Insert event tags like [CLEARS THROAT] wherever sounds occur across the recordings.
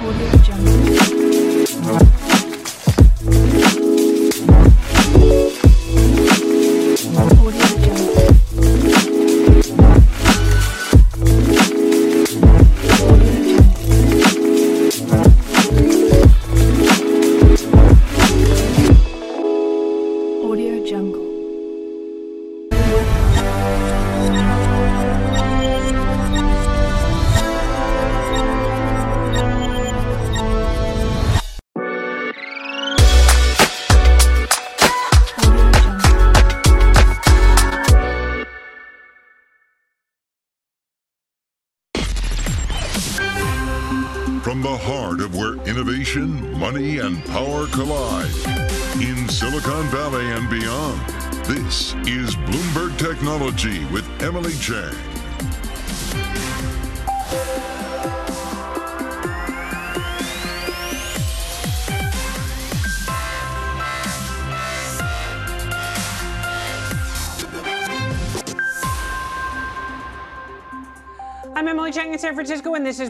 Audio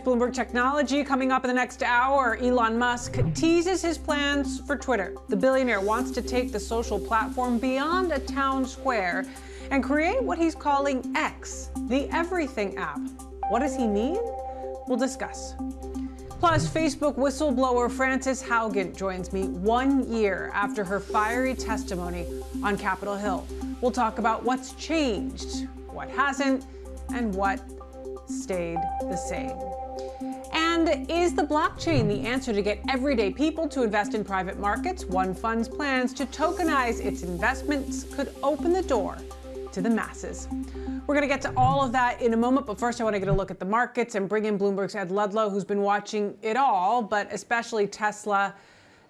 Bloomberg Technology. Coming up in the next hour, Elon Musk teases his plans for Twitter. The billionaire wants to take the social platform beyond a town square and create what he's calling X, the everything app. What does he mean? We'll discuss. Plus, Facebook whistleblower Frances Haugen joins me one year after her fiery testimony on Capitol Hill. We'll talk about what's changed, what hasn't, and what stayed the same. And is the blockchain the answer to get everyday people to invest in private markets? One Fund's plans to tokenize its investments could open the door to the masses. We're going to get to all of that in a moment, but first I want to get a look at the markets and bring in Bloomberg's Ed Ludlow, who's been watching it all, but especially Tesla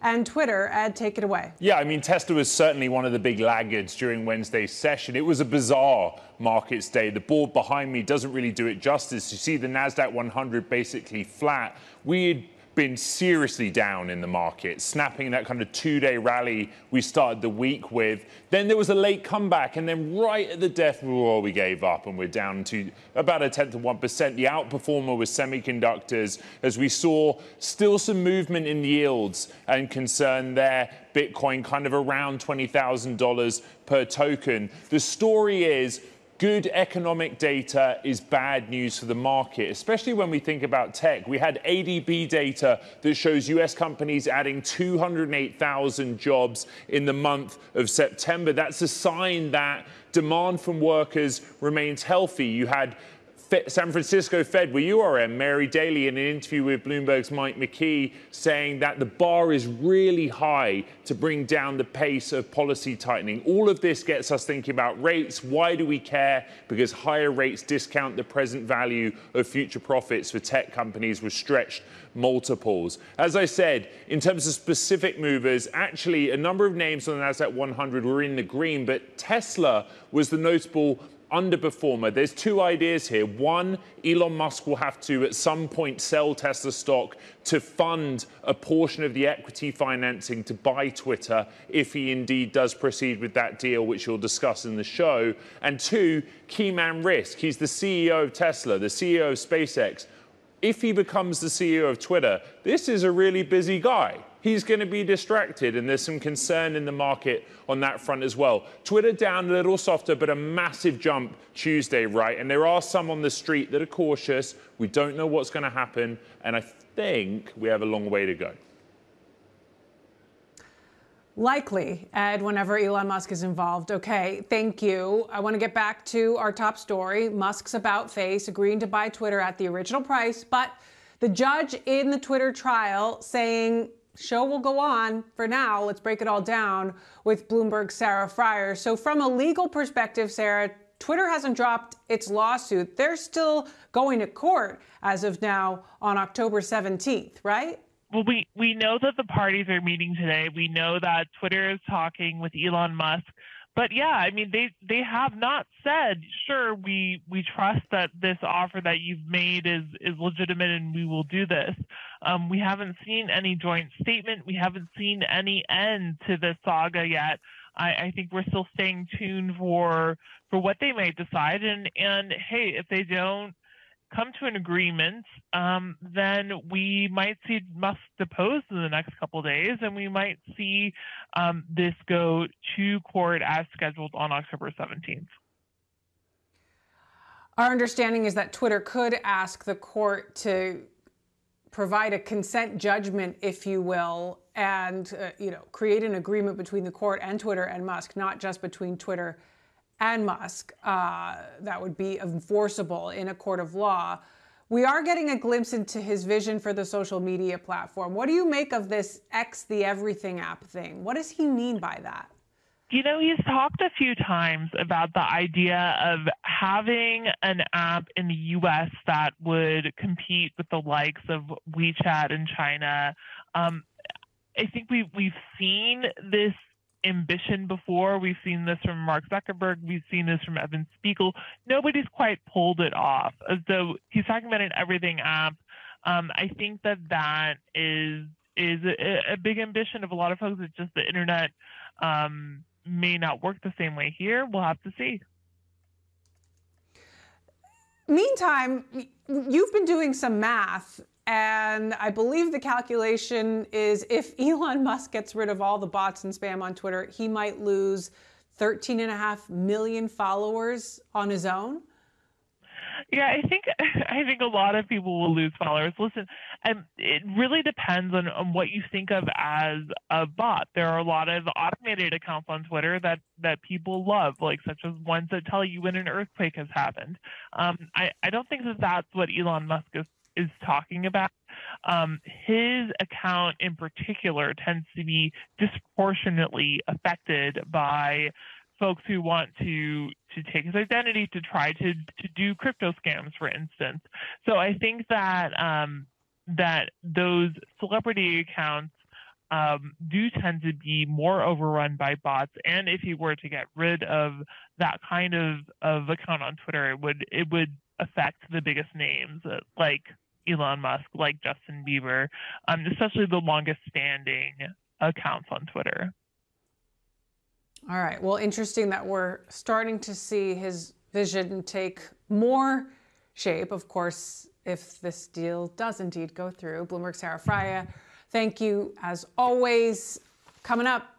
and Twitter. Ed, take it away. Yeah, I mean, Tesla was certainly one of the big laggards during Wednesday's session. It was a bizarre markets day. The board behind me doesn't really do it justice. You see the NASDAQ 100 basically flat. We had been seriously down in the market, snapping that kind of two day rally we started the week with. Then there was a late comeback, and then right at the death roar, we gave up and we're down to about a tenth of 1%. The outperformer was semiconductors, as we saw still some movement in yields and concern there. Bitcoin kind of around $20,000 per token. The story is good economic data is bad news for the market, especially when we think about tech. We had ADP data that shows US companies adding 208,000 jobs in the month of September. That's a sign that demand from workers remains healthy. You had San Francisco Fed, where you are, Em, Mary Daly, in an interview with Bloomberg's Mike McKee, saying that the bar is really high to bring down the pace of policy tightening. All of this gets us thinking about rates. Why do we care? Because higher rates discount the present value of future profits for tech companies with stretched multiples. As I said, in terms of specific movers, actually a number of names on the NASDAQ 100 were in the green, but Tesla was the notable underperformer. There's two ideas here. One, Elon Musk will have to at some point sell Tesla stock to fund a portion of the equity financing to buy Twitter if he indeed does proceed with that deal, which you'll discuss in the show. And two, key man risk. He's the CEO of Tesla, the CEO of SpaceX. If he becomes the CEO of Twitter, this is a really busy guy he's going to be distracted, and there's some concern in the market on that front as well. Twitter down a little softer, but a massive jump Tuesday, right? And there are some on the street that are cautious. We don't know what's going to happen, and I think we have a long way to go. Likely, Ed, whenever Elon Musk is involved. Okay, thank you. I want to get back to our top story Musk's about face agreeing to buy Twitter at the original price, but the judge in the Twitter trial saying show will go on for now. Let's break it all down with Bloomberg's Sarah Frier. So, from a legal perspective, Sarah, Twitter hasn't dropped its lawsuit. They're still going to court as of now on October 17th, right? Well, we, we know that the parties are meeting today. We know that Twitter is talking with Elon Musk. But yeah, I mean, they, they have not said, sure, we, we trust that this offer that you've made is, is legitimate and we will do this. Um, we haven't seen any joint statement. We haven't seen any end to the saga yet. I, I think we're still staying tuned for for what they may decide. And and hey, if they don't come to an agreement, um, then we might see Musk deposed in the next couple days, and we might see um, this go to court as scheduled on October 17th. Our understanding is that Twitter could ask the court to provide a consent judgment, if you will, and uh, you know create an agreement between the court and Twitter and Musk, not just between Twitter and Musk. Uh, that would be enforceable in a court of law. We are getting a glimpse into his vision for the social media platform. What do you make of this X the Everything app thing? What does he mean by that? You know, he's talked a few times about the idea of having an app in the US that would compete with the likes of WeChat in China. Um, I think we, we've seen this ambition before. We've seen this from Mark Zuckerberg. We've seen this from Evan Spiegel. Nobody's quite pulled it off. So he's talking about an everything app. Um, I think that that is is a, a, big ambition of a lot of folks. It's just the internet um, may not work the same way here. We'll have to see. Meantime, you've been doing some math and I believe the calculation is if Elon Musk gets rid of all the bots and spam on Twitter, he might lose 13 and a half million followers on his own. Yeah, I think [LAUGHS] I think a lot of people will lose followers. Listen, and it really depends on, on what you think of as a bot. There are a lot of automated accounts on Twitter that that people love, like such as ones that tell you when an earthquake has happened. Um, I I don't think that that's what Elon Musk is is talking about. Um, his account in particular tends to be disproportionately affected by folks who want to to take his identity to try to to do crypto scams, for instance. So I think that um, that those celebrity accounts um, do tend to be more overrun by bots. And if he were to get rid of that kind of, of account on Twitter, it would it would affect the biggest names like Elon Musk, like Justin Bieber, um, especially the longest standing accounts on Twitter. All right. Well, interesting that we're starting to see his vision take more shape. Of course, if this deal does indeed go through, Bloomberg Sarah Frier, thank you as always. Coming up,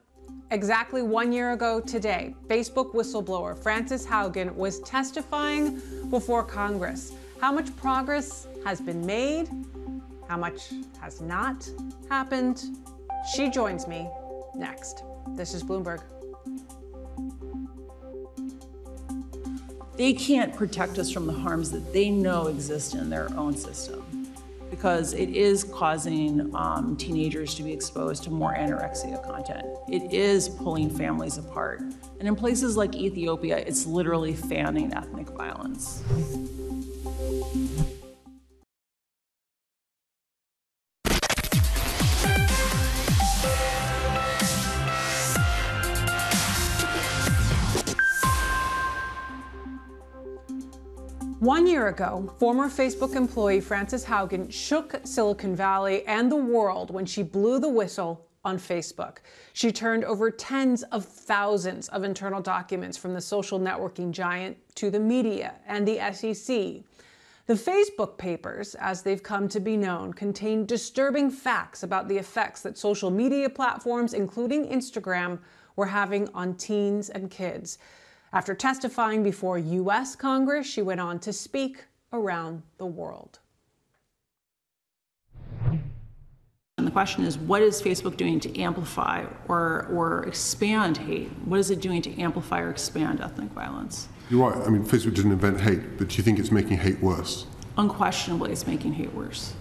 exactly one year ago today, Facebook whistleblower Frances Haugen was testifying before Congress. How much progress has been made? How much has not happened? She joins me next. This is Bloomberg. They can't protect us from the harms that they know exist in their own system because it is causing um, teenagers to be exposed to more anorexia content. It is pulling families apart. And in places like Ethiopia, it's literally fanning ethnic violence. One year ago, former Facebook employee Frances Haugen shook Silicon Valley and the world when she blew the whistle on Facebook. She turned over tens of thousands of internal documents from the social networking giant to the media and the SEC. The Facebook papers, as they've come to be known, contain disturbing facts about the effects that social media platforms, including Instagram, were having on teens and kids. After testifying before U.S. Congress, she went on to speak around the world. And the question is, what is Facebook doing to amplify or, or expand hate? What is it doing to amplify or expand ethnic violence? You're right. I mean, Facebook didn't invent hate, but do you think it's making hate worse? Unquestionably, it's making hate worse.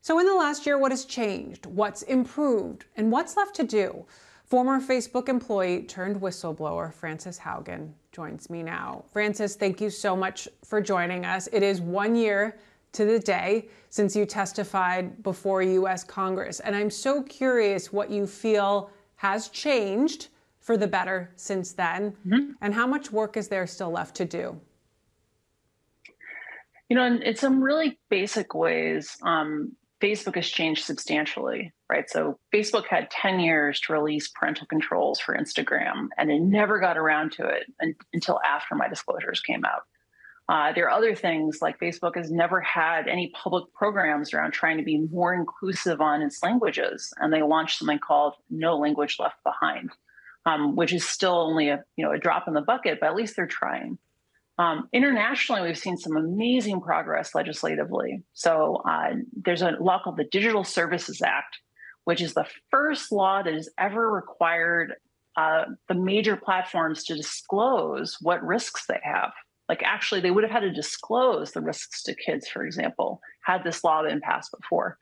So, in the last year, what has changed? What's improved? And what's left to do? Former Facebook employee turned whistleblower Frances Haugen joins me now. Frances, thank you so much for joining us. It is one year to the day since you testified before US Congress, and I'm so curious what you feel has changed for the better since then, mm-hmm. and how much work is there still left to do? You know, in, in some really basic ways, um, Facebook has changed substantially right? So Facebook had 10 years to release parental controls for Instagram, and it never got around to it until after my disclosures came out. Uh, there are other things like Facebook has never had any public programs around trying to be more inclusive on its languages, and they launched something called No Language Left Behind, um, which is still only a you know a drop in the bucket, but at least they're trying. Um, internationally, we've seen some amazing progress legislatively. So uh, there's a law called the Digital Services Act, which is the first law that has ever required uh, the major platforms to disclose what risks they have. Like, actually, they would have had to disclose the risks to kids, for example, had this law been passed before.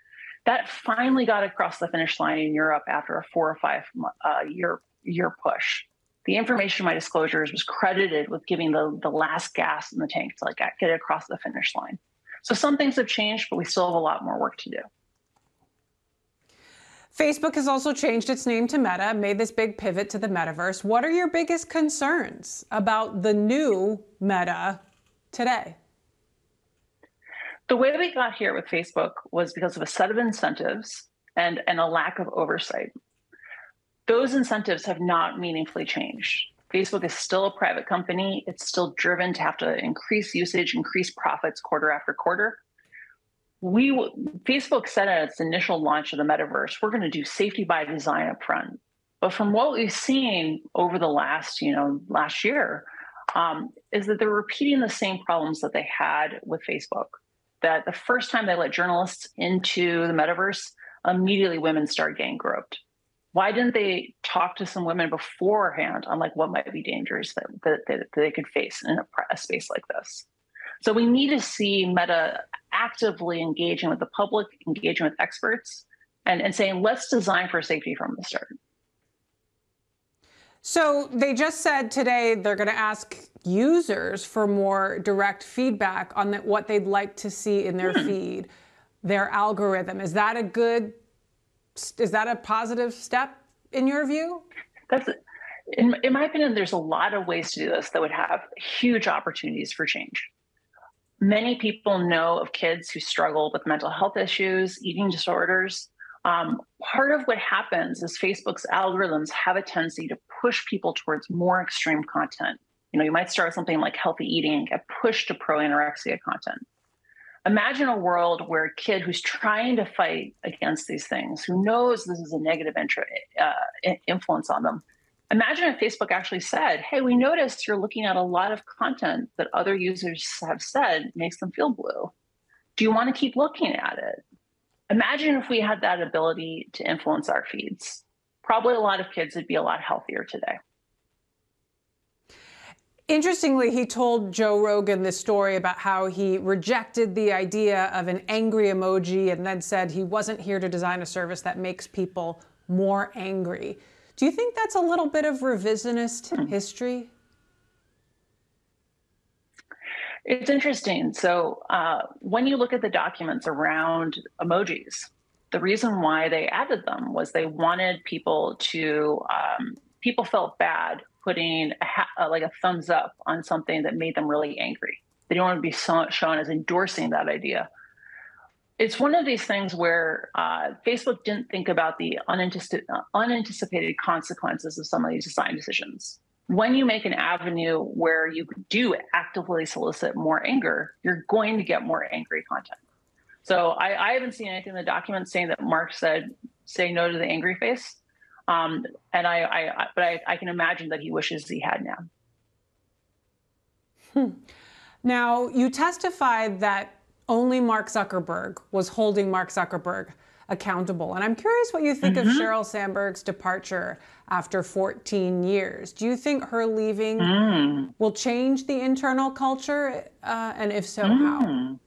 That finally got across the finish line in Europe after a four or five uh, year year push. The information in my disclosures was credited with giving the, the last gas in the tank to like get it across the finish line. So some things have changed, but we still have a lot more work to do. Facebook has also changed its name to Meta, made this big pivot to the metaverse. What are your biggest concerns about the new Meta today? The way we got here with Facebook was because of a set of incentives and, and a lack of oversight. Those incentives have not meaningfully changed. Facebook is still a private company. It's still driven to have to increase usage, increase profits quarter after quarter we Facebook said at its initial launch of the metaverse, we're going to do safety by design up front. But from what we've seen over the last, you know, last year, um, is that they're repeating the same problems that they had with Facebook. That the first time they let journalists into the metaverse, immediately women started getting groped. Why didn't they talk to some women beforehand on like what might be dangers that, that, that they could face in a, a space like this? So we need to see Meta actively engaging with the public, engaging with experts, and, and saying, let's design for safety from the start. So they just said today they're going to ask users for more direct feedback on the, what they'd like to see in their hmm. feed, their algorithm. Is that a good? Is that a positive step in your view? That's in, in my opinion. There's a lot of ways to do this that would have huge opportunities for change. Many people know of kids who struggle with mental health issues, eating disorders. Um, part of what happens is Facebook's algorithms have a tendency to push people towards more extreme content. You know, you might start with something like healthy eating, get pushed to pro anorexia content. Imagine a world where a kid who's trying to fight against these things, who knows this is a negative uh, influence on them, Imagine if Facebook actually said, Hey, we noticed you're looking at a lot of content that other users have said makes them feel blue. Do you want to keep looking at it? Imagine if we had that ability to influence our feeds. Probably a lot of kids would be a lot healthier today. Interestingly, he told Joe Rogan this story about how he rejected the idea of an angry emoji and then said he wasn't here to design a service that makes people more angry. Do you think that's a little bit of revisionist hmm. history? It's interesting. So, uh, when you look at the documents around emojis, the reason why they added them was they wanted people to, um, people felt bad putting a ha- uh, like a thumbs up on something that made them really angry. They don't want to be so- shown as endorsing that idea it's one of these things where uh, Facebook didn't think about the unanticipated, consequences of some of these design decisions. When you make an avenue where you do actively solicit more anger, you're going to get more angry content. So I, I haven't seen anything in the document saying that Mark said, say no to the angry face. Um, and I, I, but I, I, can imagine that he wishes he had now. Hmm. Now, you testified that only Mark Zuckerberg was holding Mark Zuckerberg accountable. And I'm curious what you think mm-hmm. of Sheryl Sandberg's departure after 14 years. Do you think her leaving mm. will change the internal culture? Uh, and if so, mm. how?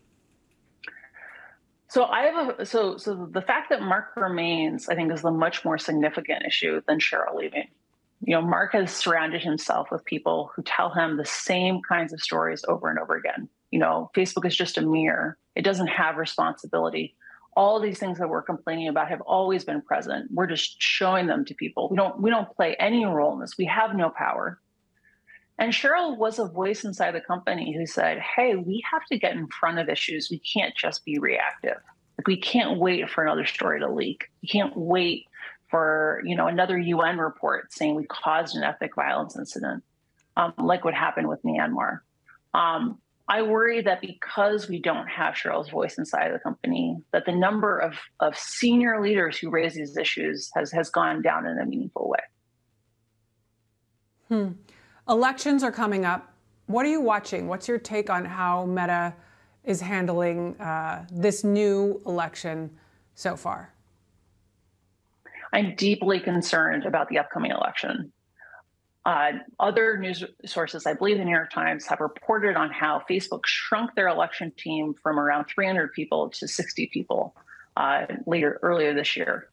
So I have a so so the fact that Mark remains, I think, is the much more significant issue than Sheryl leaving. You know, Mark has surrounded himself with people who tell him the same kinds of stories over and over again you know, Facebook is just a mirror. It doesn't have responsibility. All these things that we're complaining about have always been present. We're just showing them to people. We don't we don't play any role in this. We have no power. And Sheryl was a voice inside the company who said, "Hey, we have to get in front of issues. We can't just be reactive." Like we can't wait for another story to leak. We can't wait for you know another UN report saying we caused an ethnic violence incident, um, like what happened with Myanmar. Um, I worry that because we don't have Sheryl's voice inside the company, that the number of, of senior leaders who raise these issues has, has gone down in a meaningful way. Hmm. Elections are coming up. What are you watching? What's your take on how Meta is handling uh, this new election so far? I'm deeply concerned about the upcoming election. Uh, other news sources, I believe the New York Times, have reported on how Facebook shrunk their election team from around 300 people to 60 people uh, later earlier this year.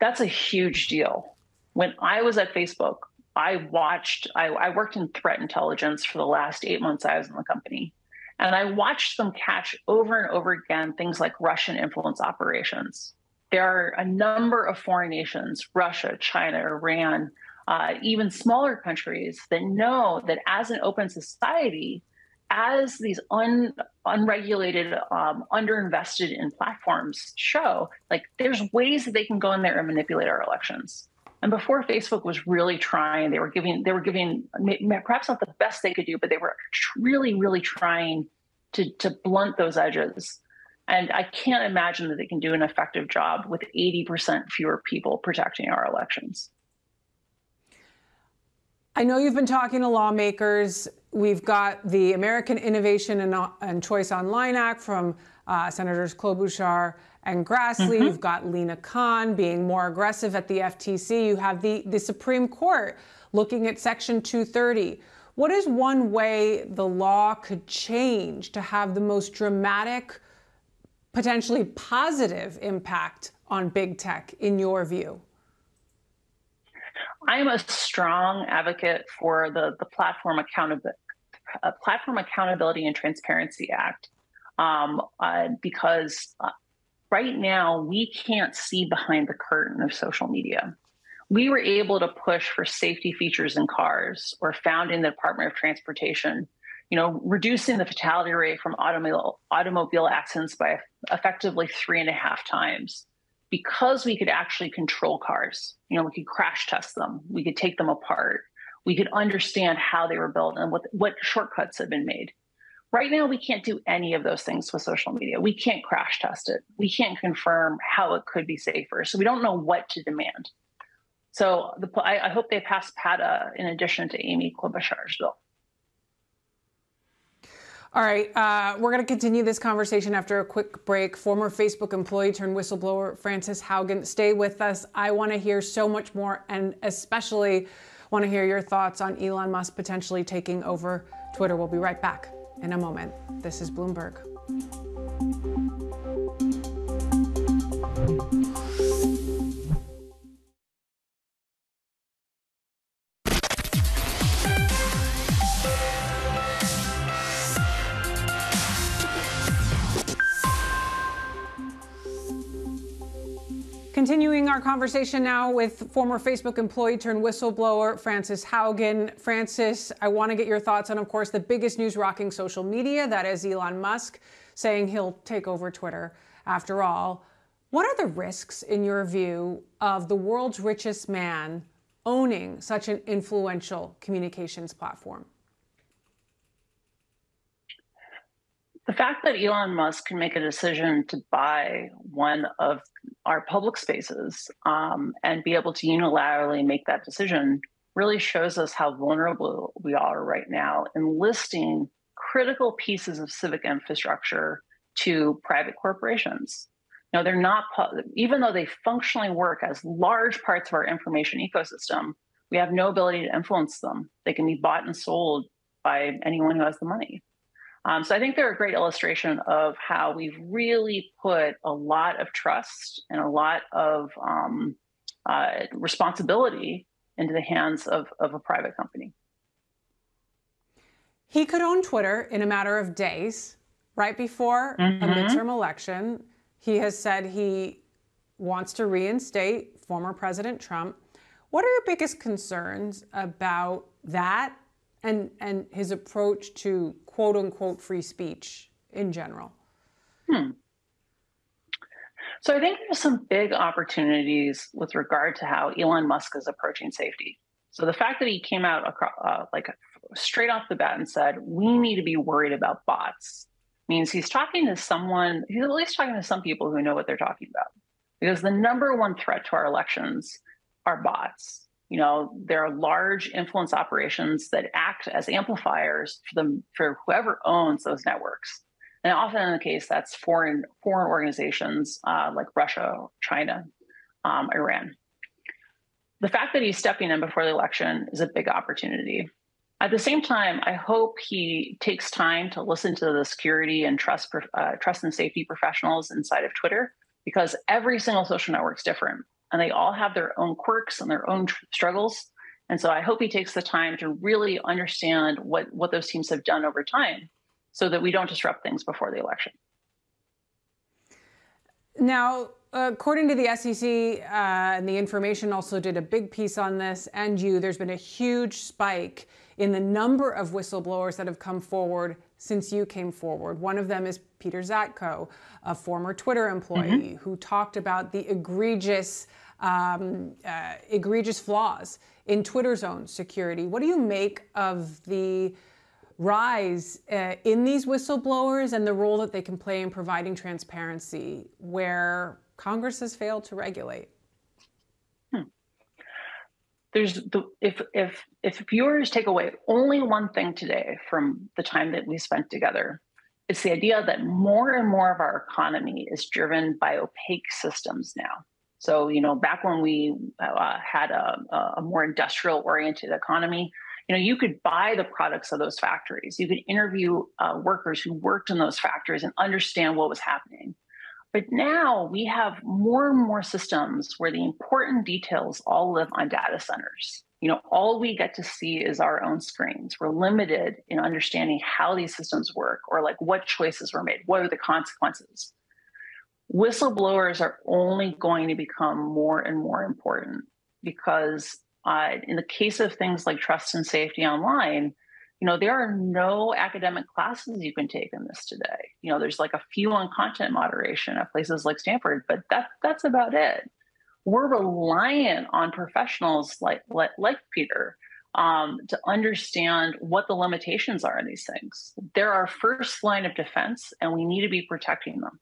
That's a huge deal. When I was at Facebook, I watched. I, I worked in threat intelligence for the last eight months I was in the company, and I watched them catch over and over again things like Russian influence operations. There are a number of foreign nations, Russia, China, Iran, uh, even smaller countries that know that as an open society, as these un, unregulated, um, underinvested in platforms show, like there's ways that they can go in there and manipulate our elections. And before Facebook was really trying, they were giving, they were giving perhaps not the best they could do, but they were really, really trying to, to blunt those edges. And I can't imagine that they can do an effective job with 80% fewer people protecting our elections. I know you've been talking to lawmakers. We've got the American Innovation and, and Choice Online Act from uh, Senators Klobuchar and Grassley. Mm-hmm. You've got Lina Khan being more aggressive at the FTC. You have the, the Supreme Court looking at Section 230. What is one way the law could change to have the most dramatic, potentially positive impact on big tech, in your view? I'm a strong advocate for the, the platform accountability. Uh, platform Accountability and Transparency Act um, uh, because uh, right now we can't see behind the curtain of social media. We were able to push for safety features in cars or found in the Department of Transportation, you know, reducing the fatality rate from automobile, automobile accidents by effectively three and a half times because we could actually control cars, you know, we could crash test them, we could take them apart, we could understand how they were built and what, what shortcuts have been made. Right now, we can't do any of those things with social media. We can't crash test it. We can't confirm how it could be safer. So we don't know what to demand. So the, I, I hope they pass PATA in addition to Amy Klobuchar's bill. All right, uh, we're going to continue this conversation after a quick break. Former Facebook employee turned whistleblower Frances Haugen, stay with us. I want to hear so much more, and especially want to hear your thoughts on Elon Musk potentially taking over Twitter. We'll be right back in a moment. This is Bloomberg. Our conversation now with former Facebook employee turned whistleblower Frances Haugen. Frances, I want to get your thoughts on, of course, the biggest news rocking social media that is Elon Musk saying he'll take over Twitter after all. What are the risks, in your view, of the world's richest man owning such an influential communications platform? The fact that Elon Musk can make a decision to buy one of our public spaces um, and be able to unilaterally make that decision really shows us how vulnerable we are right now in listing critical pieces of civic infrastructure to private corporations. Know, they're not, even though they functionally work as large parts of our information ecosystem, we have no ability to influence them. They can be bought and sold by anyone who has the money. Um, so I think they're a great illustration of how we've really put a lot of trust and a lot of um, uh, responsibility into the hands of, of a private company. He could own Twitter in a matter of days, right before mm-hmm. a midterm election. He has said he wants to reinstate former President Trump. What are your biggest concerns about that and, and his approach to quote unquote free speech in general? Hmm. So I think there's some big opportunities with regard to how Elon Musk is approaching safety. So the fact that he came out across, uh, like straight off the bat and said we need to be worried about bots means he's talking to someone. He's at least talking to some people who know what they're talking about. Because the number one threat to our elections are bots. You know, there are large influence operations that act as amplifiers for them for whoever owns those networks. And often in the case, that's foreign foreign organizations uh, like Russia, China, um, Iran. The fact that he's stepping in before the election is a big opportunity. At the same time, I hope he takes time to listen to the security and trust uh, trust and safety professionals inside of Twitter, because every single social network is different, and they all have their own quirks and their own tr- struggles. And so I hope he takes the time to really understand what what those teams have done over time so that we don't disrupt things before the election. Now, according to the SEC, uh, and the information also did a big piece on this, and you, there's been a huge spike in the number of whistleblowers that have come forward since you came forward. One of them is Peter Zatko, a former Twitter employee, mm-hmm. who talked about the egregious, um, uh, egregious flaws in Twitter's own security. What do you make of the rise uh, in these whistleblowers and the role that they can play in providing transparency where Congress has failed to regulate? Hmm. There's the, if if if viewers take away only one thing today from the time that we spent together, it's the idea that more and more of our economy is driven by opaque systems now. So you know, back when we uh, had a, a more industrial oriented economy, you know you could buy the products of those factories. You could interview uh, workers who worked in those factories and understand what was happening. But now we have more and more systems where the important details all live on data centers. You know all we get to see is our own screens. We're limited in understanding how these systems work or like what choices were made what are the consequences whistleblowers are only going to become more and more important because uh, in the case of things like trust and safety online, you know, there are no academic classes you can take in this today. You know, there's like a few on content moderation at places like Stanford, but that that's about it. We're reliant on professionals like like, like Peter um, to understand what the limitations are in these things. They're our first line of defense, and we need to be protecting them.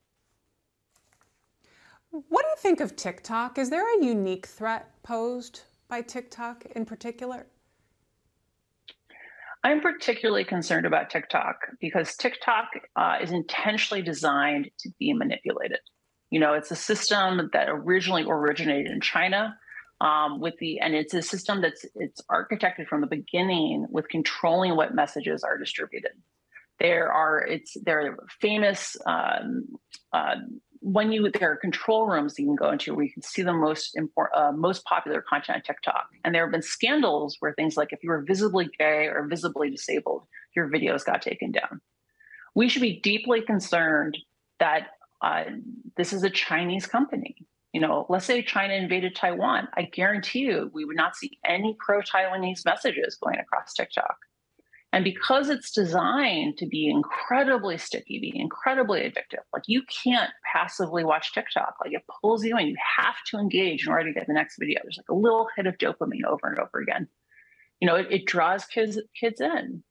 What do you think of TikTok? Is there a unique threat posed by TikTok in particular? I'm particularly concerned about TikTok because TikTok uh, is intentionally designed to be manipulated. You know, it's a system that originally originated in China. Um, with the and it's a system that's it's architected from the beginning with controlling what messages are distributed. There are it's there are famous um, uh, when you there are control rooms you can go into where you can see the most important, uh, most popular content on TikTok. And there have been scandals where things like if you were visibly gay or visibly disabled, your videos got taken down. We should be deeply concerned that uh, this is a Chinese company. You know, let's say China invaded Taiwan. I guarantee you, we would not see any pro-Taiwanese messages going across TikTok. And because it's designed to be incredibly sticky, be incredibly addictive, like you can't passively watch TikTok. Like it pulls you in. You have to engage in order to get the next video. There's like a little hit of dopamine over and over again. You know, it, it draws kids kids in.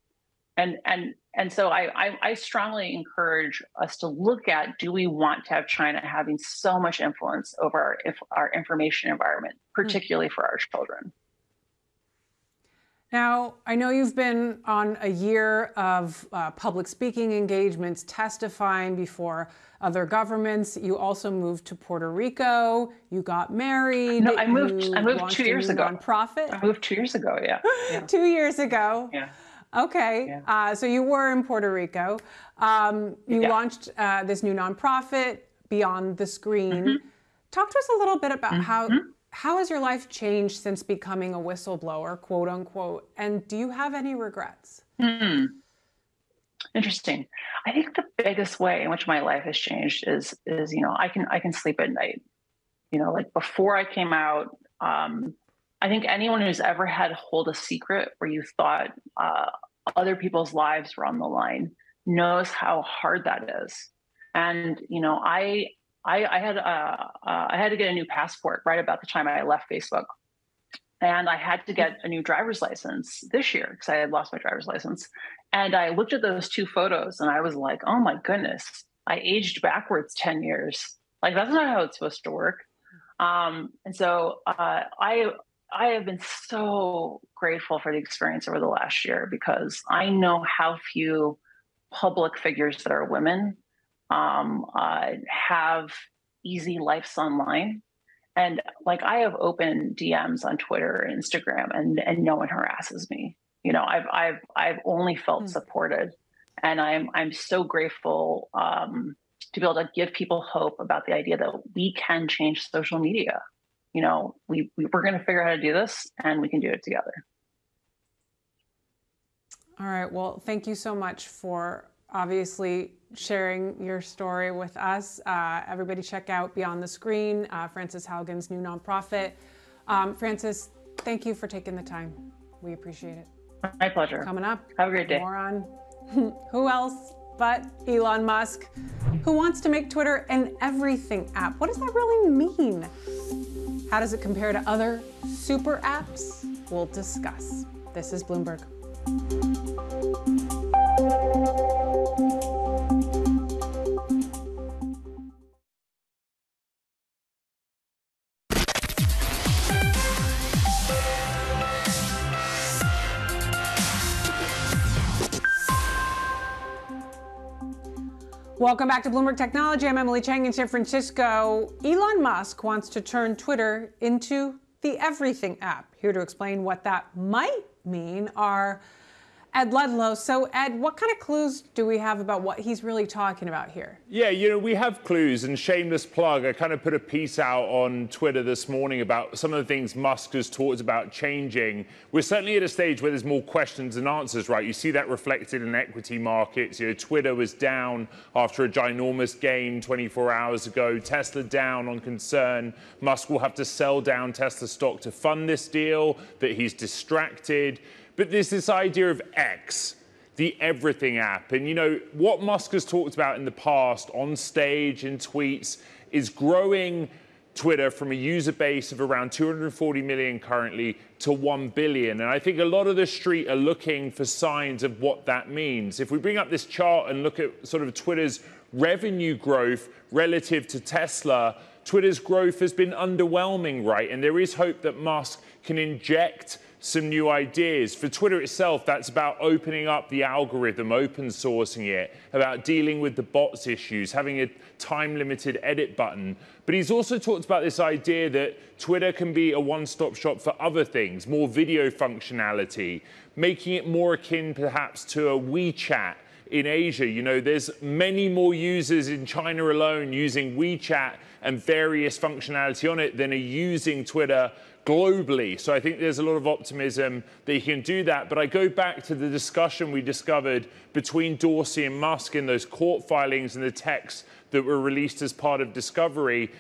And and and so I, I I strongly encourage us to look at do we want to have China having so much influence over our, if our information environment, hmm. particularly mm-hmm. for our children. Now, I know you've been on a year of uh, public speaking engagements, testifying before other governments. You also moved to Puerto Rico. You got married. No, I moved. I moved two years ago. Nonprofit. I moved two years ago. Yeah. yeah. [LAUGHS] two years ago. Yeah. Okay. Yeah. Uh, so you were in Puerto Rico. Um, you yeah. launched uh, this new nonprofit, Beyond the Screen. Mm-hmm. Talk to us a little bit about mm-hmm. how how has your life changed since becoming a whistleblower, quote unquote? And do you have any regrets? Hmm. Interesting. I think the biggest way in which my life has changed is is you know I can I can sleep at night. You know, like before I came out, um, I think anyone who's ever had hold a secret where you thought uh, other people's lives were on the line knows how hard that is. And you know, I I, I had uh, uh, I had to get a new passport right about the time I left Facebook, and I had to get a new driver's license this year because I had lost my driver's license. And I looked at those two photos and I was like, oh my goodness, I aged backwards ten years. Like that's not how it's supposed to work. Um, and so uh, I I have been so grateful for the experience over the last year because I know how few public figures that are women um, uh, have easy lives online. And like I have open DMs on Twitter and Instagram, and and no one harasses me. You know, I've I've I've only felt mm. supported, and I'm I'm so grateful um, to be able to give people hope about the idea that we can change social media. You know, we, we we're going to figure out how to do this, and we can do it together. All right. Well, thank you so much for obviously sharing your story with us. Uh, everybody check out Beyond the Screen, uh, Frances Haugen's new nonprofit. Um, Frances, thank you for taking the time. We appreciate it. My pleasure. Coming up. Have a great day. More on [LAUGHS] who else but Elon Musk, who wants to make Twitter an everything app. What does that really mean? How does it compare to other super apps? We'll discuss. This is Bloomberg. Welcome back to Bloomberg Technology. I'm Emily Chang in San Francisco. Elon Musk wants to turn Twitter into the everything app. Here to explain what that might mean are Ed Ludlow. So, Ed, what kind of clues do we have about what he's really talking about here? Yeah, you know, we have clues, and shameless plug. I kind of put a piece out on Twitter this morning about some of the things Musk has talked about changing. We're certainly at a stage where there's more questions than answers, right? You see that reflected in equity markets. You know, Twitter was down after a ginormous gain 24 hours ago. Tesla down on concern. Musk will have to sell down Tesla stock to fund this deal, that he's distracted. But there's this idea of X, the everything app. And you know, what Musk has talked about in the past on stage in tweets is growing Twitter from a user base of around 240 million currently to 1 billion. And I think a lot of the street are looking for signs of what that means. If we bring up this chart and look at sort of Twitter's revenue growth relative to Tesla, Twitter's growth has been underwhelming, right? And there is hope that Musk can inject some new ideas. For Twitter itself, that's about opening up the algorithm, open sourcing it, about dealing with the bots issues, having a time limited edit button. But he's also talked about this idea that Twitter can be a one stop shop for other things, more video functionality, making it more akin perhaps to a WeChat in Asia. You know, there's many more users in China alone using WeChat and various functionality on it than are using Twitter globally. So I think there's a lot of optimism that he can do that. But I go back to the discussion we discovered between Dorsey and Musk in those court filings and the texts that were released as part of discovery.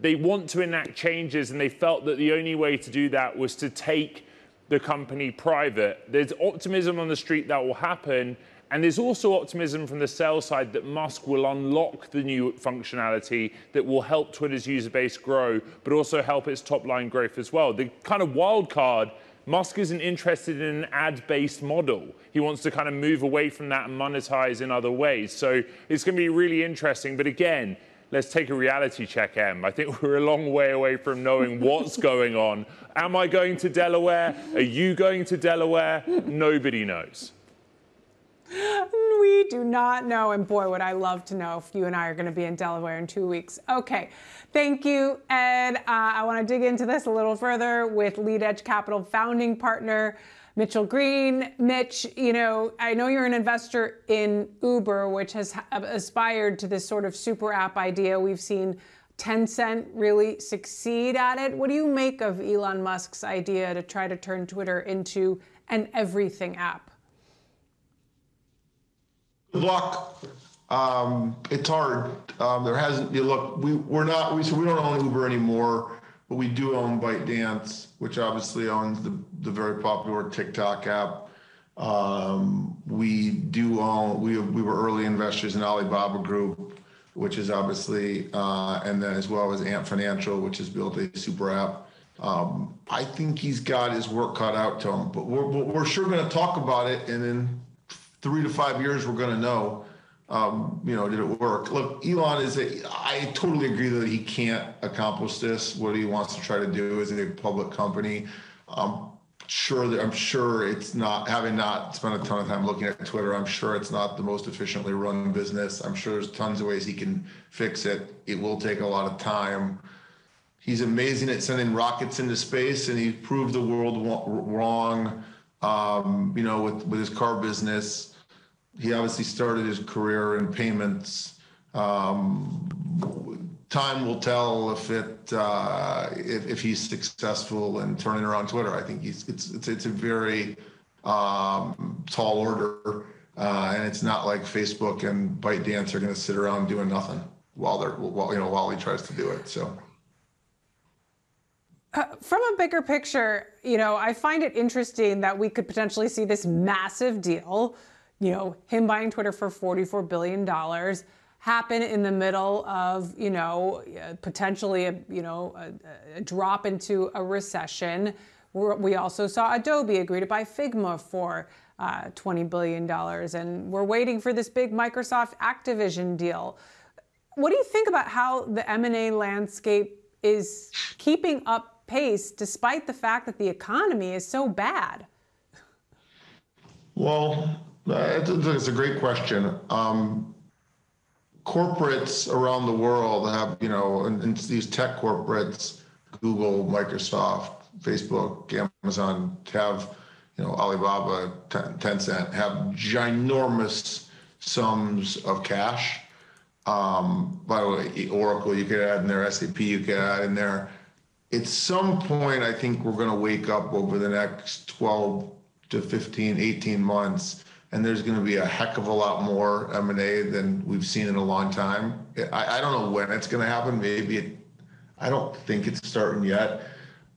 They want to enact changes, and they felt that the only way to do that was to take the company private. There's optimism on the street that will happen. And there's also optimism from the sell side that Musk will unlock the new functionality that will help Twitter's user base grow, but also help its top line growth as well. The kind of wild card Musk isn't interested in an ad based model. He wants to kind of move away from that and monetize in other ways. So it's going to be really interesting. But again, let's take a reality check, Em. I think [LAUGHS] we're a long way away from knowing what's [LAUGHS] going on. Am I going to Delaware? Are you going to Delaware? Nobody knows. We do not know. And boy, would I love to know if you and I are going to be in Delaware in two weeks. Okay. Thank you, Ed. Uh, I want to dig into this a little further with Lead Edge Capital founding partner. Mitchell Green. Mitch, you know, I know you're an investor in Uber, which has aspired to this sort of super app idea. We've seen Tencent really succeed at it. What do you make of Elon Musk's idea to try to turn Twitter into an everything app? Luck. Um, it's hard. Um, there hasn't. You look, we we're not. We so we don't own Uber anymore, but we do own ByteDance, which obviously owns the the very popular TikTok app. Um, we do own. We we were early investors in Alibaba Group, which is obviously, uh, and then as well as Ant Financial, which has built a super app. Um, I think he's got his work cut out to him, but we're, we're sure going to talk about it. And in three to five years, we're going to know, um, you know, did it work? Look, Elon is a, I totally agree that he can't accomplish this. What he wants to try to do is a public company. Um, sure that I'm sure it's not having not spent a ton of time looking at Twitter. I'm sure it's not the most efficiently run business. I'm sure there's tons of ways he can fix it. It will take a lot of time. He's amazing at sending rockets into space, and he proved the world wrong. Um, you know, with with his car business, he obviously started his career in payments. Um, time will tell if it uh, if, if he's successful in turning around Twitter. I think he's it's it's it's a very um, tall order, uh, and it's not like Facebook and ByteDance are going to sit around doing nothing while they're while you know while he tries to do it. So. Uh, from a bigger picture, you know, I find it interesting that we could potentially see this massive deal, you know, him buying Twitter for $44 billion, happen in the middle of, you know, potentially a, you know, a, a drop into a recession. We also saw Adobe agree to buy Figma for uh, $20 billion, and we're waiting for this big Microsoft Activision deal. What do you think about how the M&A landscape is keeping up pace despite the fact that the economy is so bad? Well, it's a great question. Um, corporates around the world have, you know, and, and these tech corporates, Google, Microsoft, Facebook, Amazon, have, you know, Alibaba, Tencent, have ginormous sums of cash. Um, by the way, Oracle, you could add in there, SAP, you could add in there. At some point, I think we're going to wake up over the next 12 to 15, 18 months and there's going to be a heck of a lot more M&A than we've seen in a long time. I, I don't know when it's going to happen. Maybe it, I don't think it's starting yet.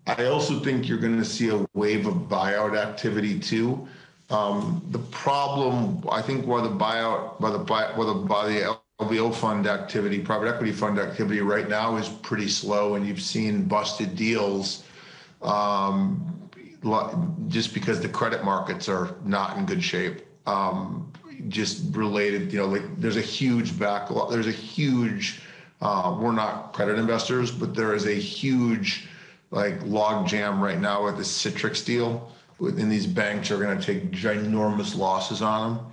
I also think you're going to see a wave of buyout activity too. Um, the problem, I think, why the buyout, by the buy, why the, by the LBO fund activity, private equity fund activity right now is pretty slow, and you've seen busted deals. Um, just because the credit markets are not in good shape um, just related, you know, like there's a huge backlog. There's a huge, uh, we're not credit investors, but there is a huge like log jam right now with the Citrix deal. And these banks are going to take ginormous losses on them.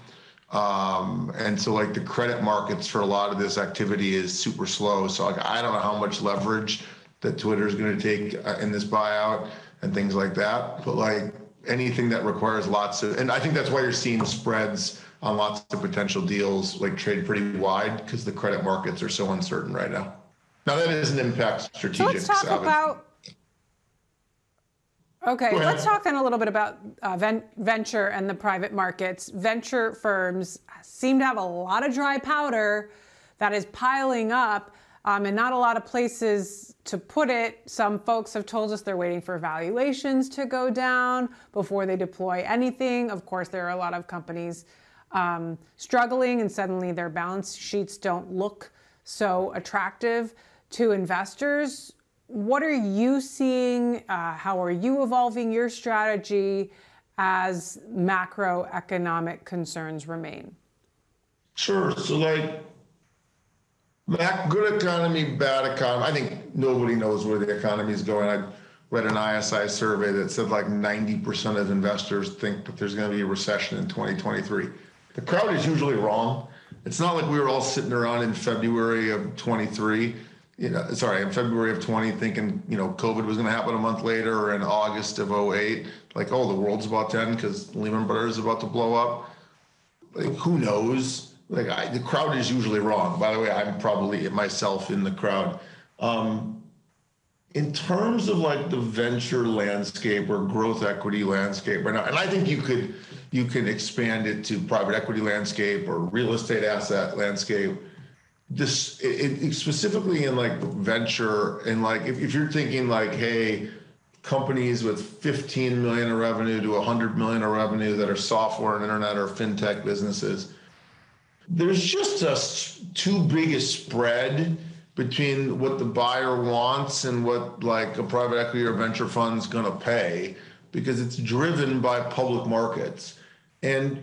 Um, and so like the credit markets for a lot of this activity is super slow. So like I don't know how much leverage that Twitter is going to take uh, in this buyout and things like that. But like anything that requires lots of, and I think that's why you're seeing spreads on lots of potential deals like trade pretty wide because the credit markets are so uncertain right now. Now that doesn't impact strategic. So let's talk about. Okay, let's talk then a little bit about uh, ven- venture and the private markets. Venture firms seem to have a lot of dry powder that is piling up um, and not a lot of places to put it. Some folks have told us they're waiting for valuations to go down before they deploy anything. Of course, there are a lot of companies um, struggling, and suddenly their balance sheets don't look so attractive to investors. What are you seeing? Uh, how are you evolving your strategy as macroeconomic concerns remain? Sure. So, like, Mac, good economy, bad economy. I think nobody knows where the economy is going. I read an ISI survey that said like 90% of investors think that there's going to be a recession in 2023. The crowd is usually wrong. It's not like we were all sitting around in February of 23, you know, sorry, in February of 20 thinking, you know, COVID was going to happen a month later or in August of 08, like, oh, the world's about to end because Lehman Brothers is about to blow up. Like, who knows? Like I, the crowd is usually wrong. By the way, I'm probably myself in the crowd. Um, in terms of like the venture landscape or growth equity landscape right now, and I think you could you can expand it to private equity landscape or real estate asset landscape. This it, it specifically in like venture and like if, if you're thinking like, hey, companies with 15 million of revenue to 100 million of revenue that are software and internet or fintech businesses there's just a too big a spread between what the buyer wants and what like a private equity or venture fund's going to pay because it's driven by public markets. And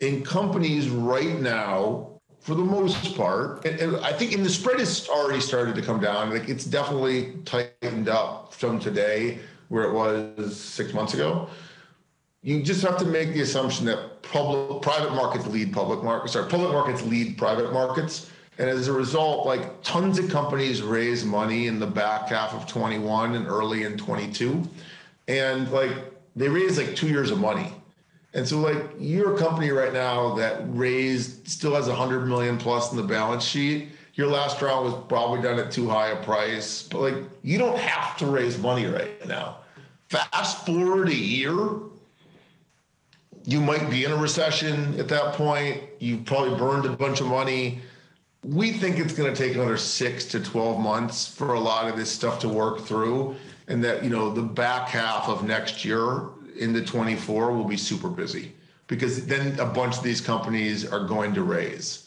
in companies right now for the most part and, and i think in the spread has already started to come down. Like it's definitely tightened up from today where it was six months ago you just have to make the assumption that public private markets lead public markets sorry public markets lead private markets. And as a result like tons of companies raise money in the back half of 21 and early in 22 and like they raise like two years of money. And so like you're a company right now that raised still has 100 million plus in the balance sheet. Your last round was probably done at too high a price. But like you don't have to raise money right now. Fast forward a year you might be in a recession at that point. You've probably burned a bunch of money. We think it's going to take another six to 12 months for a lot of this stuff to work through. And that, you know, the back half of next year into 24 will be super busy because then a bunch of these companies are going to raise.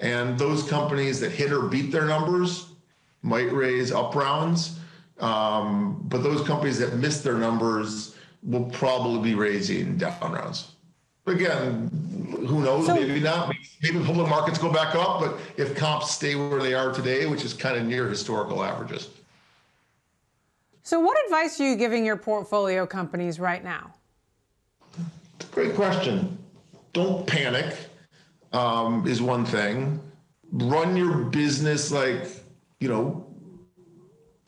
And those companies that hit or beat their numbers might raise up rounds. Um, but those companies that miss their numbers will probably be raising down rounds. Again, who knows? So- maybe not. Maybe public markets go back up, but if comps stay where they are today, which is kind of near historical averages. So, what advice are you giving your portfolio companies right now? Great question. Don't panic um, is one thing. Run your business like, you know,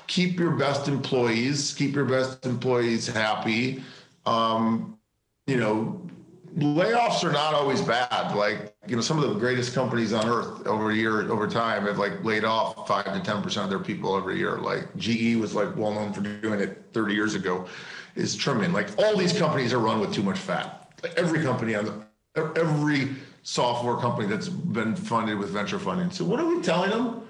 keep your best employees, keep your best employees happy. Um, you know, layoffs are not always bad. Like, you know, some of the greatest companies on earth over year, over time have like laid off five to 10% of their people every year. Like GE was like well known for doing it 30 years ago is trimming. Like all these companies are run with too much fat. Like every company on the, every software company that's been funded with venture funding. So what are we telling them?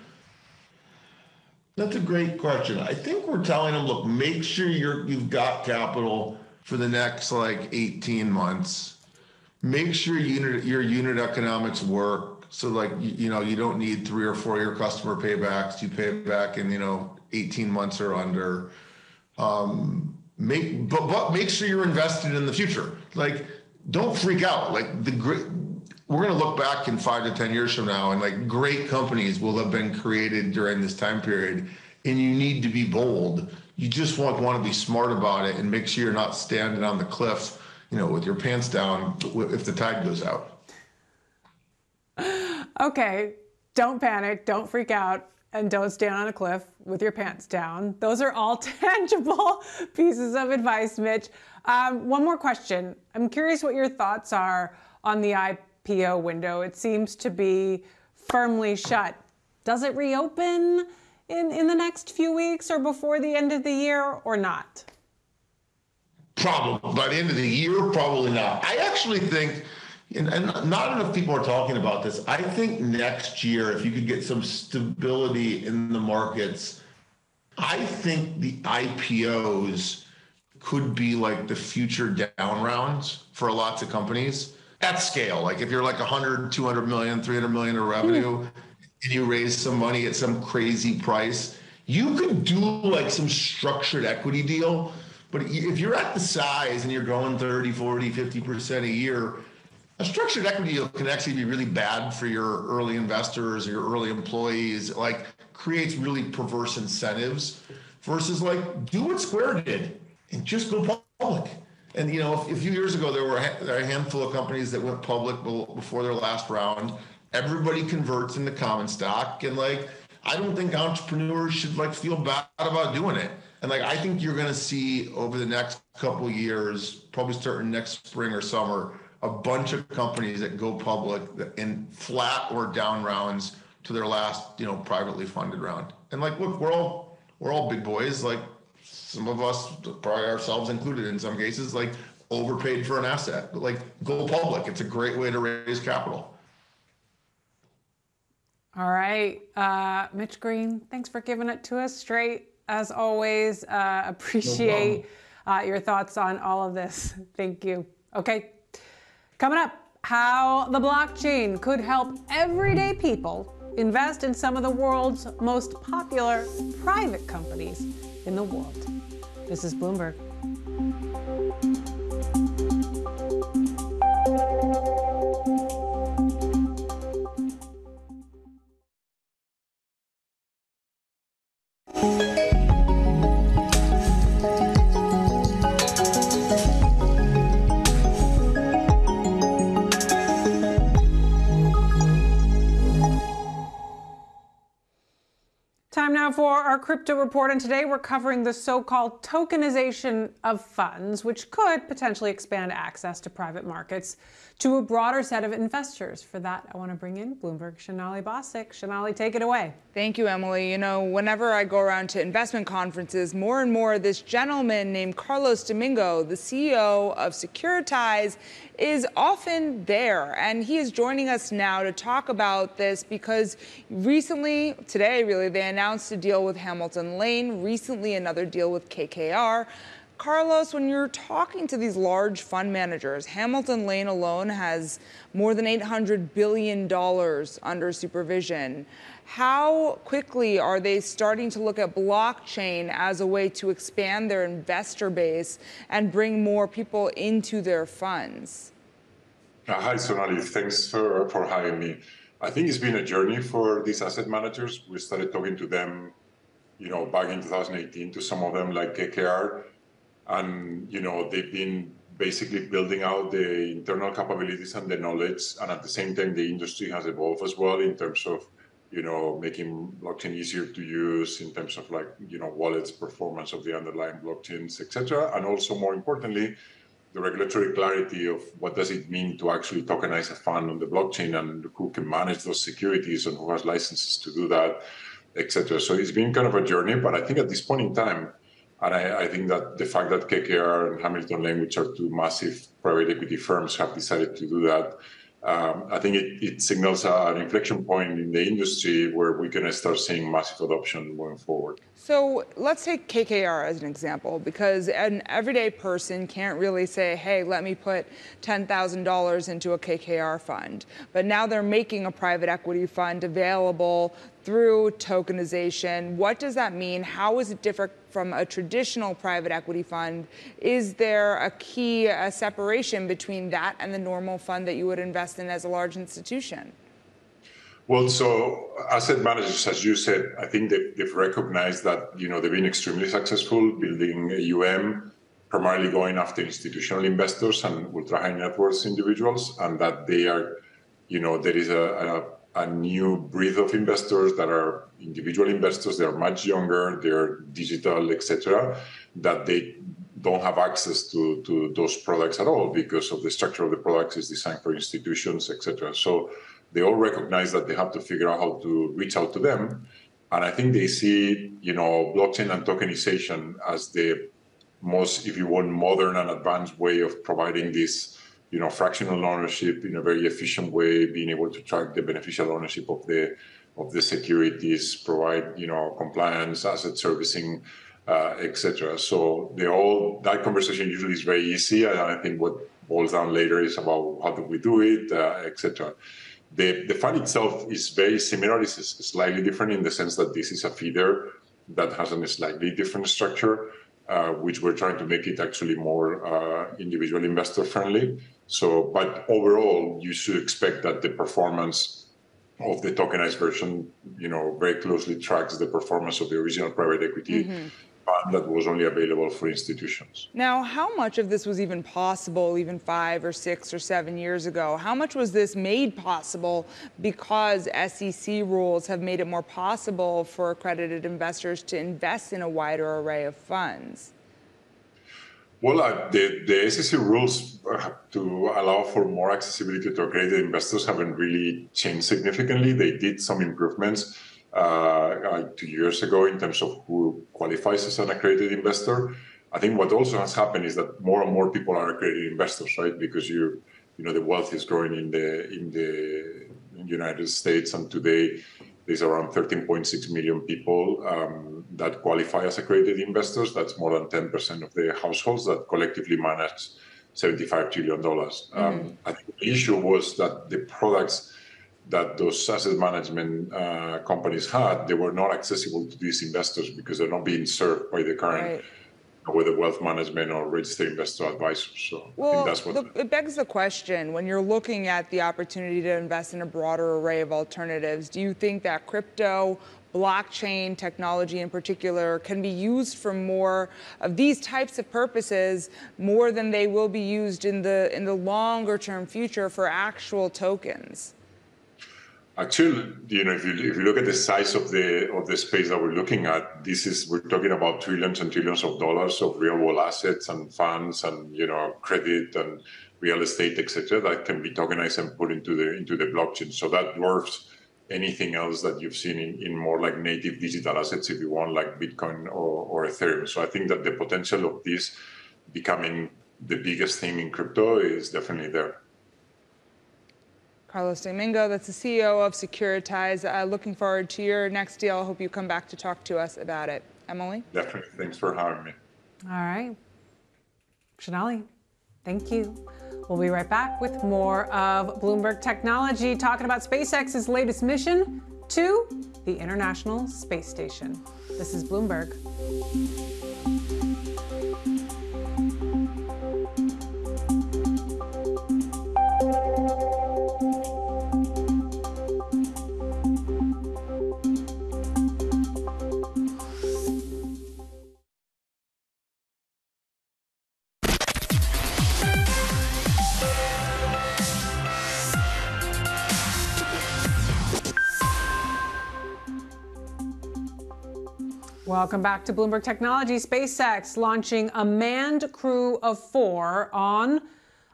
That's a great question. I think we're telling them, look, make sure you're you've got capital for the next like 18 months. Make sure unit your unit economics work. So like you, you know, you don't need three or four year customer paybacks. You pay back in, you know, 18 months or under. Um, make but but make sure you're invested in the future. Like don't freak out. Like the great we're going to look back in five to 10 years from now and like great companies will have been created during this time period and you need to be bold you just want, want to be smart about it and make sure you're not standing on the cliff you know with your pants down if the tide goes out Okay, don't panic, don't freak out, and don't stand on a cliff with your pants down. Those are all [LAUGHS] tangible pieces of advice, Mitch. Um, one more question. I'm curious what your thoughts are on the IPO window. It seems to be firmly shut. Does it reopen in, in the next few weeks or before the end of the year or not? Probably by the end of the year, probably not. I actually think, and, and not enough people are talking about this. I think next year, if you could get some stability in the markets, I think the IPOs could be like the future down rounds for lots of companies at scale. Like if you're like 100, 200 million, 300 million in revenue, hmm. and you raise some money at some crazy price, you could do like some structured equity deal. But if you're at the size and you're growing 30, 40, 50% a year, a structured equity deal can actually be really bad for your early investors or your early employees. Like creates really perverse incentives versus like do what Square did and just go public. And you know, a few years ago, there were a handful of companies that went public before their last round. Everybody converts into common stock, and like, I don't think entrepreneurs should like feel bad about doing it. And like, I think you're going to see over the next couple years, probably starting next spring or summer, a bunch of companies that go public in flat or down rounds to their last, you know, privately funded round. And like, look, we're all we're all big boys. Like some of us, probably ourselves included in some cases, like overpaid for an asset. But like go public. It's a great way to raise capital. All right, uh, Mitch Green, thanks for giving it to us straight as always. Uh, appreciate uh, your thoughts on all of this. Thank you. Okay, coming up how the blockchain could help everyday people invest in some of the world's most popular private companies in the world. This is Bloomberg. Time now for our crypto report, and today we're covering the so called tokenization of funds, which could potentially expand access to private markets to a broader set of investors. For that, I want to bring in Bloomberg Sonali Basak. Sonali, take it away. Thank you, Emily. You know, whenever I go around to investment conferences, more and more this gentleman named Carlos Domingo, the CEO of Securitize, is often there. And he is joining us now to talk about this because recently, today really, they announced a deal with Hamilton Lane, recently another deal with KKR. Carlos, when you're talking to these large fund managers, Hamilton Lane alone has more than $800 billion under supervision. How quickly are they starting to look at blockchain as a way to expand their investor base and bring more people into their funds? Uh, hi, Sonali. Thanks for, for having me. I think it's been a journey for these asset managers. We started talking to them, you know, back in 2018 to some of them like KKR and you know they've been basically building out the internal capabilities and the knowledge and at the same time the industry has evolved as well in terms of you know making blockchain easier to use in terms of like you know wallets performance of the underlying blockchains etc and also more importantly the regulatory clarity of what does it mean to actually tokenize a fund on the blockchain and who can manage those securities and who has licenses to do that etc so it's been kind of a journey but i think at this point in time and I, I, think that the fact that KKR and Hamilton Lane, which are two massive private equity firms, have decided to do that, um, I think it, it, signals an inflection point in the industry where we're going to start seeing massive adoption going forward. So let's take KKR as an example, because an everyday person can't really say, hey, let me put $10,000 into a KKR fund. But now they're making a private equity fund available through tokenization. What does that mean? How is it different from a traditional private equity fund? Is there a key a separation between that and the normal fund that you would invest in as a large institution? Well, so asset managers, as you said, I think they've, they've recognized that you know they've been extremely successful building UM, primarily going after institutional investors and ultra high net worth individuals, and that they are, you know, there is a, a, a new breed of investors that are individual investors. They are much younger, they're digital, etc. That they don't have access to, to those products at all because of the structure of the products is designed for institutions, etc. So they all recognize that they have to figure out how to reach out to them. And I think they see, you know, blockchain and tokenization as the most, if you want, modern and advanced way of providing this, you know, fractional ownership in a very efficient way, being able to track the beneficial ownership of the of the securities, provide, you know, compliance, asset servicing, uh, etc. So they all that conversation usually is very easy, and I think what boils down later is about how do we do it, uh, etc. The, the fund itself is very similar. It's slightly different in the sense that this is a feeder that has a slightly different structure, uh, which we're trying to make it actually more uh, individual investor friendly. So, but overall, you should expect that the performance of the tokenized version, you know, very closely tracks the performance of the original private equity. Mm-hmm that was only available for institutions. Now, how much of this was even possible even five or six or seven years ago? How much was this made possible because SEC rules have made it more possible for accredited investors to invest in a wider array of funds? Well, uh, the, the SEC rules uh, to allow for more accessibility to accredited investors haven't really changed significantly. They did some improvements uh, two years ago in terms of who qualifies as an accredited investor. I think what also has happened is that more and more people are accredited investors, right? Because you, you know, the wealth is growing in the in the United States, and today there's around 13.6 million people um, that qualify as accredited investors. That's more than 10% of the households that collectively manage 75 trillion dollars. Um, I think the issue was that the products that those asset management uh, companies had, they were not accessible to these investors because they're not being served by the current, Right. whether wealth management or registered investor advisors. So I Well, think that's what. the, it begs the question when you're looking at the opportunity to invest in a broader array of alternatives, do you think that crypto, blockchain technology in particular, can be used for more of these types of purposes more than they will be used in the in the longer term future for actual tokens? Actually, you know, if you if you look at the size of the of the space that we're looking at, this is we're talking about trillions and trillions of dollars of real world assets and funds and you know credit and real estate, etc., that can be tokenized and put into the into the blockchain. So that dwarfs anything else that you've seen in, in more like native digital assets, if you want, like Bitcoin or, or Ethereum. So I think that the potential of this becoming the biggest thing in crypto is definitely there. Carlos Domingo, that's the CEO of Securitize. Uh, looking forward to your next deal. I hope you come back to talk to us about it. Emily? Definitely. Thanks for having me. All right. Sonali, thank you. We'll be right back with more of Bloomberg Technology talking about SpaceX's latest mission to the International Space Station. This is Bloomberg. Welcome back to Bloomberg Technology. SpaceX launching a manned crew of four on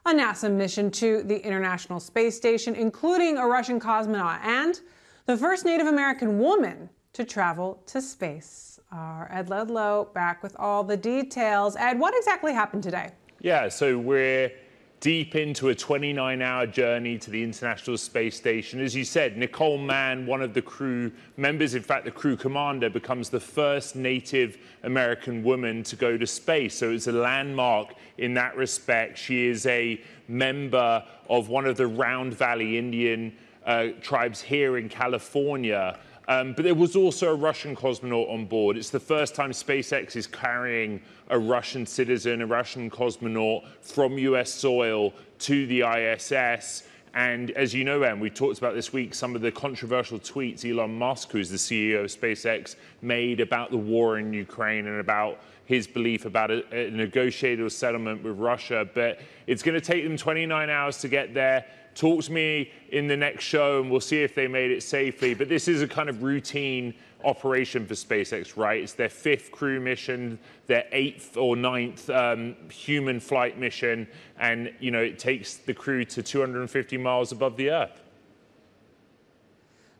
a NASA mission to the International Space Station, including a Russian cosmonaut and the first Native American woman to travel to space. Our Ed Ludlow back with all the details. Ed, what exactly happened today? Yeah, so we're deep into a 29 hour journey to the International Space Station. As you said, Nicole Mann, one of the crew members, in fact, the crew commander, becomes the first Native American woman to go to space. So it's a landmark in that respect. She is a member of one of the Round Valley Indian uh, tribes here in California. Um, but there was also a Russian cosmonaut on board. It's the first time SpaceX is carrying a Russian citizen, a Russian cosmonaut from US soil to the ISS. And as you know, Em, we talked about this week some of the controversial tweets Elon Musk, who's the CEO of SpaceX, made about the war in Ukraine and about his belief about a, a negotiated settlement with Russia. But it's going to take them 29 hours to get there talk to me in the next show and we'll see if they made it safely. But this is a kind of routine operation for SpaceX, right? It's their fifth crew mission, their eighth or ninth um, human flight mission, and you know it takes the crew to 250 miles above the Earth.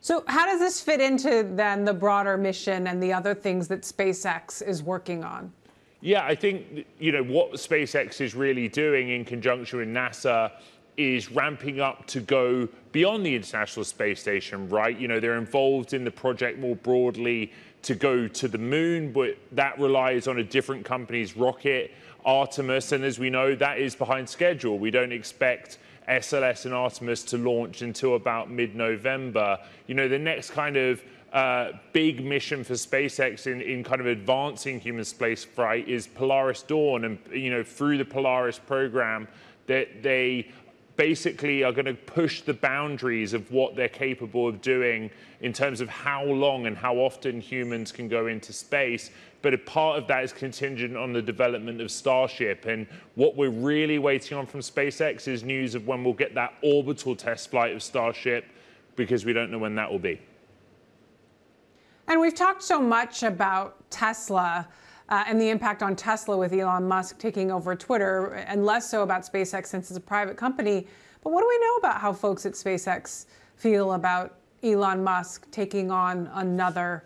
So, how does this fit into then the broader mission and the other things that SpaceX is working on? Yeah, I think you know what SpaceX is really doing in conjunction with NASA is ramping up to go beyond the International Space Station, right? You know, they're involved in the project more broadly to go to the moon, but that relies on a different company's rocket, Artemis, and as we know, that is behind schedule. We don't expect SLS and Artemis to launch until about mid-November. You know, the next kind of uh, big mission for SpaceX in, in kind of advancing human space flight is Polaris Dawn, and you know, through the Polaris program, that they basically are going to push the boundaries of what they're capable of doing in terms of how long and how often humans can go into space. But a part of that is contingent on the development of Starship. And what we're really waiting on from SpaceX is news of when we'll get that orbital test flight of Starship, because we don't know when that will be. And we've talked so much about Tesla. Uh, and the impact on Tesla with Elon Musk taking over Twitter, and less so about SpaceX since it's a private company. But what do we know about how folks at SpaceX feel about Elon Musk taking on another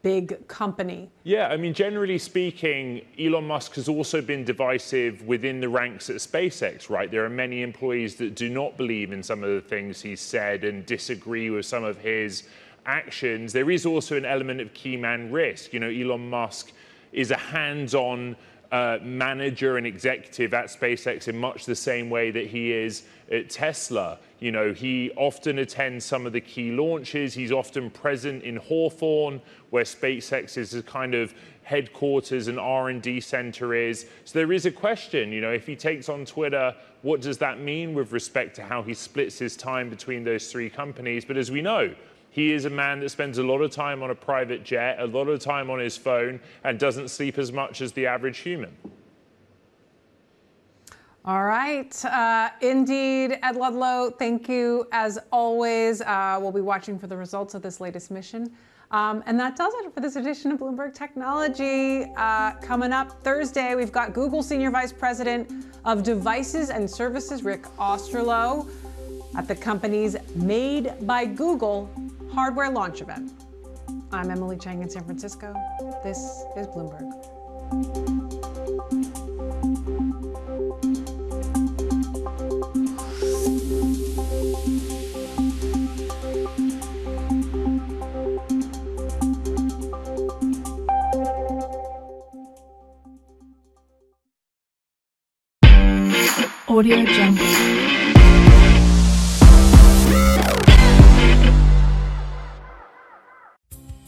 big company? Yeah, I mean, generally speaking, Elon Musk has also been divisive within the ranks at SpaceX, right? There are many employees that do not believe in some of the things he's said and disagree with some of his actions. There is also an element of key man risk. You know, Elon Musk is a hands on uh, manager and executive at SpaceX in much the same way that he is at Tesla. You know, he often attends some of the key launches. He's often present in Hawthorne, where SpaceX is a kind of headquarters and R&D center is. So there is a question, you know, if he takes on Twitter, what does that mean with respect to how he splits his time between those three companies? But as we know, he is a man that spends a lot of time on a private jet, a lot of time on his phone, and doesn't sleep as much as the average human. All right. Uh, indeed, Ed Ludlow, thank you as always. Uh, we'll be watching for the results of this latest mission. Um, and that does it for this edition of Bloomberg Technology. Uh, coming up Thursday, we've got Google Senior Vice President of Devices and Services, Rick Osterloh, at the company's Made by Google hardware launch event. I'm Emily Chang in San Francisco. This is Bloomberg. Audio Jungle.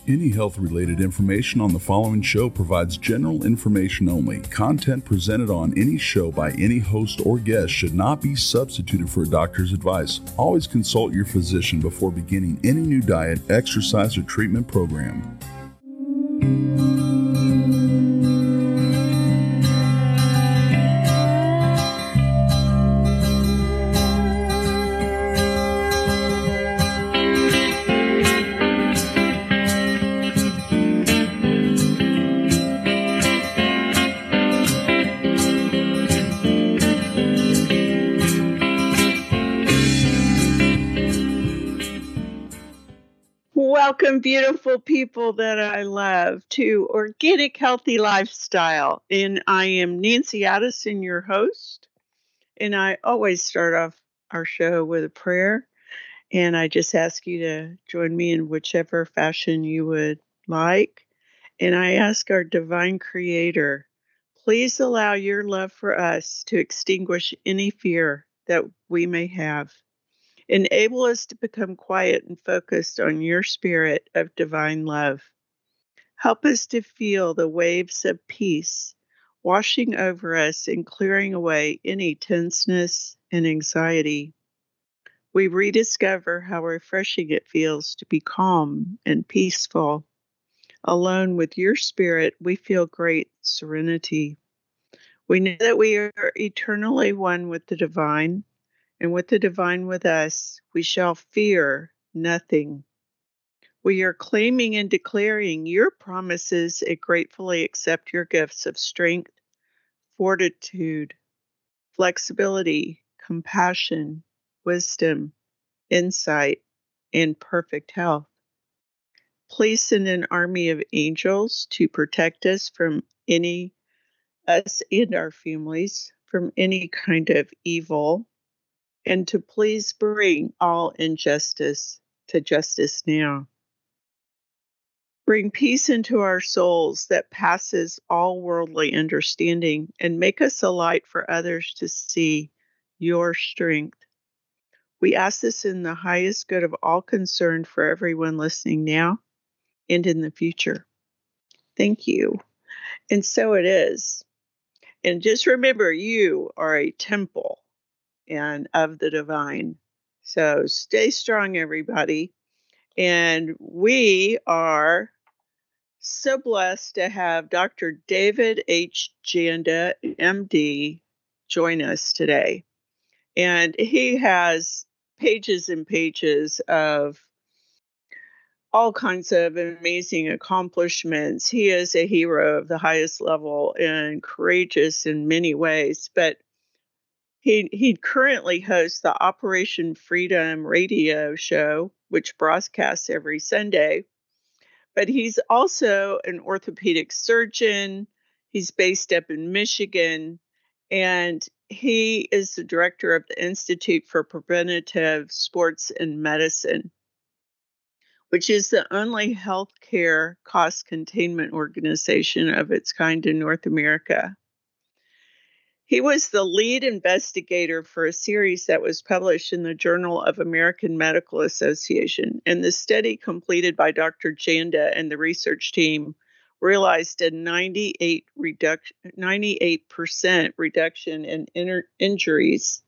Any health related information on the following show provides general information only. Content presented on any show by any host or guest should not be substituted for a doctor's advice. Always consult your physician before beginning any new diet, exercise, or treatment program. Beautiful people that I love, to Organic Healthy Lifestyle. And I am Nancy Addison, your host. And I always start off our show with a prayer. And I just ask you to join me in whichever fashion you would like. And I ask our divine creator, please allow your love for us to extinguish any fear that we may have. Enable us to become quiet and focused on your spirit of divine love. Help us to feel the waves of peace washing over us and clearing away any tenseness and anxiety. We rediscover how refreshing it feels to be calm and peaceful. Alone with your spirit, we feel great serenity. We know that we are eternally one with the divine and with the divine with us, we shall fear nothing. We are claiming and declaring your promises and gratefully accept your gifts of strength, fortitude, flexibility, compassion, wisdom, insight, and perfect health. Please send an army of angels to protect us from any, us and our families, from any kind of evil and to please bring all injustice to justice now. Bring peace into our souls that passes all worldly understanding and make us a light for others to see your strength. We ask this in the highest good of all concerned for everyone listening now and in the future. Thank you. And so it is. And just remember, you are a temple and of the divine. So stay strong, everybody. And we are so blessed to have Dr. David H. Janda, MD, join us today. And he has pages and pages of all kinds of amazing accomplishments. He is a hero of the highest level and courageous in many ways. But he he currently hosts the Operation Freedom radio show, which broadcasts every Sunday. But he's also an orthopedic surgeon. He's based up in Michigan, and he is the director of the Institute for Preventative Sports and Medicine, which is the only healthcare cost containment organization of its kind in North America. He was the lead investigator for a series that was published in the Journal of American Medical Association. And the study completed by Dr. Janda and the research team realized a 98 reduction, 98% reduction in injuries,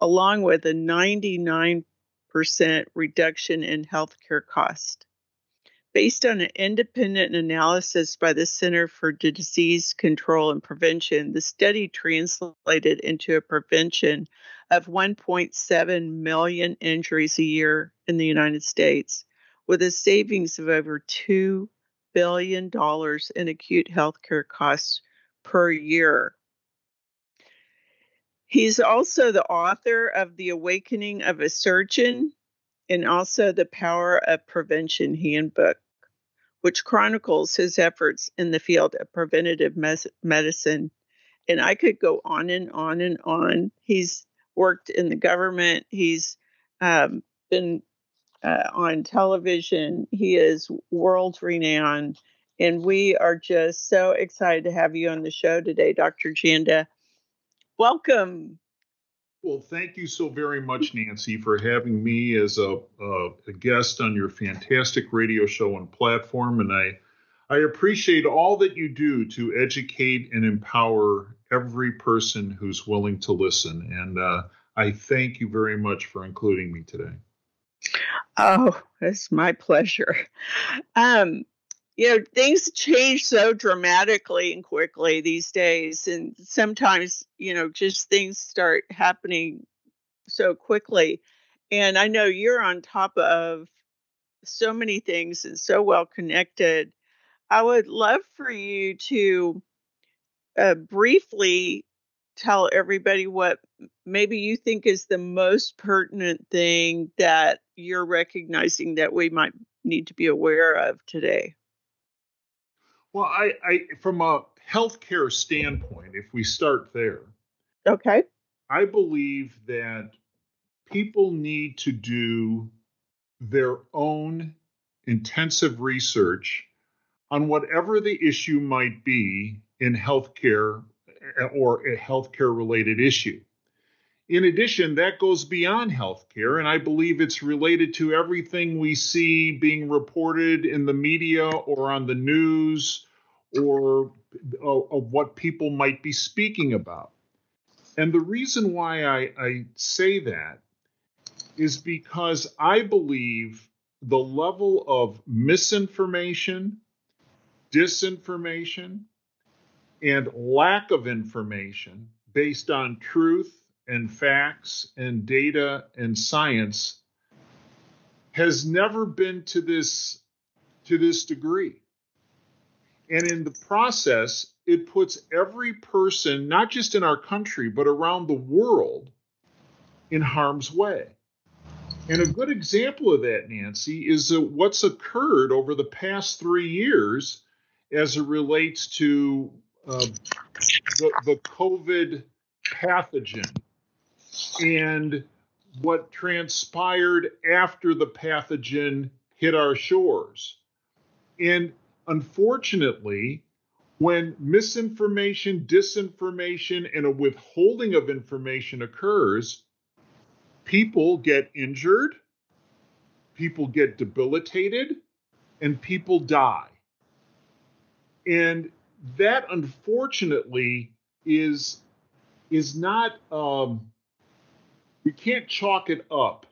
along with a 99% reduction in healthcare cost. Based on an independent analysis by the Center for Disease Control and Prevention, the study translated into a prevention of 1.7 million injuries a year in the United States, with a savings of over $2 billion in acute healthcare costs per year. He's also the author of The Awakening of a Surgeon and also The Power of Prevention Handbook which chronicles his efforts in the field of preventative mes- medicine. And I could go on and on and on. He's worked in the government, he's um, been uh, on television, he is world renowned. And we are just so excited to have you on the show today, Dr. Janda. Welcome. Well, thank you so very much, Nancy, for having me as a, a, guest on your fantastic radio show and platform. And I, I appreciate all that you do to educate and empower every person who's willing to listen. And uh, I thank you very much for including me today. Oh, it's my pleasure. Um, you know things change so dramatically and quickly these days and sometimes you know just things start happening so quickly. And i know you're on top of so many things and so well connected. I would love for you to uh, briefly tell everybody what maybe you think is the most pertinent thing that you're recognizing that we might need to be aware of today well, I, I from a healthcare standpoint, if we start there, okay, I believe that people need to do their own intensive research on whatever the issue might be in healthcare eh, or a healthcare related issue. In addition, that goes beyond healthcare, and I believe it's related to everything we see being reported in the media or on the news or uh, of what people might be speaking about. And the reason why I, I say that is because I believe the level of misinformation, disinformation, and lack of information based on truth and facts and data and science has never been to this to this degree and in the process, it puts every person, not just in our country, but around the world, in harm's way. And a good example of that, Nancy, is what's occurred over the past three years as it relates to uh, the, the COVID pathogen and what transpired after the pathogen hit our shores. And unfortunately, when misinformation, disinformation, and a withholding of information occurs, people get injured, people get debilitated, and people die. And that, unfortunately, is is not um, we can't chalk it up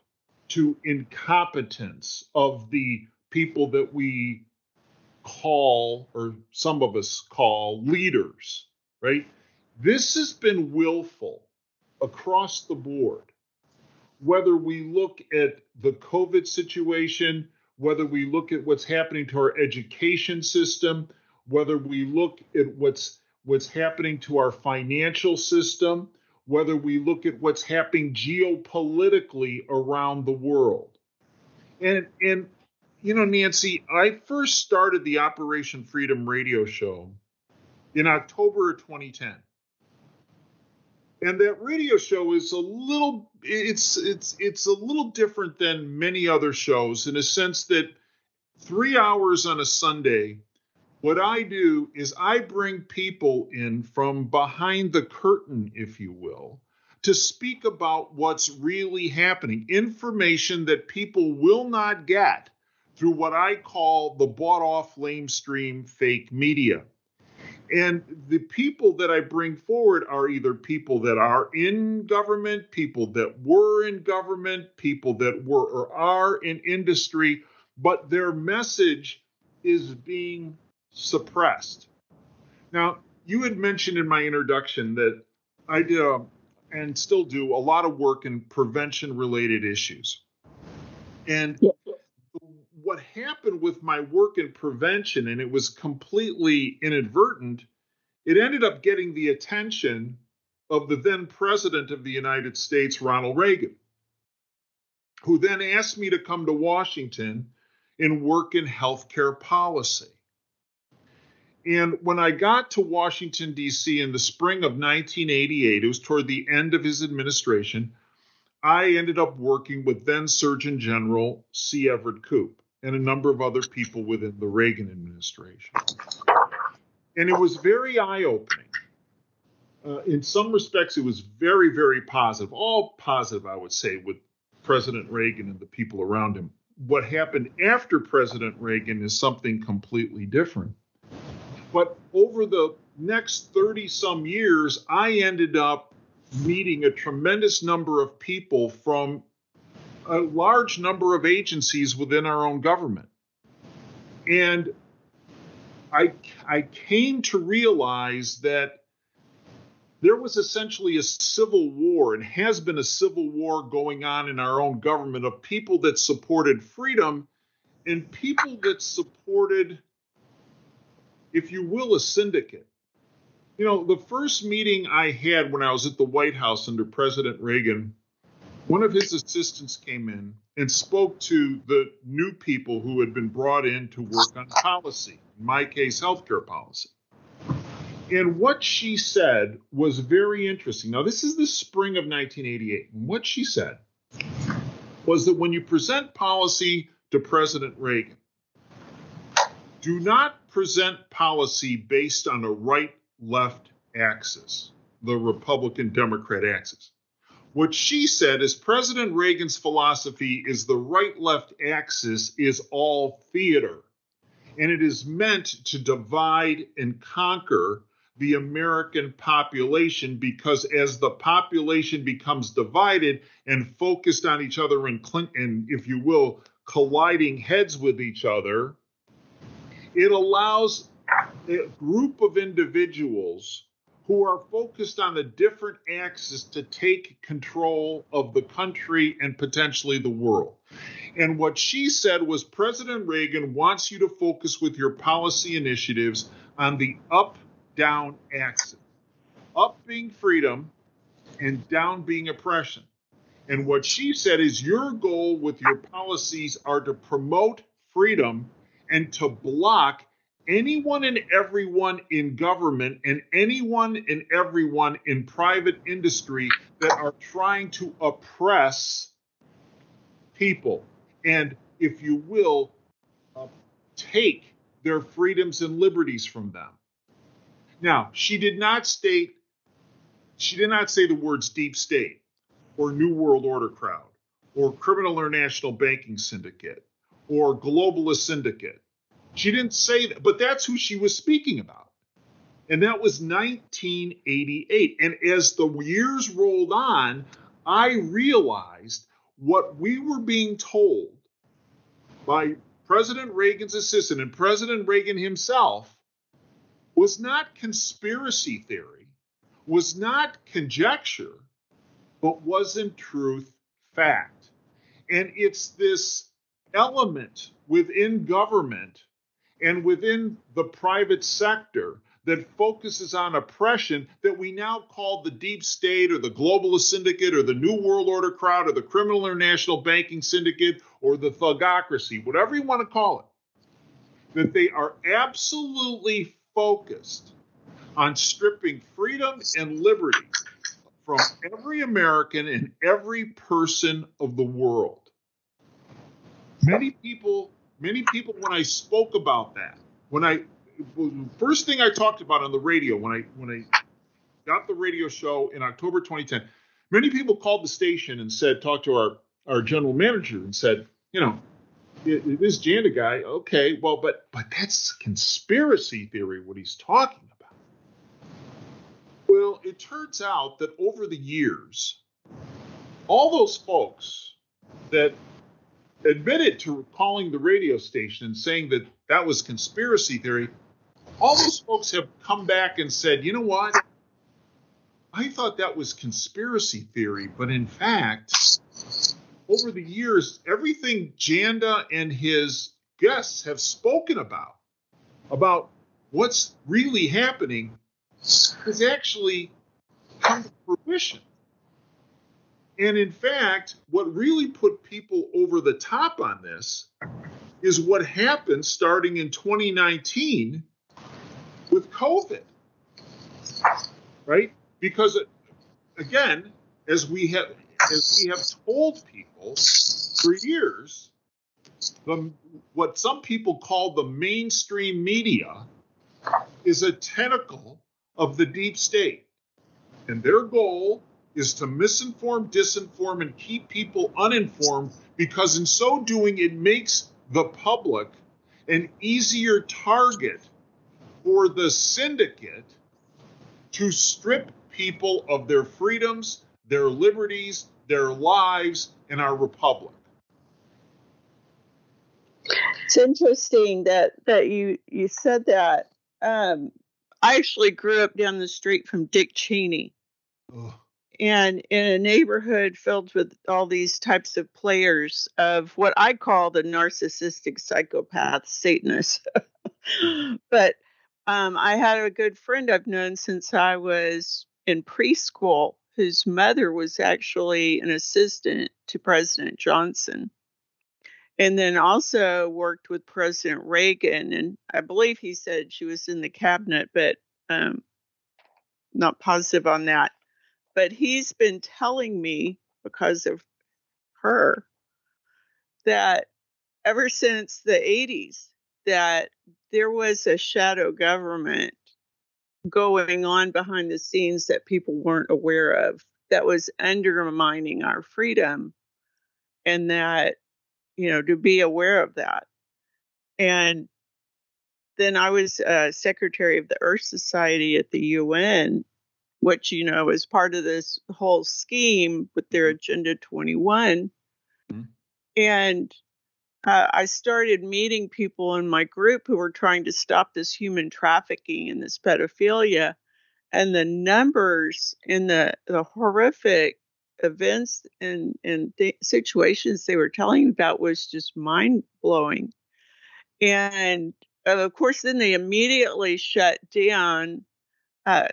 to incompetence of the people that we call, or some of us call, leaders, right? This has been willful across the board. Whether we look at the COVID situation, whether we look at what's happening to our education system, whether we look at what's what's happening to our financial system, whether we look at what's happening geopolitically around the world. And and you know, Nancy, I first started the Operation Freedom radio show in October of 2010. And that radio show is a little it's it's it's a little different than many other shows in a sense that 3 hours on a Sunday What I do is I bring people in from behind the curtain, if you will, to speak about what's really happening, information that people will not get through what I call the bought off lamestream fake media. And the people that I bring forward are either people that are in government, people that were in government, people that were or are in industry, but their message is being suppressed. Now, you had mentioned in my introduction that I did a, and still do a lot of work in prevention related issues. And what happened with my work in prevention, and it was completely inadvertent, it ended up getting the attention of the then president of the United States, Ronald Reagan, who then asked me to come to Washington and work in healthcare policy. And when I got to Washington, D.C. in the spring of 1988, it was toward the end of his administration, I ended up working with then Surgeon General C. Everett Koop and a number of other people within the Reagan administration. And it was very eye opening. Uh, in some respects, it was very, very positive, all positive, I would say, with President Reagan and the people around him. What happened after President Reagan is something completely different. But over the next 30 some years, I ended up meeting a tremendous number of people from a large number of agencies within our own government. And I, I came to realize that there was essentially a civil war and has been a civil war going on in our own government of people that supported freedom and people that supported, if you will, a syndicate. You know, the first meeting I had when I was at the White House under President Reagan one of his assistants came in and spoke to the new people who had been brought in to work on policy, in my case, healthcare policy. And what she said was very interesting. Now, this is the spring of 1988. And what she said was that when you present policy to President Reagan, do not present policy based on a right left axis, the Republican Democrat axis. What she said is President Reagan's philosophy is the right left axis is all theater. And it is meant to divide and conquer the American population because as the population becomes divided and focused on each other and, and if you will, colliding heads with each other, it allows a group of individuals who are focused on a different axis to take control of the country and potentially the world. And what she said was President Reagan wants you to focus with your policy initiatives on the up down axis. Up being freedom and down being oppression. And what she said is your goal with your policies are to promote freedom and to block anyone and everyone in government and anyone and everyone in private industry that are trying to oppress people and, if you will, uh, take their freedoms and liberties from them. Now, she did not state, she did not say the words deep state or New World Order crowd or criminal international banking syndicate or globalist syndicate she didn't say that, but that's who she was speaking about. And that was 1988. And as the years rolled on, I realized what we were being told by President Reagan's assistant and President Reagan himself was not conspiracy theory, was not conjecture, but was in truth fact. And it's this element within government and within the private sector that focuses on oppression that we now call the deep state or the globalist syndicate or the new world order crowd or the criminal international banking syndicate or the thugocracy, whatever you want to call it, that they are absolutely focused on stripping freedom and liberty from every American and every person of the world. Many people many people when I spoke about that, when I first thing I talked about on the radio when I when I got the radio show in October 2010. Many people called the station and said, talked to our our general manager and said, you know, this Janda guy, okay, well, but but that's conspiracy theory. What he's talking about. Well, it turns out that over the years, all those folks that admitted to calling the radio station and saying that that was conspiracy theory, all those folks have come back and said, you know what? I thought that was conspiracy theory, but in fact, over the years, everything Janda and his guests have spoken about, about what's really happening, has actually come to fruition. And in fact, what really put people over the top on this is what happened starting in 2019 with COVID. Right? Because again, as we have as we have told people for years, the, what some people call the mainstream media is a tentacle of the deep state. And their goal is to misinform, disinform, and keep people uninformed because, in so doing, it makes the public an easier target for the syndicate to strip people of their freedoms, their liberties, their lives, and our republic. It's interesting that that you you said that. Um, I actually grew up down the street from Dick Cheney. Ugh and in a neighborhood filled with all these types of players of what I call the narcissistic psychopath Satanists. [LAUGHS] but um, I had a good friend I've known since I was in preschool, whose mother was actually an assistant to President Johnson. And then also worked with President Reagan. And I believe he said she was in the cabinet, but um, not positive on that but he's been telling me because of her that ever since the 80s that there was a shadow government going on behind the scenes that people weren't aware of that was undermining our freedom and that you know to be aware of that. And then i was uh, secretary of the earth society at the un which you know is part of this whole scheme with their mm-hmm. agenda 21 mm-hmm. and uh, i started meeting people in my group who were trying to stop this human trafficking and this pedophilia and the numbers in the, the horrific events and, and th- situations they were telling about was just mind blowing and uh, of course then they immediately shut down uh,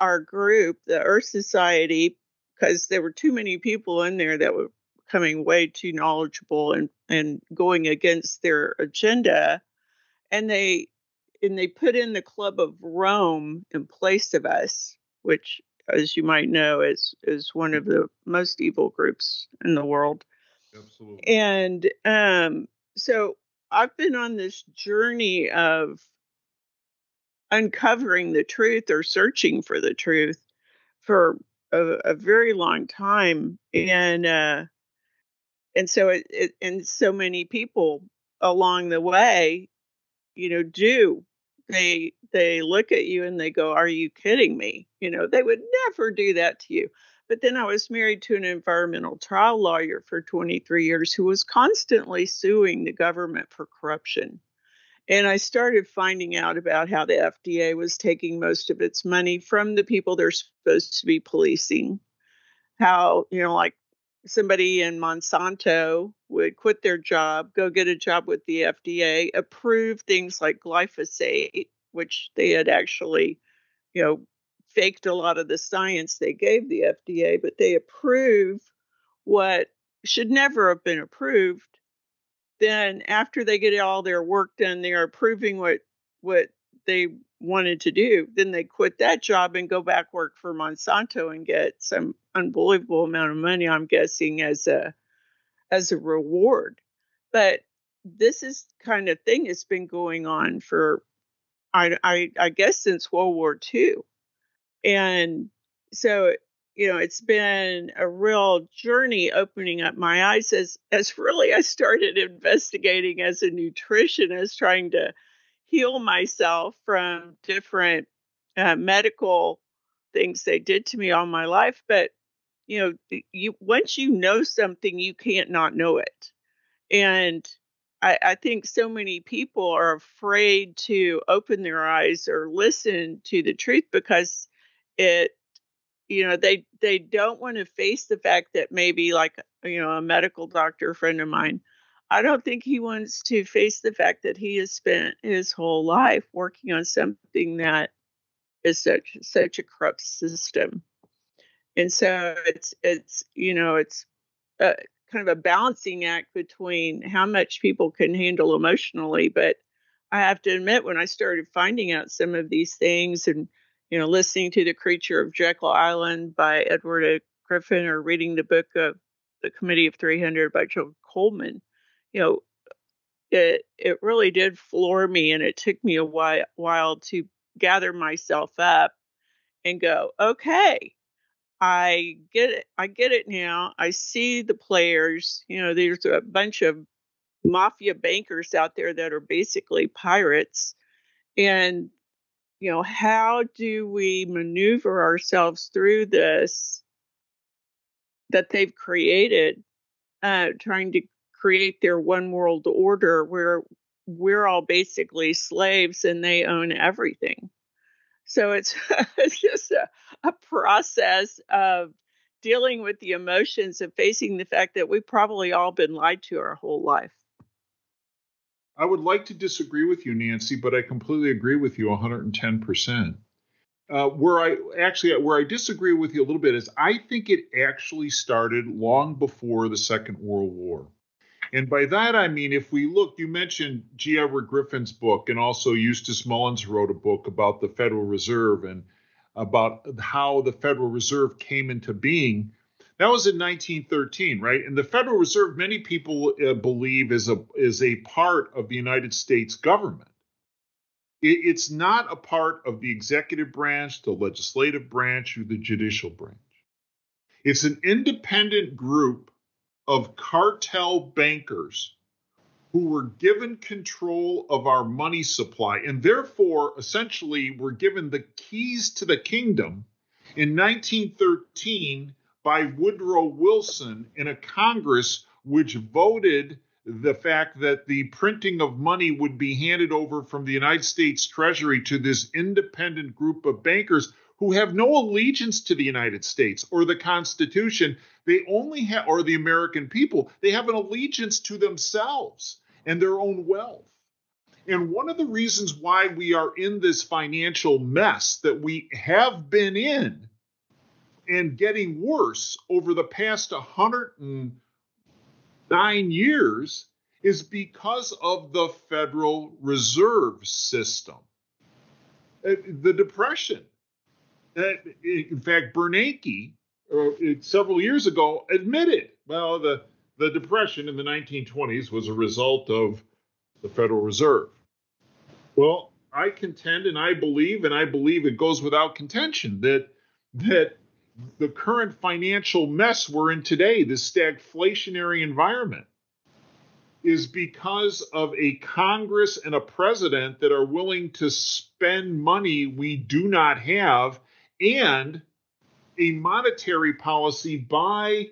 our group, the Earth Society, because there were too many people in there that were becoming way too knowledgeable and, and going against their agenda. And they and they put in the Club of Rome in place of us, which, as you might know, is is one of the most evil groups in the world. Absolutely. And um, so I've been on this journey of uncovering the truth or searching for the truth for a, a very long time and uh and so it, it and so many people along the way you know do. They they look at you and they go are you kidding me? You know they would never do that to you. But then i was married to an environmental trial lawyer for 23 years who was constantly suing the government for corruption and I started finding out about how the FDA was taking most of its money from the people they're supposed to be policing. How, you know, like somebody in Monsanto would quit their job, go get a job with the FDA, approve things like glyphosate, which they had actually, you know, faked a lot of the science they gave the FDA, but they approve what should never have been approved then after they get all their work done, they are proving what what they wanted to do. Then they quit that job and go back work for Monsanto and get some unbelievable amount of money. I'm guessing as a as a reward. But this is kind of thing that's been going on for I, I, I guess since World War II. And so, you know, it's been a real journey opening up my eyes as, as really I started investigating as a nutritionist, trying to heal myself from different uh, medical things they did to me all my life. But, you know, you once you know something, you can't not know it. And I, I think so many people are afraid to open their eyes or listen to the truth because it you know they they don't want to face the fact that maybe like you know a medical doctor friend of mine i don't think he wants to face the fact that he has spent his whole life working on something that is such such a corrupt system and so it's it's you know it's uh, kind of a balancing act between how much people can handle emotionally. But I have to admit, when I started finding out some of these things and, you know, listening to The Creature of Jekyll Island by Edward A. Griffin or reading the book of The Committee of 300 by Joe Coleman, you know, it it really did floor me and it took me a while, while to gather myself up and go, okay, I get it. I get it now. I see the players. You know, there's a bunch of mafia bankers out there that are basically pirates. And, you know, how do we maneuver ourselves through this that they've created, uh, trying to create their one world order where we're all basically slaves and they own everything? So it's, [LAUGHS] it's just a, a process of dealing with the emotions of facing the fact that we've probably all been lied to our whole life. I would like to disagree with you, Nancy, but I completely agree with you 110%. Uh, where I actually where I disagree with you a little bit is I think it actually started long before the Second World War. And by that, I mean, if we look, you mentioned G. Edward Griffin's book, and also Eustace Mullins wrote a book about the Federal Reserve and about how the Federal Reserve came into being. That was in 1913, right? And the Federal Reserve, many people uh, believe, is a is a part of the United States government. It, it's not a part of the executive branch, the legislative branch, or the judicial branch. It's an independent group of cartel bankers who were given control of our money supply and therefore essentially were given the keys to the kingdom in 1913 by Woodrow Wilson in a Congress which voted the fact that the printing of money would be handed over from the United States Treasury to this independent group of bankers who have no allegiance to the United States or the Constitution. They only have, or the American people, they have an allegiance to themselves and their own wealth. And one of the reasons why we are in this financial mess that we have been in and getting worse over the past 109 years is because of the Federal Reserve System. Uh, the Depression in fact, Bernanke, uh, several years ago, admitted, well, the, the Depression in the 1920s was a result of the Federal Reserve. Well, I contend and I believe, and I believe it goes without contention, that that the current financial mess we're in today, this stagflationary environment, is because of a Congress and a president that are willing to spend money we do not have and a monetary policy by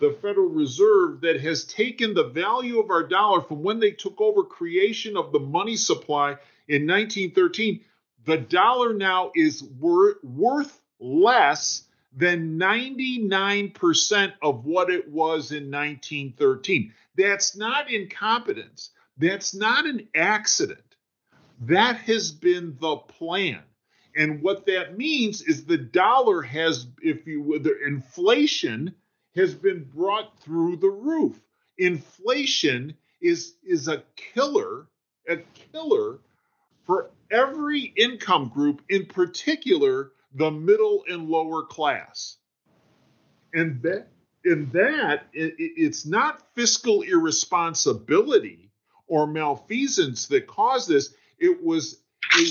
the Federal Reserve that has taken the value of our dollar from when they took over creation of the money supply in 1913. The dollar now is wor- worth less than 99% of what it was in 1913. That's not incompetence. That's not an accident. That has been the plan. And what that means is the dollar has, if you would, the inflation has been brought through the roof. Inflation is is a killer, a killer for every income group, in particular the middle and lower class. And that in that it, it's not fiscal irresponsibility or malfeasance that caused this. It was a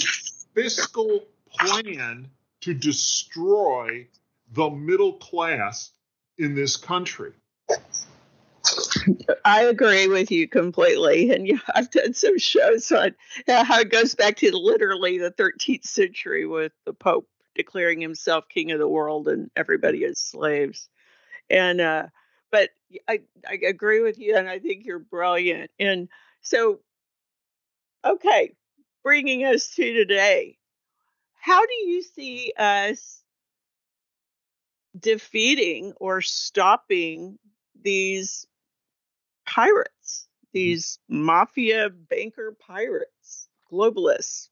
fiscal plan to destroy the middle class in this country. I agree with you completely. And yeah, I've done some shows on how it goes back to literally the 13th century with the Pope declaring himself king of the world and everybody as slaves. And, uh, but I, I agree with you and I think you're brilliant. And so, okay, bringing us to today, how do you see us defeating or stopping these pirates, these mafia banker pirates, globalists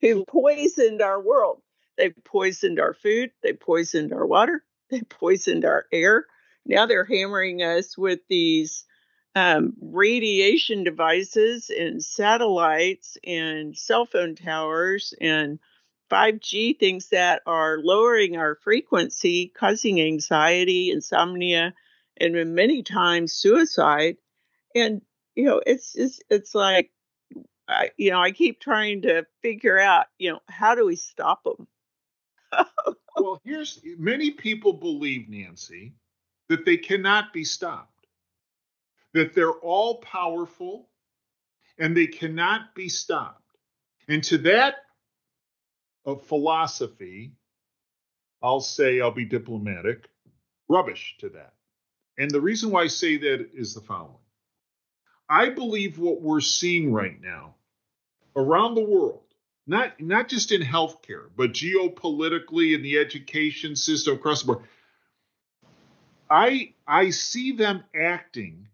who poisoned our world. They poisoned our food, they poisoned our water, [LAUGHS] they poisoned our air. Now they're hammering us with these um, radiation devices and satellites and cell phone towers and 5G things that are lowering our frequency, causing anxiety, insomnia, and many times suicide. And you know, it's it's it's like, I, you know, I keep trying to figure out, you know, how do we stop them? Well, here's many people believe Nancy that they cannot be stopped, that they're all powerful, and they cannot be stopped. And to that of philosophy, I'll say, I'll be diplomatic, rubbish to that. And the reason why I say that is the following I believe what we're seeing right now around the world, not, not just in healthcare, but geopolitically in the education system across the board, I, I see them acting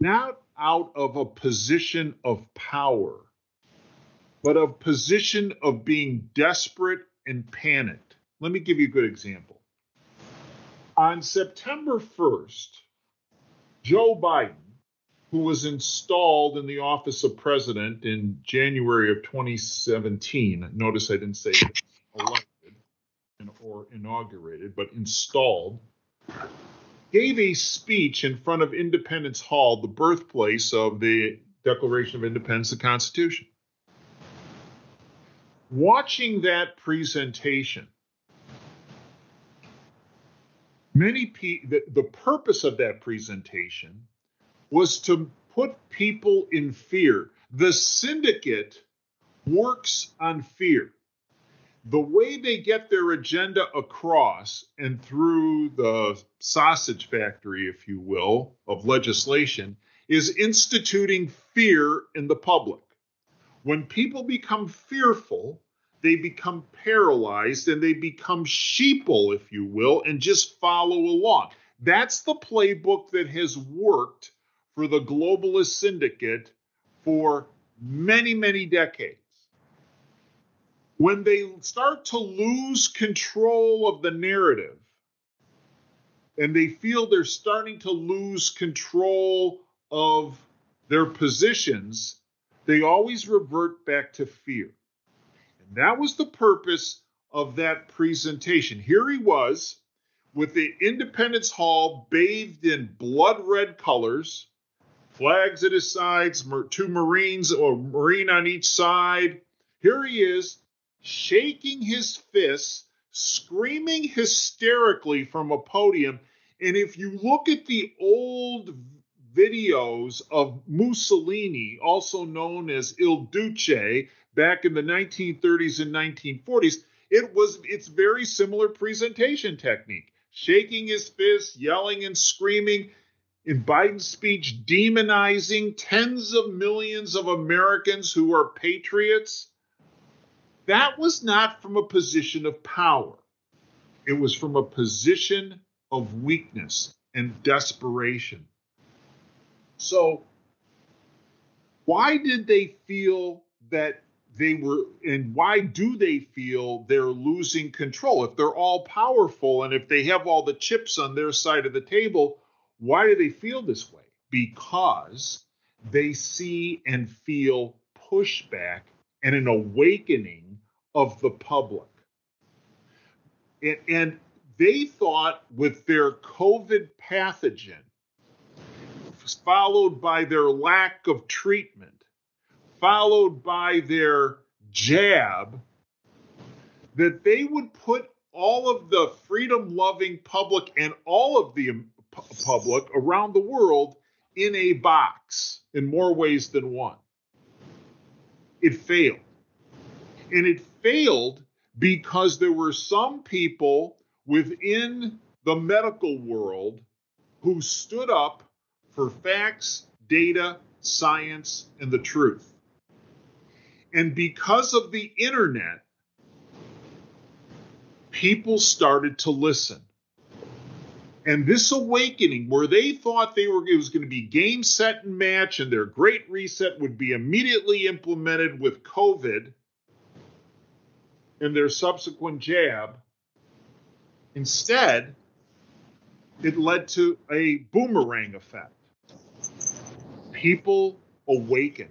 not out of a position of power, but a position of being desperate and panicked. Let me give you a good example. On September 1st, Joe Biden, who was installed in the office of president in January of 2017, notice I didn't say elected or inaugurated, but installed, gave a speech in front of Independence Hall, the birthplace of the Declaration of Independence, the Constitution. Watching that presentation, many people, the, the purpose of that presentation was to put people in fear. The syndicate works on fear. The way they get their agenda across and through the sausage factory, if you will, of legislation is instituting fear in the public. When people become fearful, they become paralyzed and they become sheeple, if you will, and just follow along. That's the playbook that has worked for the globalist syndicate for many, many decades. When they start to lose control of the narrative and they feel they're starting to lose control of their positions, they always revert back to fear. And that was the purpose of that presentation. Here he was with the Independence Hall bathed in blood red colors, flags at his sides, two Marines or Marine on each side. Here he is shaking his fists, screaming hysterically from a podium. And if you look at the old videos of Mussolini, also known as Il Duce, back in the 1930s and 1940s, it was it's very similar presentation technique. Shaking his fist, yelling and screaming. In Biden's speech, demonizing tens of millions of Americans who are patriots. That was not from a position of power. It was from a position of weakness and desperation. So, why did they feel that they were and why do they feel they're losing control if they're all powerful and if they have all the chips on their side of the table why do they feel this way? Because they see and feel pushback and an awakening of the public. And, and they thought with their covid pathogen followed by their lack of treatment followed by their jab that they would put all of the freedom loving public and all of the public around the world in a box in more ways than one. It failed. And it failed because there were some people within the medical world who stood up for facts, data, science, and the truth. And because of the internet, people started to listen. And this awakening, where they thought they were it was going to be game, set, and match, and their great reset would be immediately implemented with COVID and their subsequent jab, instead, it led to a boomerang effect. People awakened.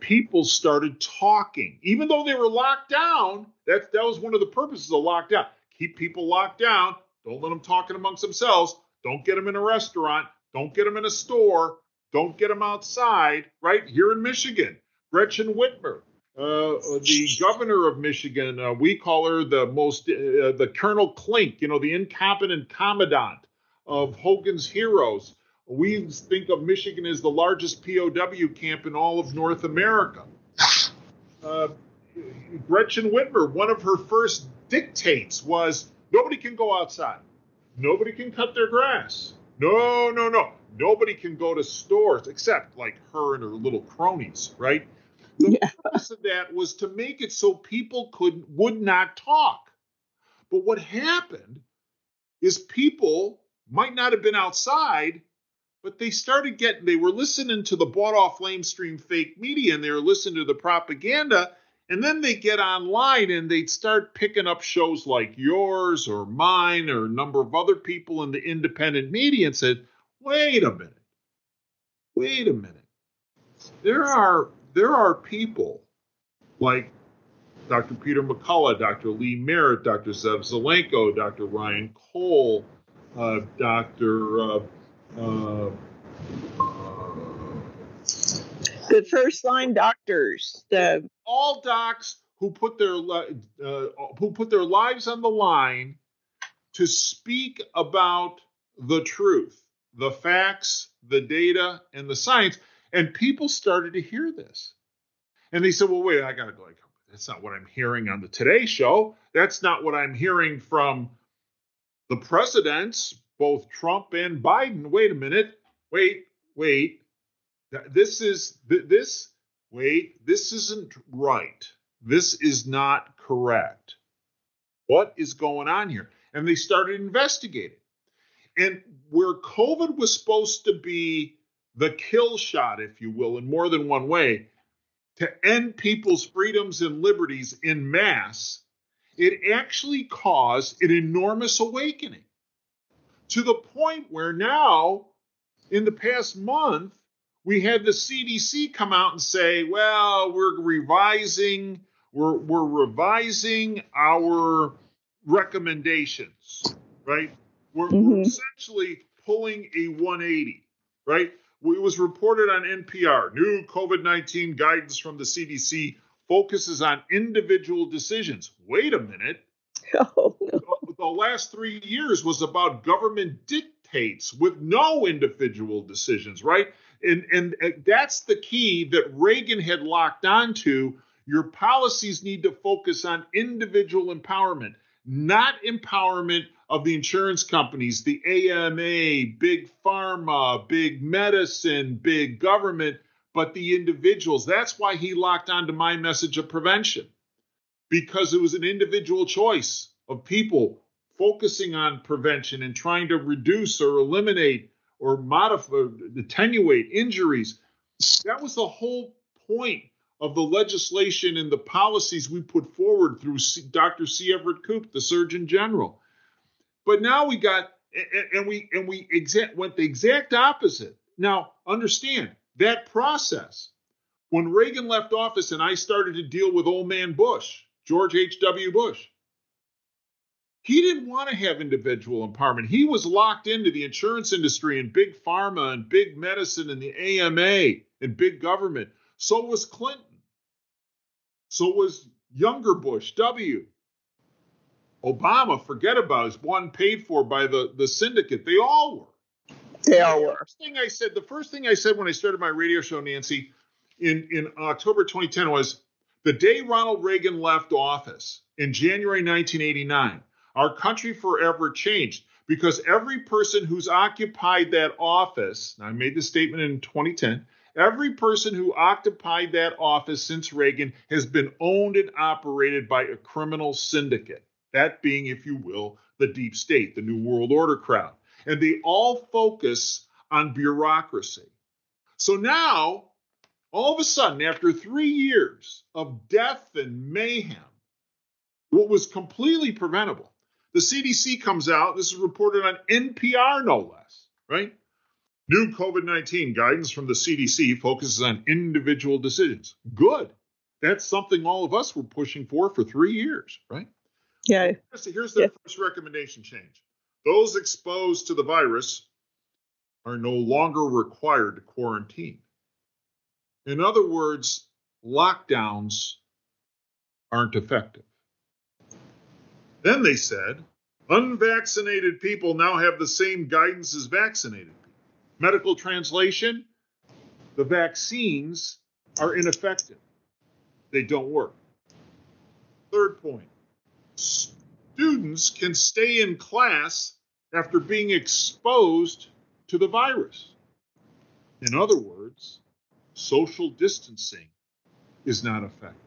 People started talking, even though they were locked down. That that was one of the purposes of lockdown. Keep people locked down. Don't let them talking amongst themselves. Don't get them in a restaurant. Don't get them in a store. Don't get them outside. Right here in Michigan, Gretchen Whitmer, uh, the governor of Michigan, uh, we call her the most, uh, the Colonel Klink, you know, the incompetent commandant of Hogan's Heroes. We think of Michigan as the largest POW camp in all of North America. Uh, Gretchen Whitmer, one of her first dictates was nobody can go outside. Nobody can cut their grass. No, no, no. Nobody can go to stores except like her and her little cronies, right? The yeah. purpose of that was to make it so people could would not talk. But what happened is people might not have been outside, but they started getting they were listening to the bought off lamestream fake media and they were listening to the propaganda. And then they get online and they'd start picking up shows like yours or mine or a number of other people in the independent media and said, wait a minute. Wait a minute. There are there are people like Dr. Peter McCullough, Dr. Lee Merritt, Dr. Zev Zelenko, Dr. Ryan Cole, uh, Dr. Uh, uh, the first line doctors, the all docs who put their uh, who put their lives on the line to speak about the truth, the facts, the data, and the science. And people started to hear this. And they said, well, wait, I got to go. Like, that's not what I'm hearing on the Today Show. That's not what I'm hearing from the presidents, both Trump and Biden. Wait a minute. Wait, wait. This is, this, wait, this isn't right. This is not correct. What is going on here? And they started investigating. And where COVID was supposed to be the kill shot, if you will, in more than one way, to end people's freedoms and liberties in mass, it actually caused an enormous awakening to the point where now, in the past month, we had the CDC come out and say, well, we're revising, we're, we're revising our recommendations, right? We're, mm-hmm. we're essentially pulling a 180, right? it was reported on NPR. New COVID 19 guidance from the CDC focuses on individual decisions. Wait a minute. [LAUGHS] Oh, no. The last three years was about government dictates with no individual decisions, right? And, and uh, that's the key that Reagan had locked onto. Your policies need to focus on individual empowerment, not empowerment of the insurance companies, the AMA, big pharma, big medicine, big government, but the individuals. That's why he locked onto my message of prevention, because it was an individual choice of people focusing on prevention and trying to reduce or eliminate or modify, uh, attenuate injuries. That was the whole point of the legislation and the policies we put forward through Dr. C. Everett Koop, the Surgeon General. But now we got and we and we exact went the exact opposite. Now understand that process. When Reagan left office and I started to deal with old man Bush, George H.W. Bush, he didn't want to have individual empowerment. He was locked into the insurance industry and big pharma and big medicine and the AMA and big government. So was Clinton. So was younger Bush W. Obama, forget about it, one paid for by the, the syndicate. They all were. They all were. The first thing I said, the first thing I said when I started my radio show, Nancy, in, in October 2010 was the day Ronald Reagan left office in January 1989, our country forever changed because every person who's occupied that office, I made this statement in 2010, every person who occupied that office since Reagan has been owned and operated by a criminal syndicate. That being, if you will, the deep state, the New World Order crowd. And they all focus on bureaucracy. So now, all of a sudden, after three years of death and mayhem, what was completely preventable, the CDC comes out, this is reported on NPR no less, right? New COVID 19 guidance from the CDC focuses on individual decisions. Good. That's something all of us were pushing for for three years, right? Yeah. So Here's the yeah. first recommendation change those exposed to the virus are no longer required to quarantine. In other words, lockdowns aren't effective. Then they said unvaccinated people now have the same guidance as vaccinated people. Medical translation the vaccines are ineffective, they don't work. Third point students can stay in class after being exposed to the virus. In other words, social distancing is not effective.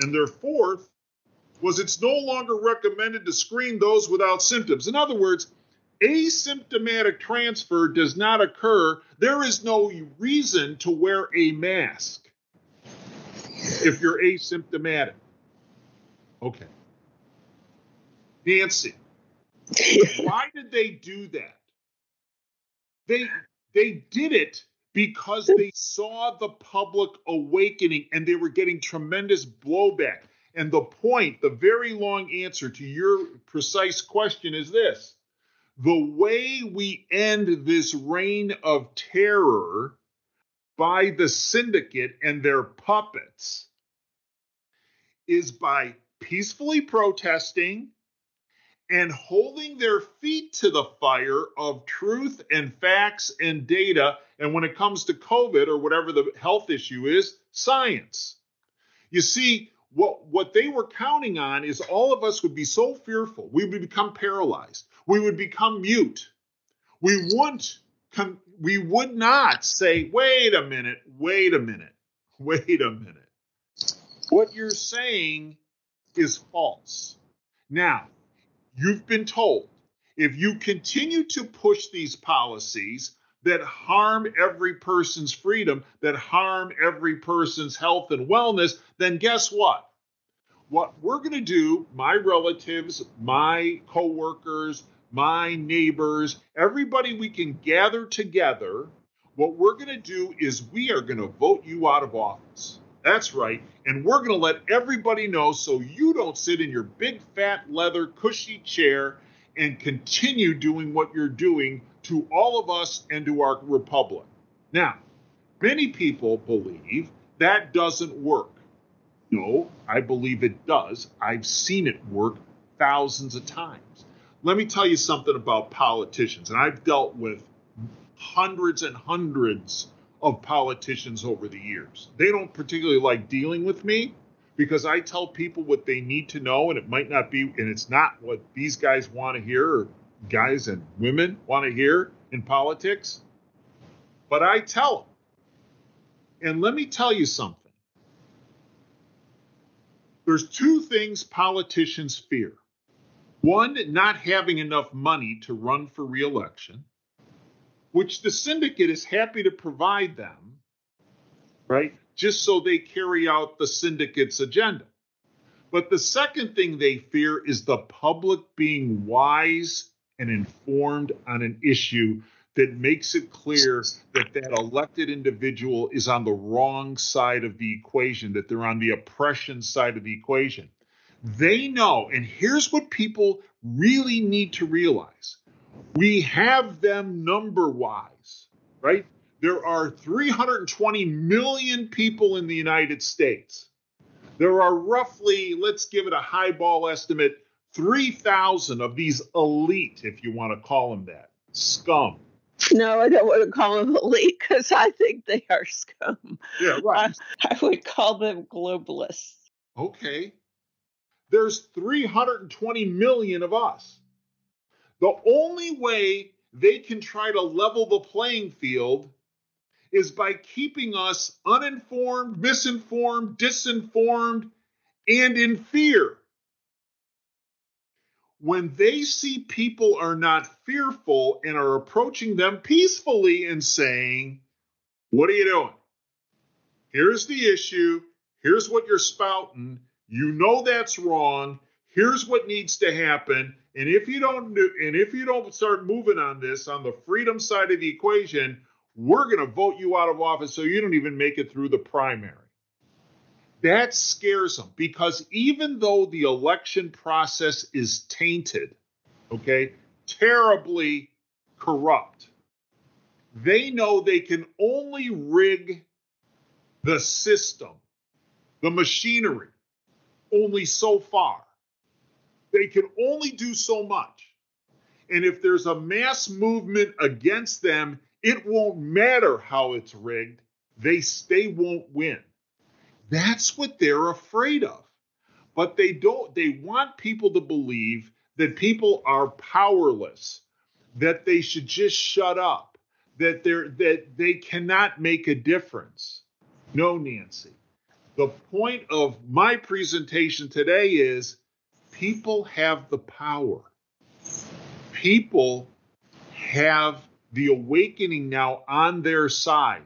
And their fourth was it's no longer recommended to screen those without symptoms. In other words, asymptomatic transfer does not occur. There is no reason to wear a mask if you're asymptomatic. Okay. Nancy, [LAUGHS] why did they do that? They they did it because they saw the public awakening and they were getting tremendous blowback. And the point, the very long answer to your precise question is this the way we end this reign of terror by the syndicate and their puppets is by peacefully protesting and holding their feet to the fire of truth and facts and data. And when it comes to COVID or whatever the health issue is, science. You see, what, what they were counting on is all of us would be so fearful, we would become paralyzed, we would become mute. We wouldn't we would not say, wait a minute, wait a minute, [LAUGHS] wait a minute. What you're saying is false. Now, you've been told if you continue to push these policies that harm every person's freedom, that harm every person's health and wellness, then guess what? What we're going to do, my relatives, my coworkers, my neighbors, everybody we can gather together, what we're going to do is we are going to vote you out of office. That's right. And we're going to let everybody know so you don't sit in your big, fat, leather, cushy chair and continue doing what you're doing to all of us and to our republic. Now, many people believe that doesn't work. No, I believe it does. I've seen it work thousands of times. Let me tell you something about politicians, and I've dealt with hundreds and hundreds of politicians over the years. They don't particularly like dealing with me because I tell people what they need to know, and it might not be, and it's not what these guys want to hear, or guys and women want to hear in politics. But I tell them. And let me tell you something. There's two things politicians fear. One, not having enough money to run for reelection which the syndicate is happy to provide them, right? Just so they carry out the syndicate's agenda. But the second thing they fear is the public being wise and informed on an issue that makes it clear that that elected individual is on the wrong side of the equation, that they're on the oppression side of the equation. They know, and here's what people really need to realize we have them number wise, right? There are 320 million people in the United States. There are roughly, let's give it a highball estimate, 3,000 of these elite, if you want to call them that, scum. No, I don't want to call them elite because I think they are scum. Yeah, right. I, I would call them globalists. Okay. There's 320 million of us. The only way they can try to level the playing field is by keeping us uninformed, misinformed, disinformed, and in fear. When they see people are not fearful and are approaching them peacefully and saying, What are you doing? Here's the issue. Here's what you're spouting. You know that's wrong. Here's what needs to happen. And if you don't do, and if you don't start moving on this on the freedom side of the equation, we're going to vote you out of office so you don't even make it through the primary. That scares them because even though the election process is tainted, okay, terribly corrupt, they know they can only rig the system, the machinery, only so far. They can only do so much. And if there's a mass movement against them, it won't matter how it's rigged. They, they won't win. That's what they're afraid of. But they don't, they want people to believe that people are powerless, that they should just shut up, that they're that they cannot make a difference. No, Nancy. The point of my presentation today is people have the power. People have the awakening now on their side.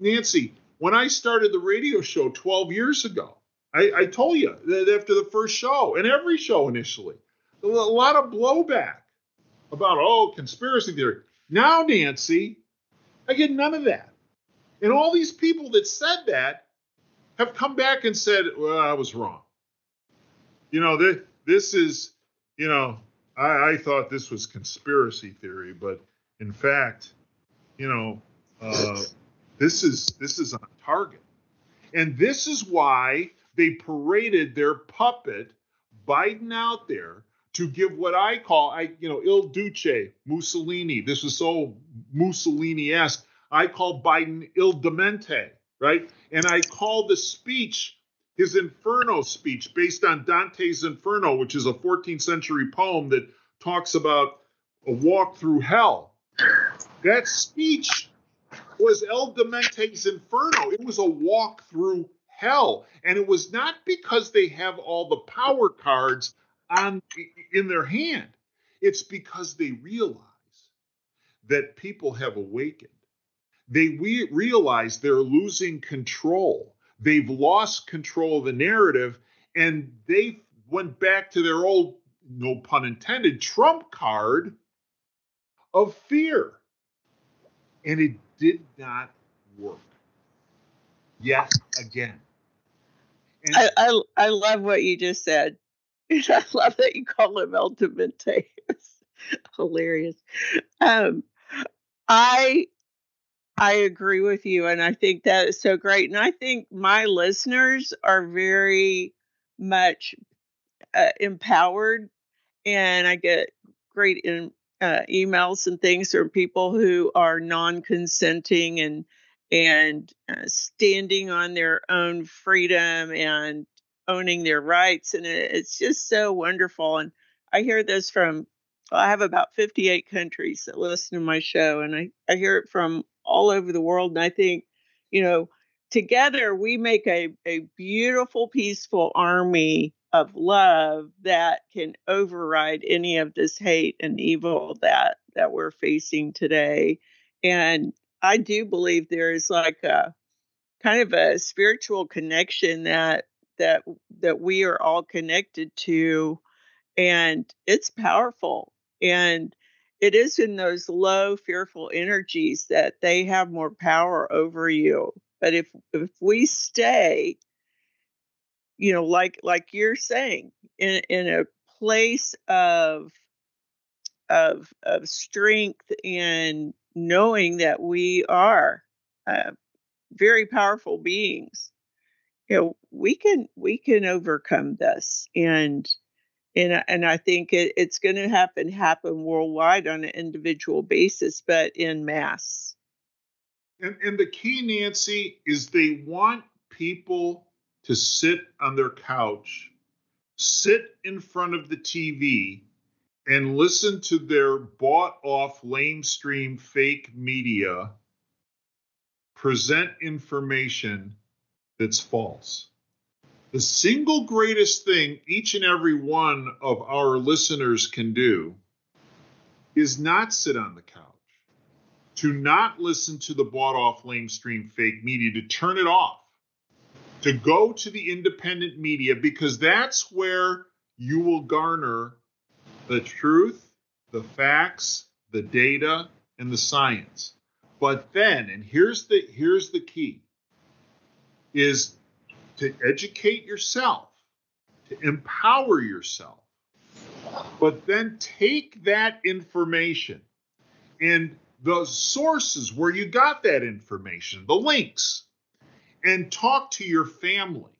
Nancy, when I started the radio show 12 years ago, I, I told you that after the first show, and every show initially, a lot of blowback about, oh, conspiracy theory. Now, Nancy, I get none of that. And all these people that said that have come back and said, well, I was wrong. You know, this, is, you know, I, I thought this was conspiracy theory, but in fact, you know, uh, this is this is on target, and this is why they paraded their puppet Biden out there to give what I call I you know Il Duce Mussolini. This is so Mussolini-esque. I call Biden Il Demente, right? And I call the speech his Inferno speech based on Dante's Inferno, which is a 14th century poem that talks about a walk through hell. That speech was El Demente's Inferno. It was a walk through hell. And it was not because they have all the power cards on in their hand. It's because they realize that people have awakened. They re- realize they're losing control. They've lost control of the narrative and they went back to their old, no pun intended, trump card of fear. And it did not work yet again. And I, I, I love what you just said. [LAUGHS] I love that you call him El Demente. It's hilarious. Um, I I agree with you, and I think that is so great. And I think my listeners are very much uh, empowered, and I get great in, uh, emails and things from people who are non-consenting and and uh, standing on their own freedom and owning their rights and it, it's just so wonderful. And i hear this from i have about 58 countries that listen to my show and i, I hear it from all over the world and i think you know together we make a, a beautiful peaceful army of love that can override any of this hate and evil that that we're facing today. And i do believe there is like a kind of a spiritual connection that that that we are all connected to and it's powerful. And it is in those low fearful energies that they have more power over you but if if we stay you know like like you're saying in in a place of of of strength and knowing that we are uh, very powerful beings you know, we can we can overcome this, and and and I think it, it's going to happen happen worldwide on an individual basis, but in mass. And and the key, Nancy, is they want people to sit on their couch, sit in front of the TV, and listen to their bought off lamestream fake media present information that's false. The single greatest thing each and every one of our listeners can do is not sit on the couch, to not listen to the bought off lamestream fake media, to turn it off, to go to the independent media, because that's where you will garner the truth, the facts, the data, and the science. But then, and here's the here's the key is to educate yourself, to empower yourself, but then take that information and the sources where you got that information, the links, and talk to your family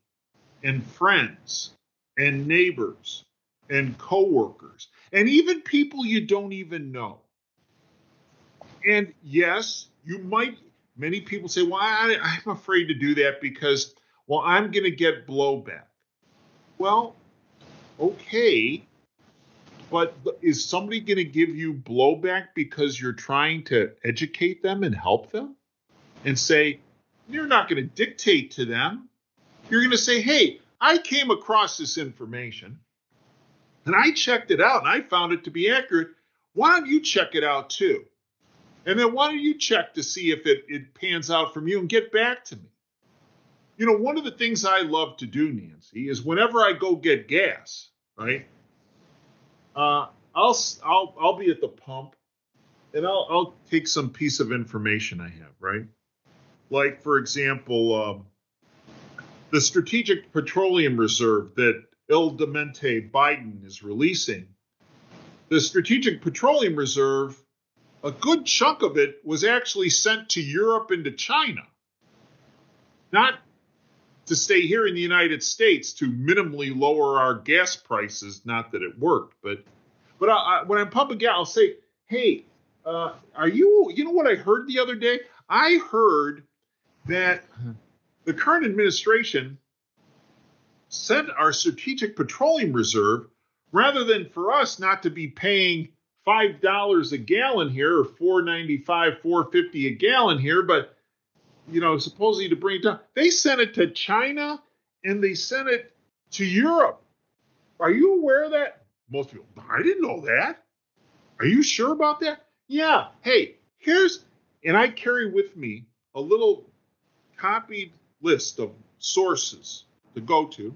and friends and neighbors and coworkers and even people you don't even know. And yes, you might many people say, well, I, I'm afraid to do that because, well, I'm going to get blowback. Well, okay, but is somebody going to give you blowback because you're trying to educate them and help them? And say, you're not going to dictate to them. You're going to say, hey, I came across this information and I checked it out and I found it to be accurate. Why don't you check it out too? And then why don't you check to see if it, it pans out from you and get back to me? You know, one of the things I love to do, Nancy, is whenever I go get gas, right? Uh, I'll I'll I'll be at the pump, and I'll I'll take some piece of information I have, right? Like for example, um, the Strategic Petroleum Reserve that Il Demente Biden is releasing. The Strategic Petroleum Reserve a good chunk of it was actually sent to Europe and to China, not to stay here in the United States to minimally lower our gas prices. Not that it worked, but but I, I, when I'm pumping gas, I'll say, "Hey, uh, are you? You know what I heard the other day? I heard that the current administration sent our strategic petroleum reserve rather than for us not to be paying five dollars a gallon here, or four ninety five, four fifty a gallon here, but you know, supposedly to bring it down, they sent it to China and they sent it to Europe. Are you aware of that? Most people, I didn't know that. Are you sure about that? Yeah. Hey, here's, and I carry with me a little copied list of sources to go to.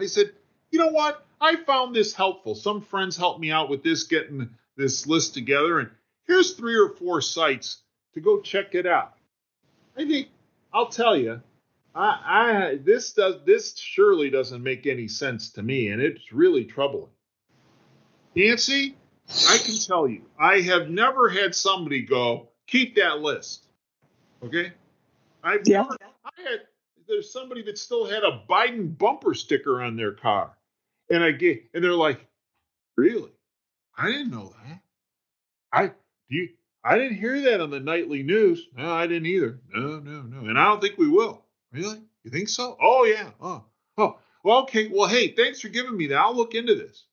I said, you know what? I found this helpful. Some friends helped me out with this, getting this list together. And here's three or four sites to go check it out. I think I'll tell you, I, I this does this surely doesn't make any sense to me, and it's really troubling. Nancy, I can tell you, I have never had somebody go keep that list. Okay, I've yeah. never. I had there's somebody that still had a Biden bumper sticker on their car. And I get, and they're like, really? I didn't know that. I do you I didn't hear that on the nightly news. No, I didn't either. No, no, no. And I don't think we will. Really? You think so? Oh yeah. Oh. Oh. Well, okay. Well, hey, thanks for giving me that. I'll look into this.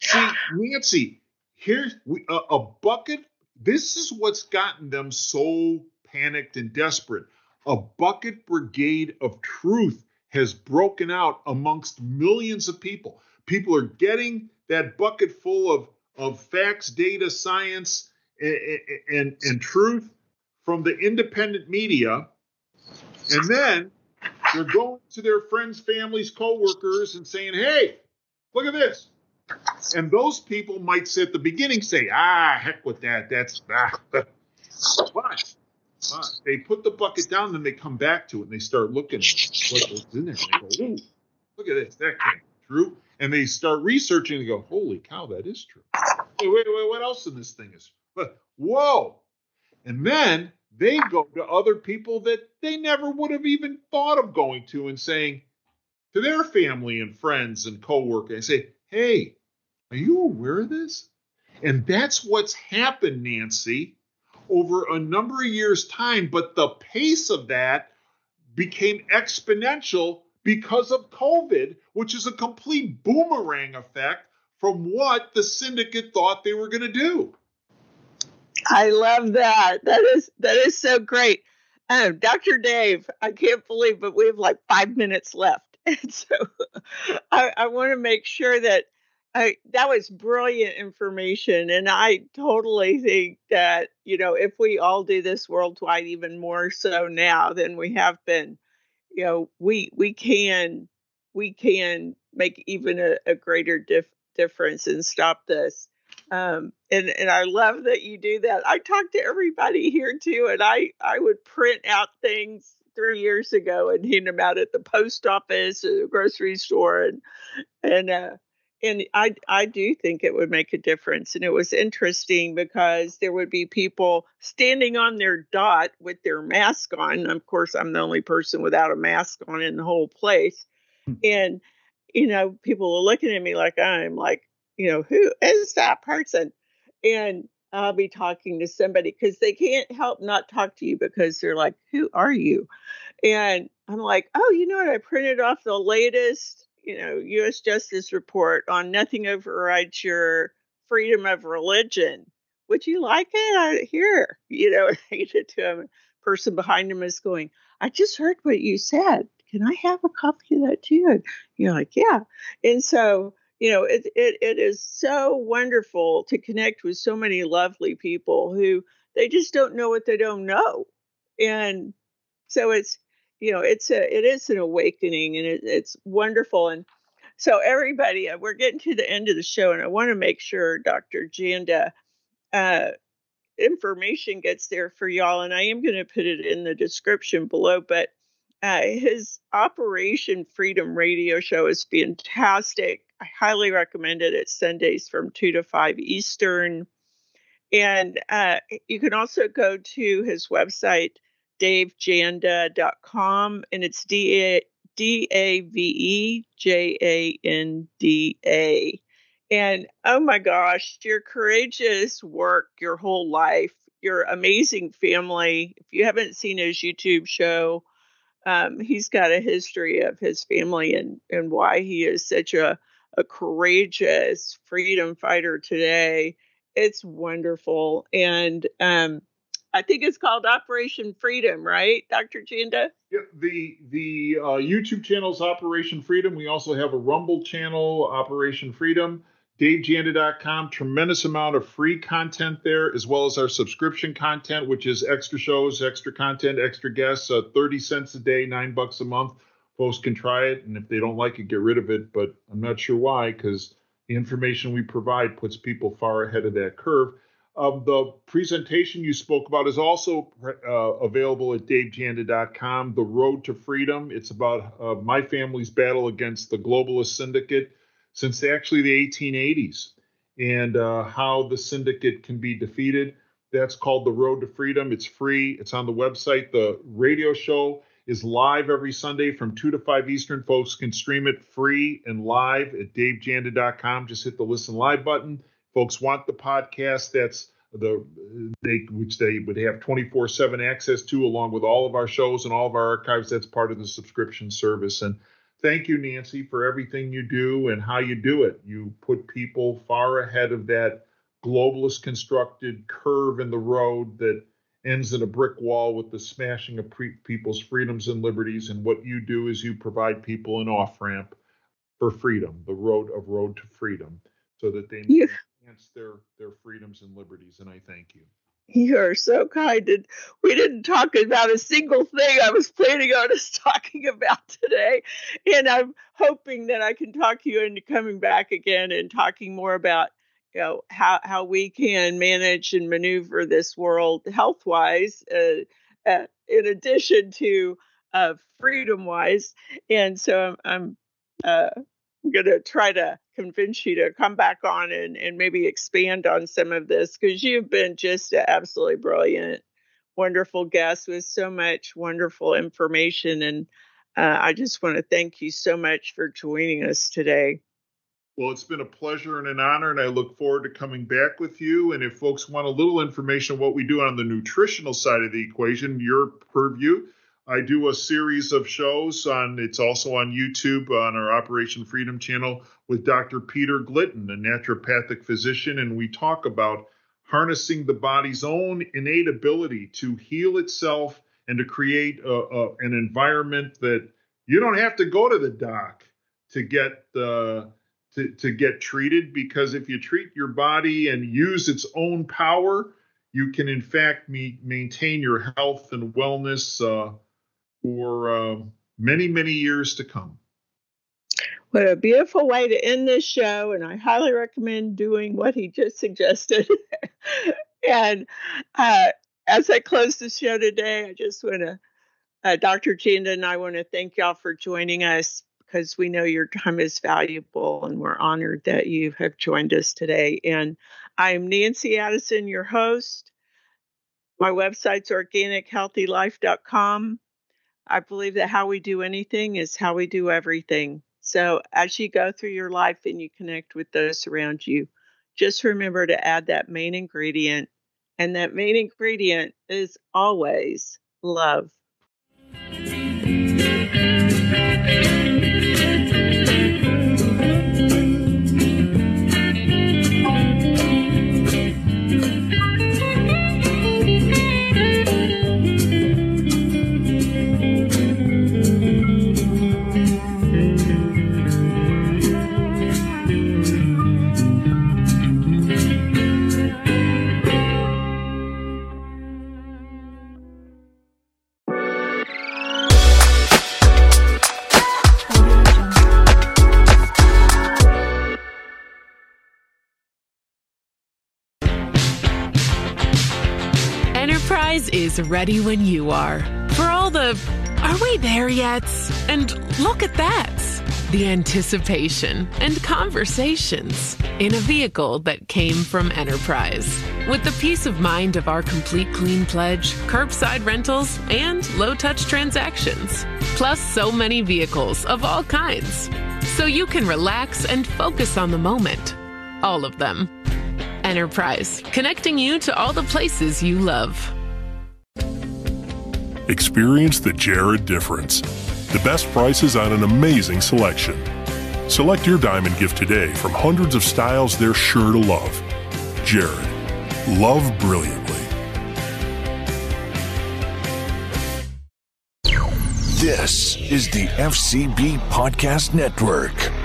See, Nancy, here's a, a bucket. This is what's gotten them so panicked and desperate. A bucket brigade of truth has broken out amongst millions of people. People are getting that bucket full of, of facts, data, science, and, and, truth from the independent media. And then they're going to their friends, families, coworkers and saying, hey, look at this. And those people might say at the beginning say, ah, heck with that. That's [LAUGHS] ah. but they put the bucket down, then they come back to it and they start looking at what's in there. And they go, look at this. That can't be true. And they start researching and go, holy cow, that is true. Wait, wait, wait, what else in this thing is? But whoa. And then they go to other people that they never would have even thought of going to and saying to their family and friends and coworkers and say, "Hey, are you aware of this?" And that's what's happened, Nancy, over a number of years' time. But the pace of that became exponential because of COVID, which is a complete boomerang effect from what the syndicate thought they were going to do. I love that. That is that is so great. Um, Dr. Dave, I can't believe, but we have like five minutes left, [LAUGHS] and so I, I want to make sure that I, that was brilliant information, and I totally think that you know if we all do this worldwide, even more so now than we have been, you know, we we can we can make even a, a greater dif- difference and stop this. Um, and and I love that you do that. I talk to everybody here too, and I I would print out things three years ago and hand them out at the post office or the grocery store, and and uh, and I I do think it would make a difference. And it was interesting because there would be people standing on their dot with their mask on. Of course, I'm the only person without a mask on in the whole place, hmm. and you know, people are looking at me like I'm like you know, who is that person? And I'll be talking to somebody because they can't help not talk to you because they're like, who are you? And I'm like, oh, you know what? I printed off the latest, you know, U.S. Justice Report on nothing overrides your freedom of religion. Would you like it? I here, you know, [LAUGHS] get it to him. Person behind him is going, I just heard what you said. Can I have a copy of that too? And you're like, yeah. And so you know, it, it, it is so wonderful to connect with so many lovely people who they just don't know what they don't know. And so it's, you know, it's a, it is an awakening and it, it's wonderful. And so everybody, uh, we're getting to the end of the show and I want to make sure Dr. Janda, uh, information gets there for y'all. And I am going to put it in the description below, but uh, his Operation Freedom radio show is fantastic. I highly recommend it. It's Sundays from 2 to 5 Eastern. And uh, you can also go to his website, davejanda.com, and it's D A D A V E J A N D A. And oh my gosh, your courageous work your whole life, your amazing family. If you haven't seen his YouTube show, um, he's got a history of his family and, and why he is such a a courageous freedom fighter today. It's wonderful. And um, I think it's called Operation Freedom, right, Dr. Janda? Yeah, the the uh, YouTube channel is Operation Freedom. We also have a Rumble channel, Operation Freedom. DaveJanda.com, tremendous amount of free content there, as well as our subscription content, which is extra shows, extra content, extra guests, uh, 30 cents a day, nine bucks a month folks can try it, and if they don't like it, get rid of it. But I'm not sure why, because the information we provide puts people far ahead of that curve. Um, the presentation you spoke about is also uh, available at davejanda.com. The Road to Freedom. It's about uh, my family's battle against the globalist syndicate since actually the 1880s and uh, how the syndicate can be defeated. That's called The Road to Freedom. It's free, it's on the website. The radio show is live every Sunday from 2 to 5 Eastern. Folks can stream it free and live at davejanda.com. Just hit the listen live button. Folks want the podcast, that's the they which they would have 24/7 access to along with all of our shows and all of our archives that's part of the subscription service and thank you Nancy for everything you do and how you do it you put people far ahead of that globalist constructed curve in the road that ends in a brick wall with the smashing of pre- people's freedoms and liberties. And what you do is you provide people an off ramp for freedom, the road of road to freedom, so that they yeah. enhance their their freedoms and liberties. And I thank you. You are so kind. And we didn't talk about a single thing I was planning on us [LAUGHS] talking about today. And I'm hoping that I can talk you into coming back again and talking more about you know how how we can manage and maneuver this world health wise uh, uh, in addition to uh, freedom wise and so i'm, I'm uh, to try to convince you to come back on and, and maybe expand on some of this because you've been just absolutely brilliant wonderful guest with so much wonderful information. And uh, I just want to thank you so much for joining us today. Well, it's been a pleasure and an honor, and I look forward to coming back with you. And if folks want a little information on what we do on the nutritional side of the equation, your purview, I do a series of shows on. It's also on YouTube on our Operation Freedom channel with Dr. Peter Glidden, a naturopathic physician, and we talk about harnessing the body's own innate ability to heal itself and to create a, a, an environment that you don't have to go to the doc to get the to, to get treated because if you treat your body and use its own power, you can in fact me, maintain your health and wellness uh, for uh, many, many years to come. What a beautiful way to end this show, and I highly recommend doing what he just suggested. [LAUGHS] and uh, as I close the show today, I just want to, uh, Dr. Janda and I want to thank y'all for joining us because we know your time is valuable and we're honored that you have joined us today. And I'm Nancy Addison, your host. My website's organichealthylife.com. I believe that how we do anything is how we do everything. So as you go through your life and you connect with those around you, just remember to add that main ingredient. And that main ingredient is always love. Ready when you are. For all the are we there yet? And look at that! The anticipation and conversations in a vehicle that came from Enterprise. With the peace of mind of our complete clean pledge, curbside rentals, and low touch transactions. Plus, so many vehicles of all kinds. So you can relax and focus on the moment. All of them. Enterprise, connecting you to all the places you love. Experience the Jared difference. The best prices on an amazing selection. Select your diamond gift today from hundreds of styles they're sure to love. Jared. Love brilliantly. This is the FCB Podcast Network.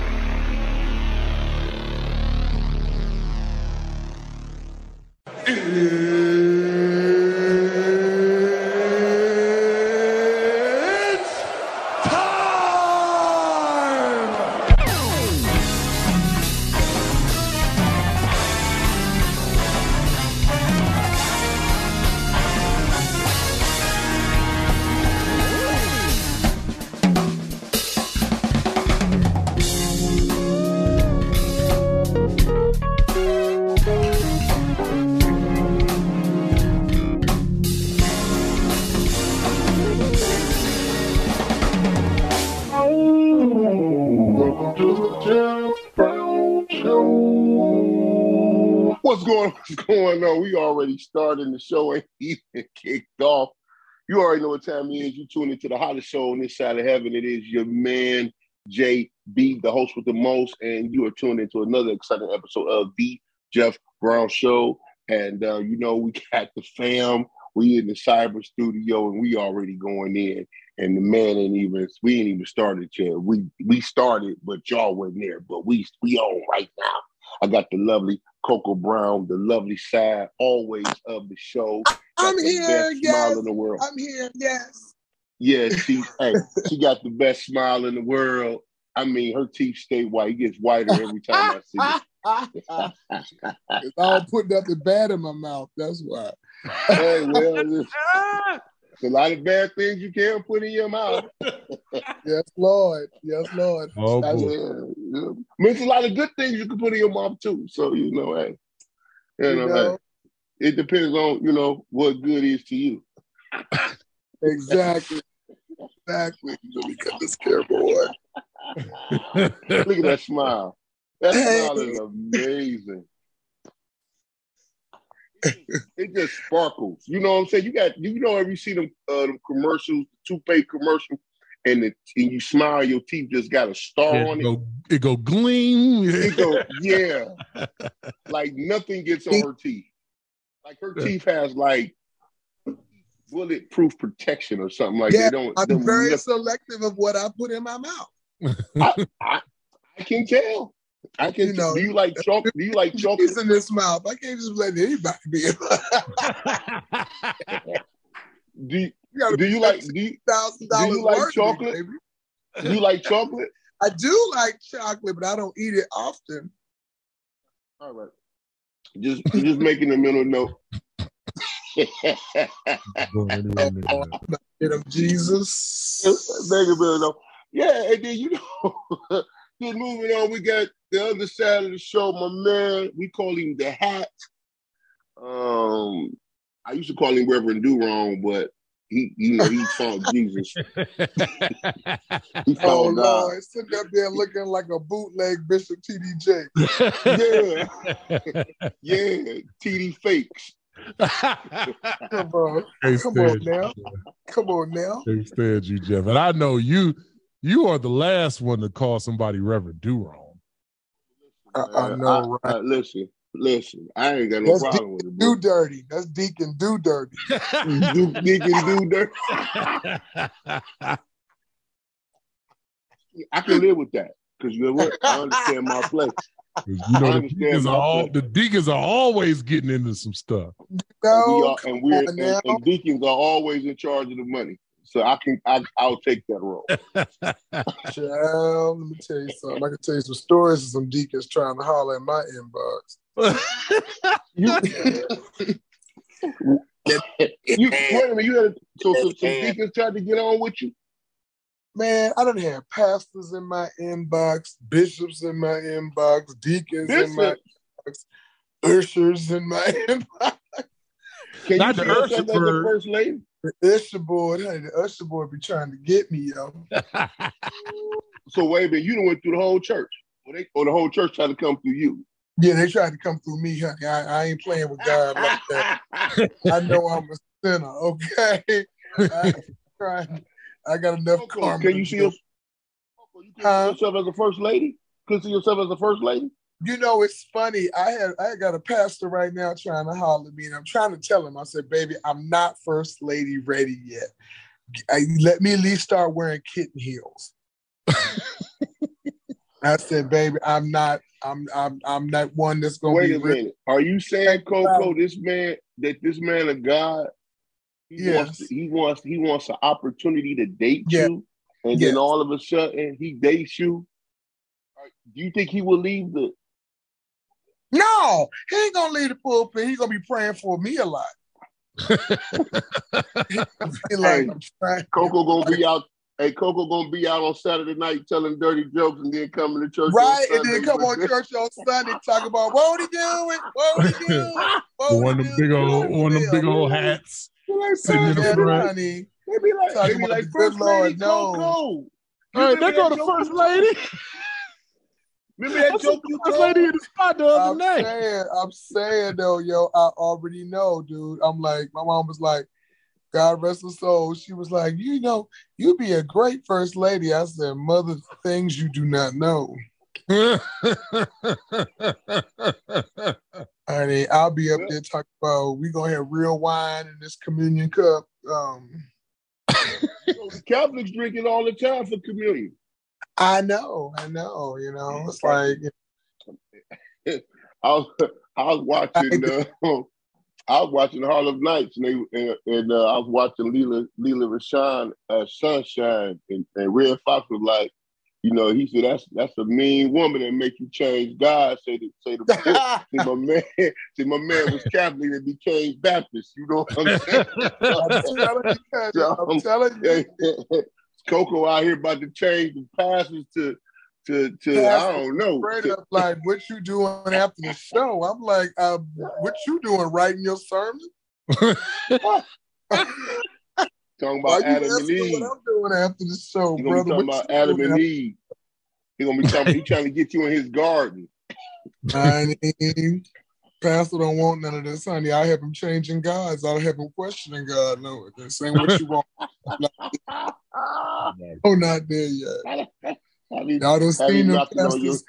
Already started the show ain't [LAUGHS] even kicked off. You already know what time it is. You tune into the hottest show on this side of heaven. It is your man JB, the host with the most, and you are tuned into another exciting episode of the Jeff Brown Show. And uh, you know we got the fam. We in the cyber studio, and we already going in. And the man ain't even we ain't even started yet. We we started, but y'all wasn't there. But we we on right now. I got the lovely Coco Brown, the lovely side always of the show. I'm the here, yes. smile in the world. I'm here, yes. Yeah, she [LAUGHS] hey, she got the best smile in the world. I mean, her teeth stay white. It gets whiter every time I see it. [LAUGHS] it's all putting nothing bad in my mouth. That's why. hey, well, [LAUGHS] a lot of bad things you can't put in your mouth. [LAUGHS] yes, Lord. Yes, Lord. Oh, That's- boy. Yeah. I mean, it's a lot of good things you can put in your mouth too. So you know, hey, you You know, know. hey, it depends on you know what good is to you. [LAUGHS] exactly. Exactly. Let me cut this camera boy. Look at that smile. That smile is amazing. [LAUGHS] it just sparkles. You know what I'm saying? You got you know ever see them uh them commercials, toothpaste commercial, and it, and you smile, your teeth just got a star It on it. go, it go gleam. It go, [LAUGHS] yeah. like nothing gets on her teeth. Like her teeth has like bulletproof protection or something like yeah, they don't. I'm very nip- selective of what I put in my mouth. I, I, I can tell. I can. You know, do you like chocolate? Do you like [LAUGHS] chocolate? It's in this mouth. I can't just let anybody be. [LAUGHS] Do you, gotta do you like do you, do you like worth of it, chocolate? baby. Do you like chocolate? [LAUGHS] I do like chocolate, but I don't eat it often. All right. Just just making a mental note. Get him, Jesus. Making a mental note. Yeah, and then you know, then moving on, we got the other side of the show. My man, we call him the Hat. Um, I used to call him Reverend Do Wrong, but he, you know, he found [LAUGHS] Jesus. [LAUGHS] He found Oh God. Lord, sitting up there looking like a bootleg Bishop TDJ. [LAUGHS] yeah, yeah, TD fakes. Come on, Can't come on stand now, come on now. Can't stand you, Jeff. And I know you. You are the last one to call somebody Reverend Do wrong. I, I uh, know, I- I- uh, listen, listen. I ain't got no That's problem with it. Do dirty. That's Deacon Do dirty. [LAUGHS] Do, Deacon do dirty. I can live with that because you know what? I understand my place. You I know, the understand deacons, are all, the deacons are always getting into some stuff. And we are, and we're and, and deacons are always in charge of the money. So I can I, I'll take that role. [LAUGHS] Child, let me tell you something. I can tell you some stories of some deacons trying to holler in my inbox. you [LAUGHS] wait a minute, you had so, so some deacons tried to get on with you. Man, I don't have pastors in my inbox, bishops in my inbox, deacons in my inbox, ushers in my [LAUGHS] inbox. Can Not you the see yourself as usher the first lady? The usher board, honey, the usher board be trying to get me, yo. [LAUGHS] So wait a minute, you done went through the whole church. Or, they, or the whole church tried to come through you. Yeah, they tried to come through me, honey. I, I ain't playing with God like that. I [LAUGHS] know I'm a sinner, okay? [LAUGHS] I, ain't trying- I got enough karma. Can you see do. You can see yourself as a first lady? Can you see yourself as a first lady? You know, it's funny. I had I got a pastor right now trying to holler at me, and I'm trying to tell him. I said, "Baby, I'm not first lady ready yet. I, let me at least start wearing kitten heels." [LAUGHS] I said, "Baby, I'm not. I'm I'm I'm not one that's gonna Wait be a ready." minute. Are you saying, Coco, this man that this man of God, he wants Yes. he wants he wants an opportunity to date Yeah. you, and Yes. then all of a sudden he dates you. Do you think he will leave the? No, he ain't gonna leave the pulpit. He's gonna be praying for me a lot. He gonna be like, Hey, Coco gonna be out. Hey, Coco gonna be out on Saturday night telling dirty jokes, and then coming to church. on Right, and then come on church on Sunday talk about what he doing, what he [LAUGHS] doing, what one of them big old, one of them big old hats sitting in the Yeah, front. honey. They be like, they be like, the first lady. Coco. All right, there go the first lady. [LAUGHS] Remember that joke you told? lady in the spot the other I'm night. saying, I'm saying though, yo, I already know, dude. I'm like, my mom was like, God rest her soul. She was like, you know, you'd be a great first lady. I said, mother, things you do not know. [LAUGHS] Honey, I'll be up there talking about we gonna have real wine in this communion cup. Um, You know, the Catholics drink it all the time for communion. I know, I know. You know, it's like [LAUGHS] I was I was watching uh, [LAUGHS] I was watching Harlem Nights and they and, and uh, I was watching Leela Lela Rochon uh, Sunshine and, and Redd Foxx was like, you know, he said that's that's a mean woman that make you change God. Say the say the see my [LAUGHS] man see my man was Catholic and became Baptist. You know what I'm saying? I'm telling you, I'm telling you. Coco out here about to change the pastors to to to I don't know. Straight to- up, like, what you doing after the show? I'm like, uh, what you doing? Writing your sermon? talking about Adam and Eve. what I'm doing after the show, gonna brother? be talking What about Adam and after- Eve. He gonna be talking. he trying to get you in his garden. [LAUGHS] I mean, Pastor don't want none of this, honey. I have him changing gods. I have him questioning God. No, this ain't what you want. oh, not there yet. Y'all done have seen you them knocking on your- pastors.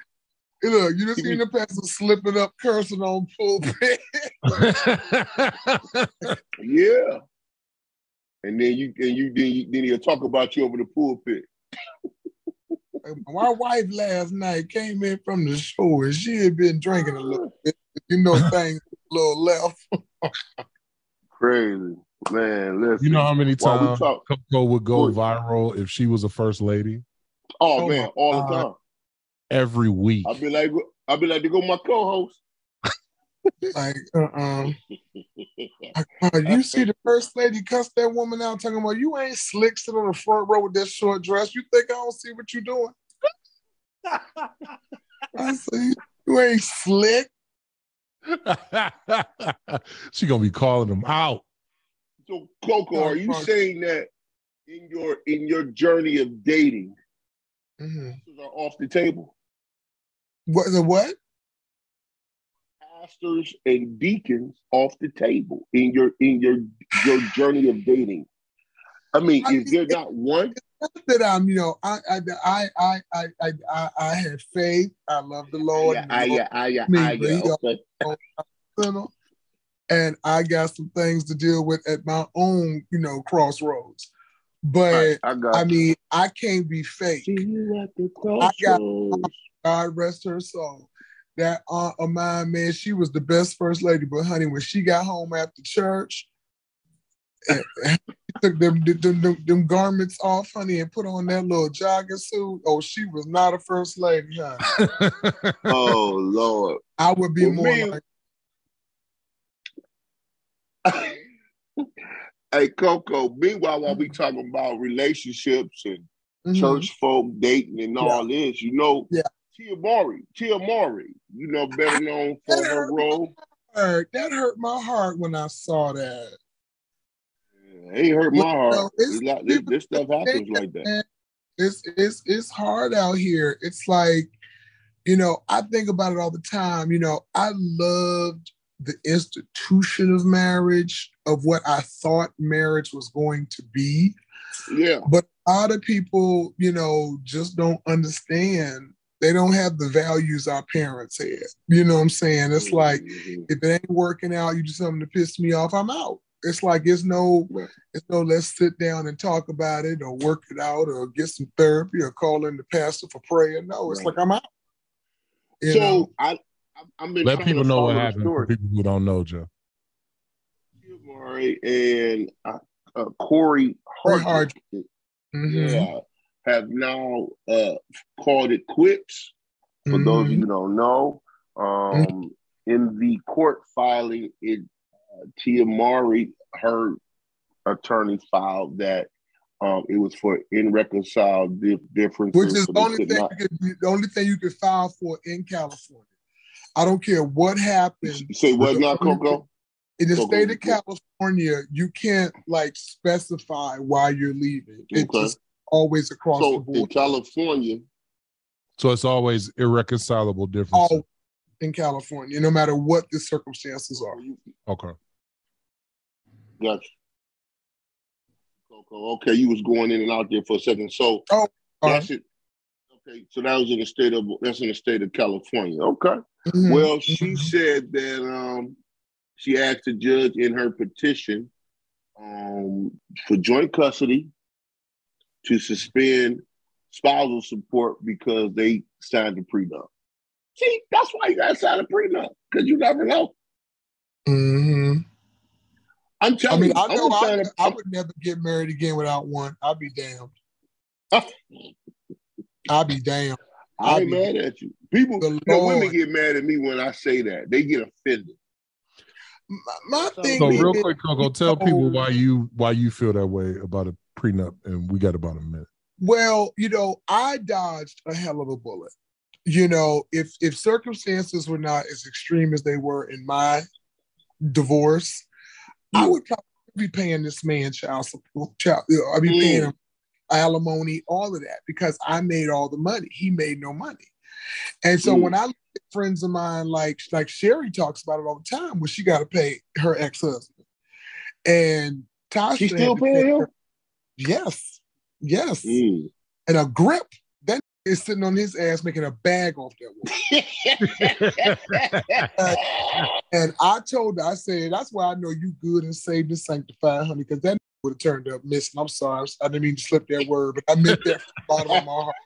Hey, Look, you done seen the pastors slipping up, cursing on pulpit. [LAUGHS] Yeah. And then you and you then, you, then he'll talk about you over the pulpit. My wife last night came in from the show and she had been drinking a little bit. You know, things a little left. [LAUGHS] Crazy. Man, listen. You know how many while we times talk- Coco would go viral if she was a first lady? Oh, Oh, man, my all the time. Every week. I'll be like, I'll be like to go my co-host. Like, uh-uh. Uh, you see the first lady cuss that woman out talking about you ain't slick sitting on the front row with that short dress. You think I don't see what you're doing? [LAUGHS] I see you ain't slick. [LAUGHS] she gonna be calling them out. So Coco, are you saying that in your in your journey of dating, Mhm. are off the table? What the what? Pastors and deacons off the table in your in your your journey of dating. I mean, is there not one? That I'm, you know, I I I I I I, I, I have faith. I love the Lord. Yeah, and I, yeah, I, yeah, I, yeah, okay. and I got some things to deal with at my own, you know, crossroads. But Right, I I mean, I can't be fake. you at the I got. God rest her soul. That aunt of mine, man, she was the best first lady. But honey, when she got home after church, and, and she took them, them, them, them garments off, honey, and put on that little jogging suit. Oh, she was not a first lady, honey. [LAUGHS] Oh Lord. I would be Well, more me- like [LAUGHS] Hey Coco, meanwhile, while we talking about relationships and Mhm. church folk dating and all this, you know, Yeah. Tia Mowry, Tia Mowry, you know, better known for her role. That hurt my heart when I saw that. It hurt my heart. It's like- this, this stuff happens like that. It's it's it's hard out here. It's like, you know, I think about it all the time. You know, I loved the institution of marriage, of what I thought marriage was going to be. Yeah. But a lot of people, you know, just don't understand. They don't have the values our parents had. You know what I'm saying? It's like mm-hmm. if it ain't working out, you do something to piss me off, I'm out. It's like it's no, it's no. Let's sit down and talk about it, or work it out, or get some therapy, or call in the pastor for prayer. No, it's like I'm out. You so know? I, I, I've been Let people to know follow what the happened for people who don't know, Joe. Mowry and uh, uh, Cory Cory Hardrict, Mhm. yeah, have now uh, called it quits. For those of you who don't know, um, in the court filing, it uh, Tia Mowry, her attorney filed that um, it was for irreconcilable di- differences. Which is so the only thing not- you could, the only thing you could file for in California. I don't care what happens. Say what The now, Coco? In the Coco, state of California, you can't like specify why you're leaving. It's Okay. just always across the board. in California, So it's always irreconcilable differences. all in California, no matter what the circumstances are. Okay. Gotcha. Coco. Okay, you was going in and out there for a second. So oh, that's it. Okay, so that was in the state of that's in the state of California. Okay. Mhm, Well, she said that um she asked the judge in her petition um for joint custody to suspend spousal support because they signed a prenup. See, that's why you gotta sign a prenup, because you never know. Mm-hmm. I'm I telling mean, you, I know gonna I, sign a- I would never get married again without one. I'd be damned. I'd be damned. I I'd ain't be mad at you. People, The you know, women get mad at me when I say that. They get offended. My thing So real is- quick, Coco, tell people why you why you feel that way about a prenup, and we got about a minute. Well, you know, I dodged a hell of a bullet. You know, if if circumstances were not as extreme as they were in my divorce, I would probably be paying this man child support, child, I'd be paying him alimony, all of that, because I made all the money. He made no money. And so Mm. when I look at friends of mine, like like Sherry talks about it all the time, where she got to pay her ex husband, and Tasha She still paying pay him? Yes, yes, Mm. and a grip. That is sitting on his ass making a bag off that woman. [LAUGHS] and I told her, I said, that's why I know you good and saved and sanctified, honey, because that would have turned up missing. I'm sorry, I didn't mean to slip that word, but I meant that from the bottom of my heart.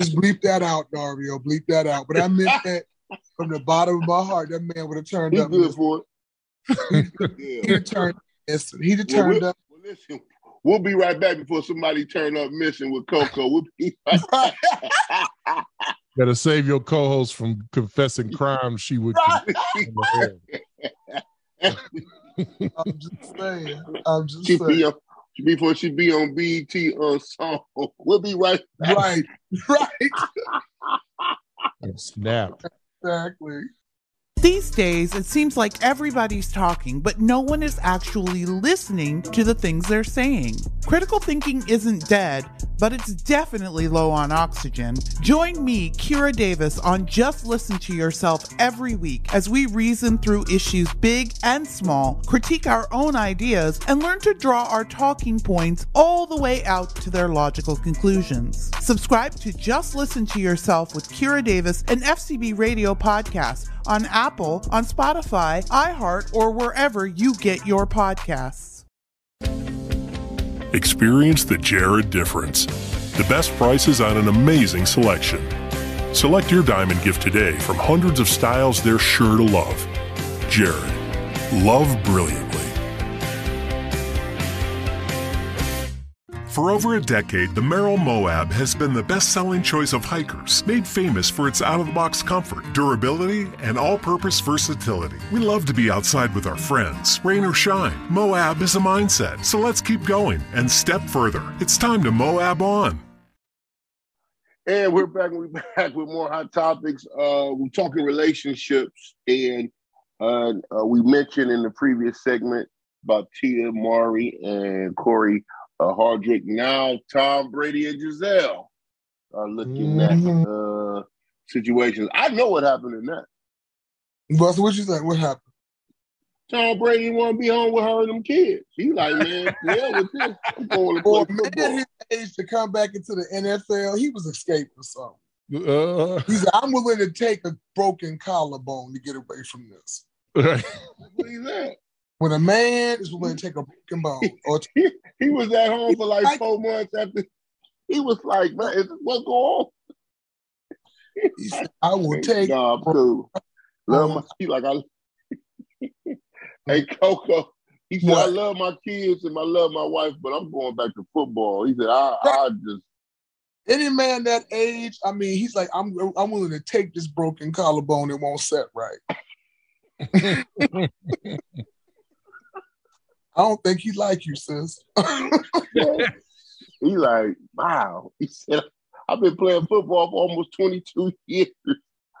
Just bleep that out, Dario. Bleep that out. But I meant that from the bottom of my heart. That man would have turned He up. good missing. for He'd have turned missing. He'd have turned we'll, up. well, listen, we'll be right back before somebody turn up missing with Coco. We'll be right back. [LAUGHS] Gotta save your co-host from confessing crimes she would. [LAUGHS] I'm just saying. I'm just she be saying. on, before she be on BET on song. [LAUGHS] We'll be right back. Right, right. Snap. Exactly. These days, it seems like everybody's talking, but no one is actually listening to the things they're saying. Critical thinking isn't dead, but it's definitely low on oxygen. Join me, Kira Davis, on Just Listen to Yourself every week as we reason through issues big and small, critique our own ideas, and learn to draw our talking points all the way out to their logical conclusions. Subscribe to Just Listen to Yourself with Kira Davis, an FCB radio podcast on Apple, on Spotify, iHeart, or wherever you get your podcasts. Experience the Jared difference. The best prices on an amazing selection. Select your diamond gift today from hundreds of styles they're sure to love. Jared. Love brilliantly. For over a decade, the Merrell Moab has been the best selling choice of hikers, made famous for its out of the box comfort, durability, and all purpose versatility. We love to be outside with our friends, rain or shine. Moab is a mindset, so let's keep going and step further. It's time to Moab on. And we're back. We're back with more hot topics. Uh, we're talking relationships, and uh, uh, we mentioned in the previous segment about Tia Mowry and Cory uh, Hardrict. Now Tom Brady and Gisele are looking at uh, situations. I know what happened in that. Well, so what you think? What happened? Tom Brady want to be home with her and them kids. He like, man, [LAUGHS] yeah, with this, I'm going to For play a football. his age to come back into the NFL, he was escaping something. Uh, He said, I'm willing to take a broken collarbone to get away from this. [LAUGHS] What is that? When a man is willing to [LAUGHS] take a broken bone, or [LAUGHS] he, he was at home for like four months after. He was like, man, is this what's going on? he said, I will take. Nah, I'm cool. Love my he like I. [LAUGHS] hey Coco, he said I love my kids and I love my wife, but I'm going back to football. He said I, I just Any man that age, I mean, he's like, I'm I'm willing to take this broken collarbone. It won't set right. I don't think he like you, sis. he like wow. He said I've been playing football for almost 22 years.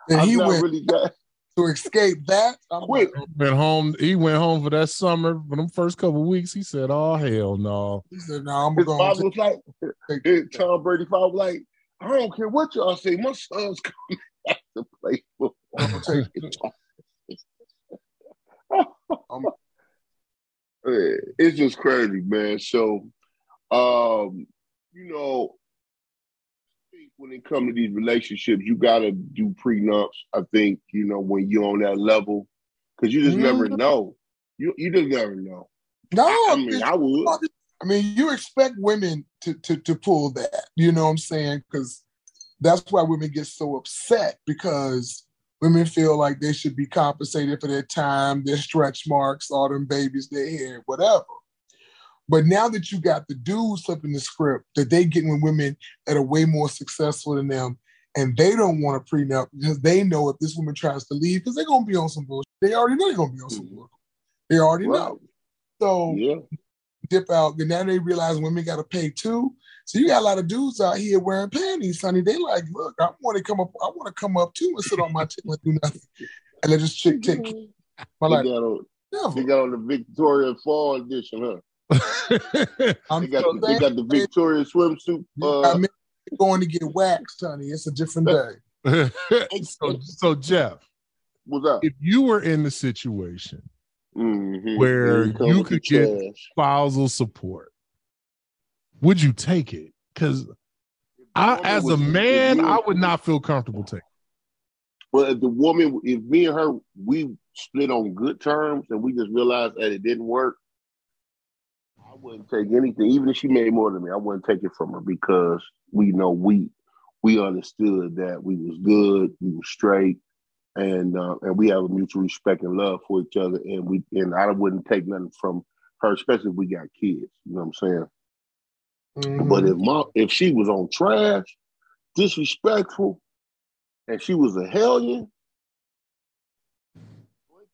And I've he not went really got to escape that. I'm quick. went home. He went home for that summer. For them first couple weeks, he said, "Oh hell no." He said, "No, I'm His going." father to was like, his Tom Brady father was like, I don't care what y'all say, my son's coming back to play football. Eh, [LAUGHS] it's just crazy, man. So, um, you know, when it comes to these relationships, you gotta do prenups. I think you know when you're on that level, because you just never Mhm. know. You you just never know. No, I mean, I would. I mean, you expect women to to to pull that. You know what I'm saying? Because that's why women get so upset because women feel like they should be compensated for their time, their stretch marks, all them babies they had, whatever. But now that you got the dudes flipping the script, that they getting with women that are way more successful than them, and they don't want a prenup because they know if this woman tries to leave, because they're gonna be on some bullshit. They already know they're gonna be on some mm-hmm. bullshit. They already know. So dip out. Then now they realize women got to pay too. So you got a lot of dudes out here wearing panties, honey. They like, look, I want to come up. I want to come up too and sit on my tail and do nothing, and let this chick take my They life. got They got on the Victoria Fall edition, huh? [LAUGHS] I'm They got, so the, they got the Victoria swimsuit. Uh, I mean, going to get waxed, honey. It's a different [LAUGHS] day. so, so Jeff, what's up? If you were in the situation Mhm. where you could get trash. spousal support, would you take it? Because I, as a man, I would not feel comfortable taking. Well, if the woman, if me and her, we split on good terms, and we just realized that it didn't work, I wouldn't take anything. Even if she made more than me, I wouldn't take it from her because we know we we understood that we was good, we was straight, and uh, and we have a mutual respect and love for each other, and we and I wouldn't take nothing from her, especially if we got kids. You know what I'm saying? Mm-hmm. But if my if she was on trash, disrespectful, and she was a hellion,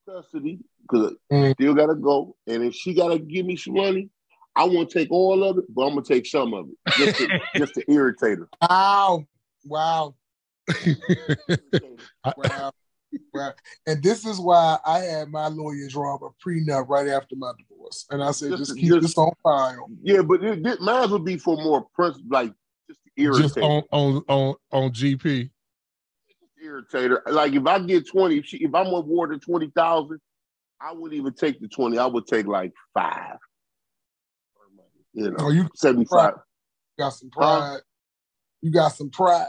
custody because Mm. still gotta go. And if she gotta give me some money, I won't take all of it, but I'm gonna take some of it just to, [LAUGHS] just to irritate her. Wow. Wow. [LAUGHS] wow. Wow. And this is why I had my lawyer draw up a prenup right after my divorce. And I said, just, Just- keep just- this on file. Yeah, but it, it, mine would be for more prince, like just to irritate. Just on on on on GP. irritate her. Like if I get twenty, if, she, if I'm awarded twenty thousand, I wouldn't even take the twenty. I would take like five. You know, Oh, you seventy five. You got some pride. You got some pride.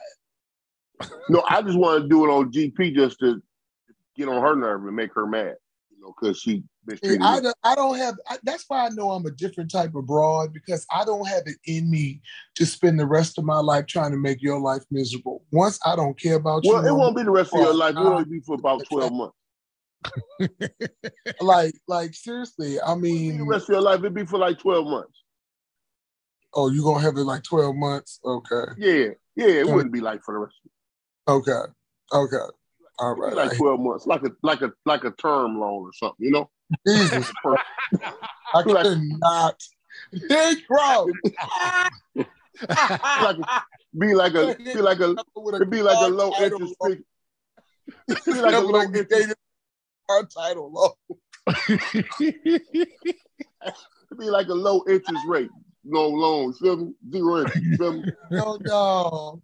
No, I just want to do it on GP just to get on her nerve and make her mad. You know, because she mistreated I don't, I don't have. I, that's why I know I'm a different type of broad because I don't have it in me to spend the rest of my life trying to make your life miserable. Once I don't care about you, Well, it won't be the rest of your life. It'll only be for about twelve months. [LAUGHS] like, like seriously. I mean, The rest of your life, it'd be for like twelve months. oh, you gonna have it like 12 months? Okay, Yeah, yeah, it wouldn't be like for the rest. okay, okay. All It'd right. like twelve months, like a like a like a term loan or something. You know. Jesus, [LAUGHS] I [LAUGHS] cannot. Hey, bro. [LAUGHS] like a, be like a be like a it'd be like a low interest fee. Be like a low interest. Our title low. It'd be like a low interest rate, no loan. Feel me? Zero interest. Feel me? No, no.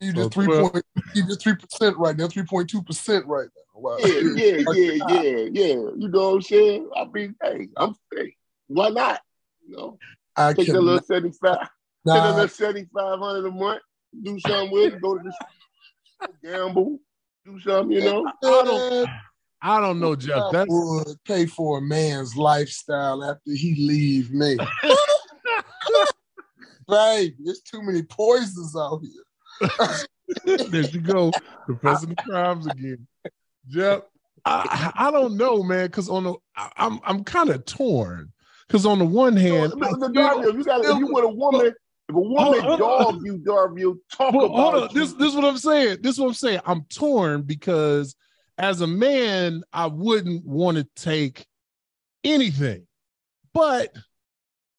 You just So three twelve- point. You just three percent right now. Three point two percent right now. Wow. Yeah, yeah, [LAUGHS] yeah, yeah, yeah. You know what I'm saying? I mean, hey, I'm hey, why not? You know, I take that little cannot- seventy five, [LAUGHS] take Nah. that little seventy five hundred a month, do something with it, go to the gamble, do something. You know, I don't. I don't know, Jeff. That would pay for a man's lifestyle after he leave me. [LAUGHS] Babe, there's too many poisons out here. [LAUGHS] there you go, confessing the crimes again. Jeff, I, I don't know, man, because on the I, I'm I'm kind of torn. Because on the one hand, I the feel- Darby, you got if you with a woman, if a woman Hold on. dog you, Darby, talk Well, about hold on. you. This this is what I'm saying. This is what I'm saying. I'm torn because as a man, I wouldn't want to take anything, but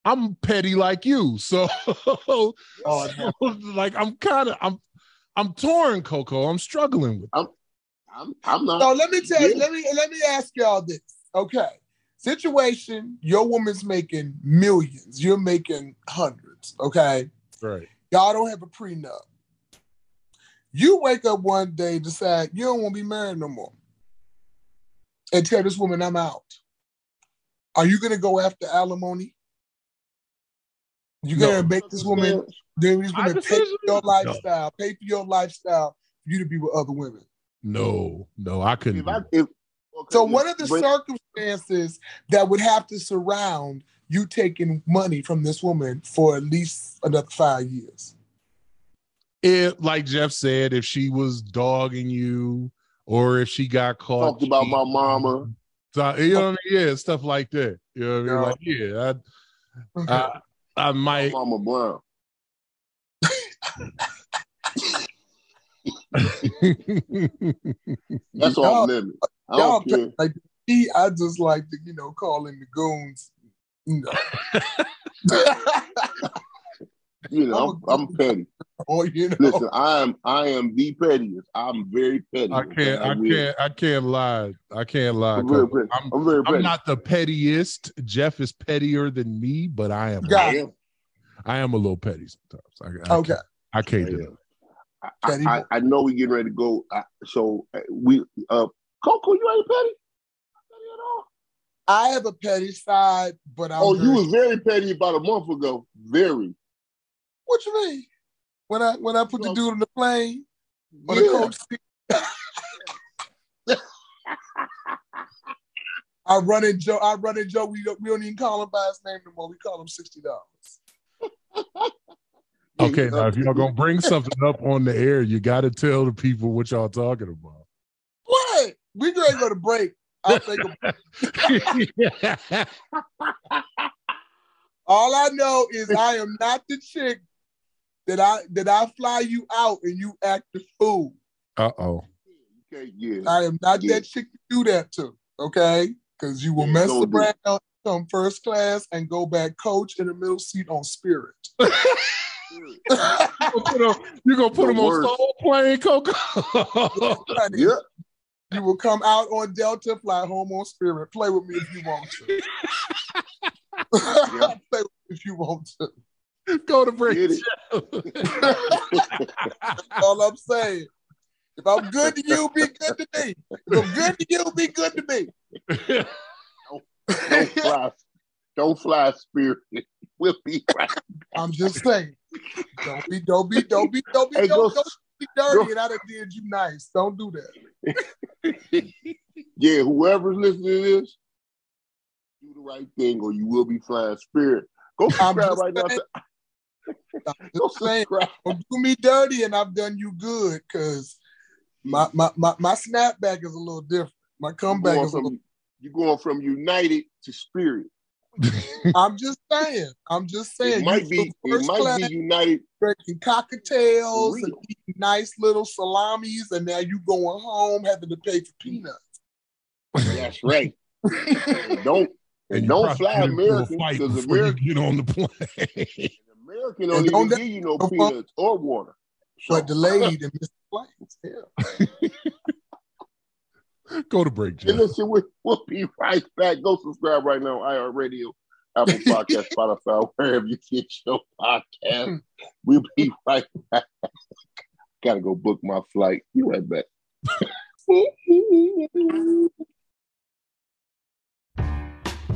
I'm petty like you. So, [LAUGHS] oh, [LAUGHS] so, like I'm kind of I'm I'm torn, Coco. I'm struggling with. I'm I'm I'm not. So let me tell you, let me let me ask y'all this. Okay. Situation, your woman's making millions, you're making hundreds. Okay. Right. Y'all don't have a prenup. You wake up one day, decide you don't want to be married no more. And tell this woman I'm out. Are you gonna go after alimony? You gonna make this woman then this My woman pay for decision? your No. lifestyle, pay for your lifestyle for you to be with other women. No, no, I couldn't. do If, So what are the but- circumstances that would have to surround you taking money from this woman for at least another five years? If, like Jeff said, if she was dogging you, or if she got caught, Talked about my mama. So, you know what I mean? Yeah, stuff like that. You know what I mean? Like, yeah, I, I, I might. Mama Brown. That's Y'all- all limit. I Y'all don't care. like me, I just like to, you know, call in the goons. You know. [LAUGHS] You know, I'm, I'm petty. [LAUGHS] or you know. Listen, I am I am the pettiest. I'm very petty. I can't. I will- can't. I can't lie. I can't lie. I'm very 'cause petty. I'm, I'm very I'm not the pettiest. Jeff is pettier than me, but I am. Got it. I am a little petty sometimes. I, I Okay. Can't, I can't do it. I, I, I know we're getting ready to go. I, so uh, we uh Coco, you ain't petty. I have a petty side, but I'm oh, you very- was very petty about a month ago. Very. What you mean? When I when I put the dude on the plane or the Yeah. coach seat? I run in Joe. I run in Joe. We don't, we don't even call him by his name no more. We call him sixty dollars. [LAUGHS] Okay, now if y'all gonna bring something up on the air, you got to tell the people what y'all talking about. What? We going to go to break. I'll take a [LAUGHS] All I know is I am not the chick that I that I fly you out and you act the fool. Uh oh. Okay, yeah. I am not Yeah. that chick to do that to. Okay, because you will Yeah, mess don't do come first class, and go back coach in the middle seat on Spirit. [LAUGHS] You're gonna put him, put The on. Soul Plane, Coco. yeah. You will come out on Delta, fly home on Spirit. Play with me if you want to. [LAUGHS] [LAUGHS] Play with me if you want to. [LAUGHS] Go to break. All I'm saying. If I'm good to you, be good to me. If I'm good to you, be good to me. Don't fly. Don't fly, spirit. We'll be right. I'm just saying. Don't be, don't be, don't be, don't be, Hey, don't, go- don't be dirty, go- and I done did you nice. Don't do that. [LAUGHS] Yeah, whoever's listening to this, do the right thing, or you will be flying spirit. Go subscribe just right now. Saying. to- Just saying, don't do me dirty, and I've done you good because my, my my my snapback is a little different. My You're comeback going is a little. from, you're going from united to spirit. [LAUGHS] I'm just saying. I'm just saying. It might be. flew It might class, be united. drinking cocktails and eating nice little salamis, and now you going home having to pay for peanuts. That's right. [LAUGHS] And don't and, And you don't fly get into a American because before you American get on the plane. [LAUGHS] American don't don't give you no no peanuts or water. But delayed [LAUGHS] and missed flights. Yeah. Go to break, And listen, we, we'll be right back. Go subscribe right now on iHeartRadio, Apple [LAUGHS] Podcast, Spotify, wherever you get your podcast. We'll be [LAUGHS] right back. Gotta go book my flight. Be right back.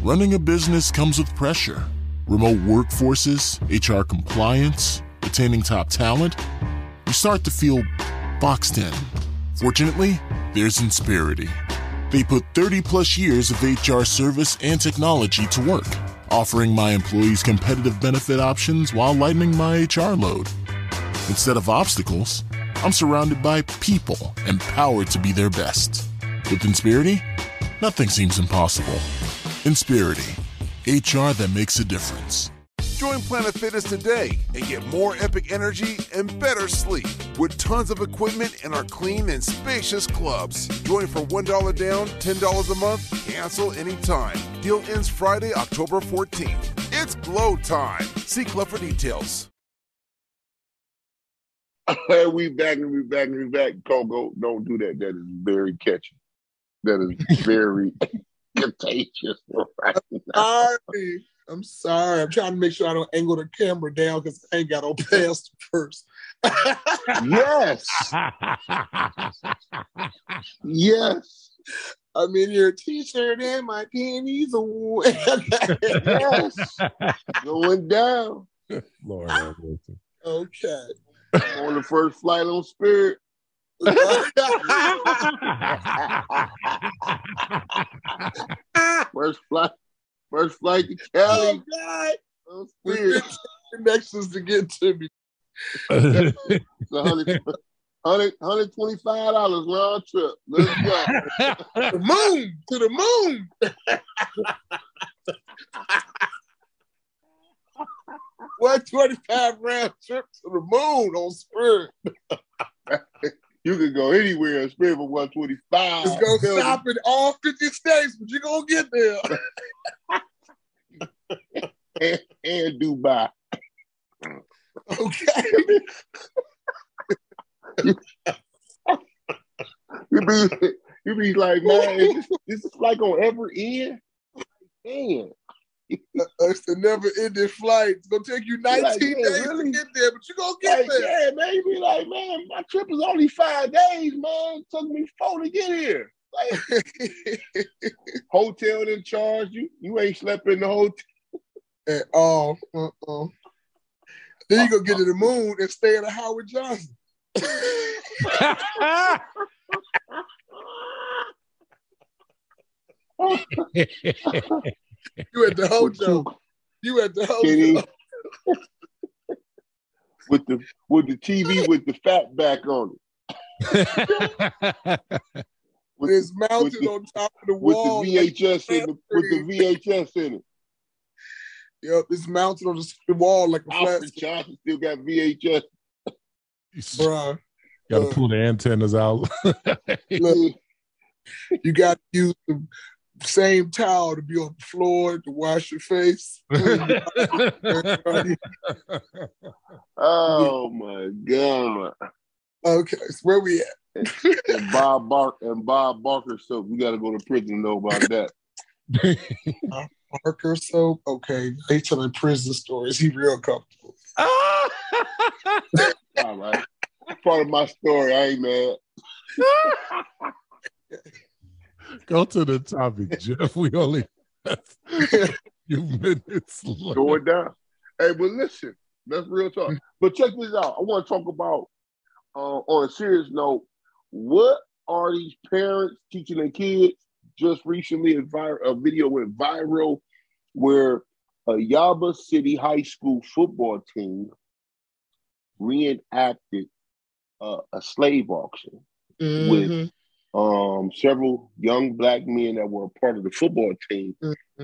Running a business comes with pressure remote workforces, HR compliance, retaining top talent. You start to feel boxed in. Fortunately, there's Insperity. They put 30 plus years of HR service and technology to work, offering my employees competitive benefit options while lightening my HR load. Instead of obstacles, I'm surrounded by people empowered to be their best. With Insperity, nothing seems impossible. Insperity, HR that makes a difference. Join Planet Fitness today and get more epic energy and better sleep with tons of equipment in our clean and spacious clubs. Join for $1 down, $10 a month, cancel anytime. Deal ends Friday, October 14th. It's glow time. See club for details. [LAUGHS] we back and we back and we back. Coco, don't do that. That is very catchy. That is very contagious right now. Sorry. I'm sorry. I'm trying to make sure I don't angle the camera down because I ain't got no past first. Yes. yes. I'm in your t-shirt and my panties away. [LAUGHS] Yes. Going down. Lord have mercy. okay. On the first flight on Spirit. [LAUGHS] first flight. First flight to Cali. Oh, God. on We've connections to get to me. [LAUGHS] It's a hundred- hundred- $125 round trip. Let's go. [LAUGHS] the moon to the moon. One twenty-five round trip to the moon on Spirit. You can go anywhere and spend for 125. It's gonna stop in all fifty states, but you're gonna get there. and, and Dubai. Okay. you be you be like, man, is this, this is like on every end. Man. [LAUGHS] It's a never ending flight. It's gonna take you 19 Like, days really? to get there, but you're gonna get Like, there. yeah, man, you be like, man, my trip is only five days, man. It took me four to get here. Like, [LAUGHS] hotel didn't charge you. You ain't slept in the hotel. At all. Uh-uh. Then you go get to the moon and stay at a Howard Johnson. [LAUGHS] You at the hotel. You at the Kenny, hotel. with the with the TV with the fat back on it. [LAUGHS] With, It's mounted the- on top of the with wall. the VHS in the with the VHS in it. Yep, it's mounted on the s- wall like a flat Alfred Johnson still got VHS. Bruh. Got to pull the antennas out. [LAUGHS] Look, you got to use the same towel to be on the floor to wash your face. [LAUGHS] Oh my god! okay, so where we at? And Bob Bark and Bob Barker soap. We got to go to prison to know about that. Barker soap. Okay, they telling prison stories. He real comfortable. [LAUGHS] All right, part of my story. I ain't mad. [LAUGHS] Go to the topic, Jeff. We only have a few minutes left. Go it down. Hey, but listen, that's real talk. But check this out. I want to talk about, uh, on a serious note, what are these parents teaching their kids? Just recently, a, vir- a video went viral where a Yuba City High School football team reenacted uh, a slave auction with um, several young black men that were a part of the football team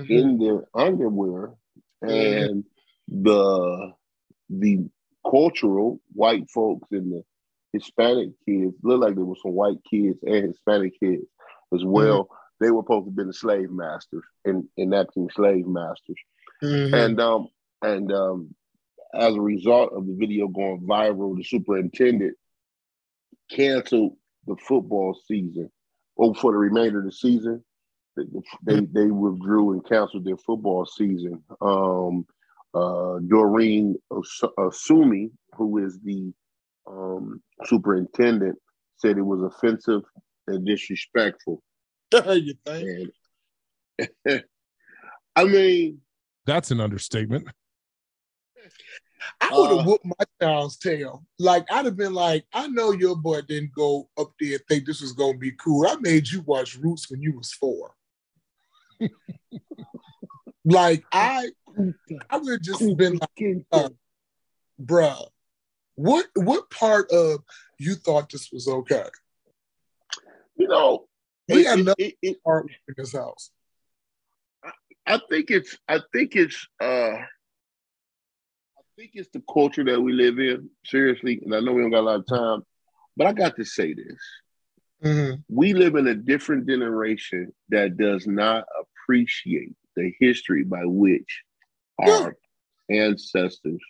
in their underwear, and the the cultural white folks and the Hispanic kids looked like there were some white kids and Hispanic kids as well. They were supposed to be the slave masters and enacting slave masters, and um and um as a result of the video going viral, the superintendent canceled the football season or for the remainder of the season. They, they, they withdrew and canceled their football season. Um, uh, Doreen Os- Osumi, who is the um, superintendent, said it was offensive and disrespectful. [LAUGHS] you think? And [LAUGHS] I mean, That's an understatement. [LAUGHS] I would have Uh, whooped my child's tail. Like I'd have been like, I know your boy didn't go up there and think this was gonna be cool. I made you watch Roots when you was four. [LAUGHS] like I, I would have just been like, uh, bruh, what what part of you thought this was okay? you know, We it- got it- enough it- it- in this house. I think it's I think it's uh I think it's the culture that we live in, seriously, and I know we don't got a lot of time, but I got to say this. We live in a different generation that does not appreciate the history by which our ancestors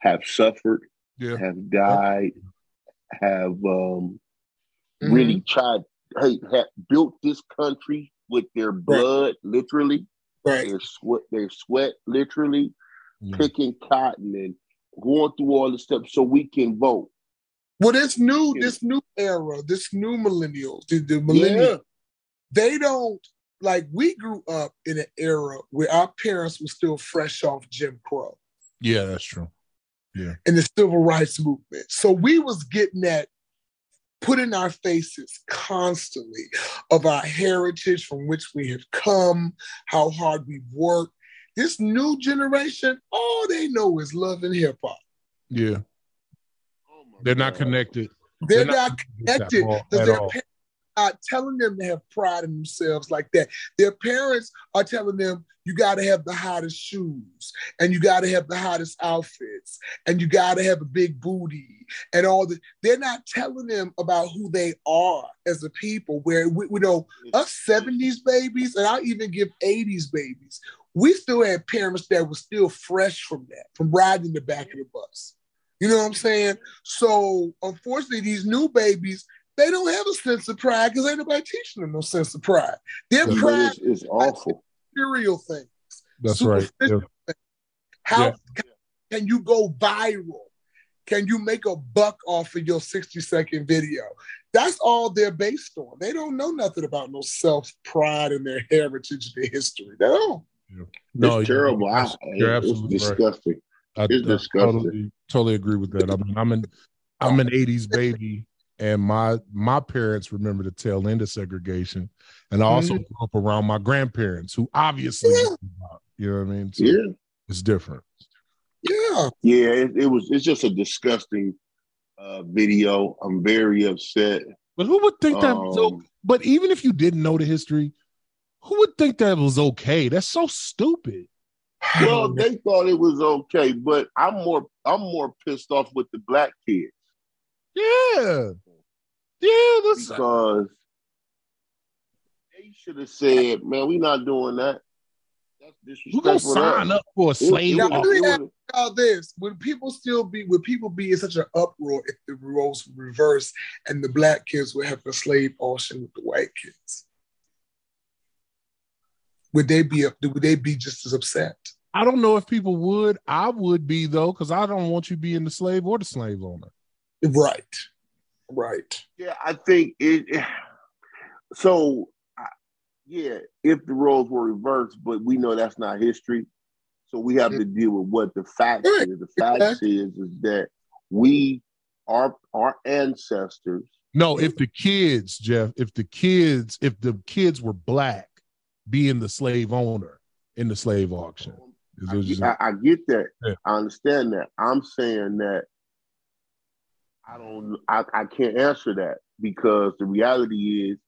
have suffered, Yeah. have died, have um, really tried, hey, have built this country with their blood, literally, right. their sweat, their sweat, literally, picking cotton and going through all the stuff so we can vote. Well, this new this new era, this new millennials, the, the millennials, Yeah. they don't like. We grew up in an era where our parents were still fresh off Jim Crow Yeah, that's true. Yeah. and the civil rights movement, so we was getting that put in our faces constantly of our heritage from which we have come, how hard we've worked. This new generation, all they know is love and hip hop. Yeah. They're not connected. They're, not, connected because at their all. parents are telling them to have pride in themselves like that. Their parents are telling them you got to have the hottest shoes and you got to have the hottest outfits and you got to have a big booty and all the. They're not telling them about who they are as a people. Where we, we know us '70s babies and I even give '80s babies. We still had parents that were still fresh from that, from riding the back of the bus. You know what I'm saying? So unfortunately, these new babies, they don't have a sense of pride because ain't nobody teaching them no sense of pride. Their But pride it's, it's awful. material things. That's right. Yeah. things. How Yeah. can, can you go viral? Can you make a buck off of your 60 second video? That's all they're based on. They don't know nothing about no self pride and their heritage, their history. They don't. No, it's you're- terrible. I, you're it's absolutely right. disgusting. I, It's I disgusting. totally, totally agree with that. I mean, I'm an I'm an '80s baby, and my my parents remember the tail end of segregation, and I also Mhm. grew up around my grandparents, who obviously, it, you know what I mean? So Yeah. it's different. Yeah. Yeah, it, it was. It's just a disgusting uh, video. I'm very upset. But who would think that was Um? But even if you didn't know the history, who would think that was okay? That's so stupid. Well, [LAUGHS] they thought it was okay, but I'm more. I'm more pissed off with the black kids Yeah, yeah, that's because they should have said, "Man, we're not doing that." That's who gonna disrespectful. to sign us. up for a slave Now, auction? let me ask was- y'all this: Would people still be? Would people be in such an uproar if the roles were reversed and the black kids would have a slave auction with the white kids? Would they be? Would they be just as upset? I don't know if people would. I would be though, because I don't want you being the slave or the slave owner. Right. Right. Yeah, I think it. So, yeah, if the roles were reversed, but we know that's not history, so we have to deal with what the fact Right. is. The facts is is that we, our our ancestors, No, if the kids, Jeff, if the kids, if the kids were black, being the slave owner in the slave auction. I, get- I, I get that. Yeah. I understand that. I'm saying that I don't. I, I can't answer that because the reality is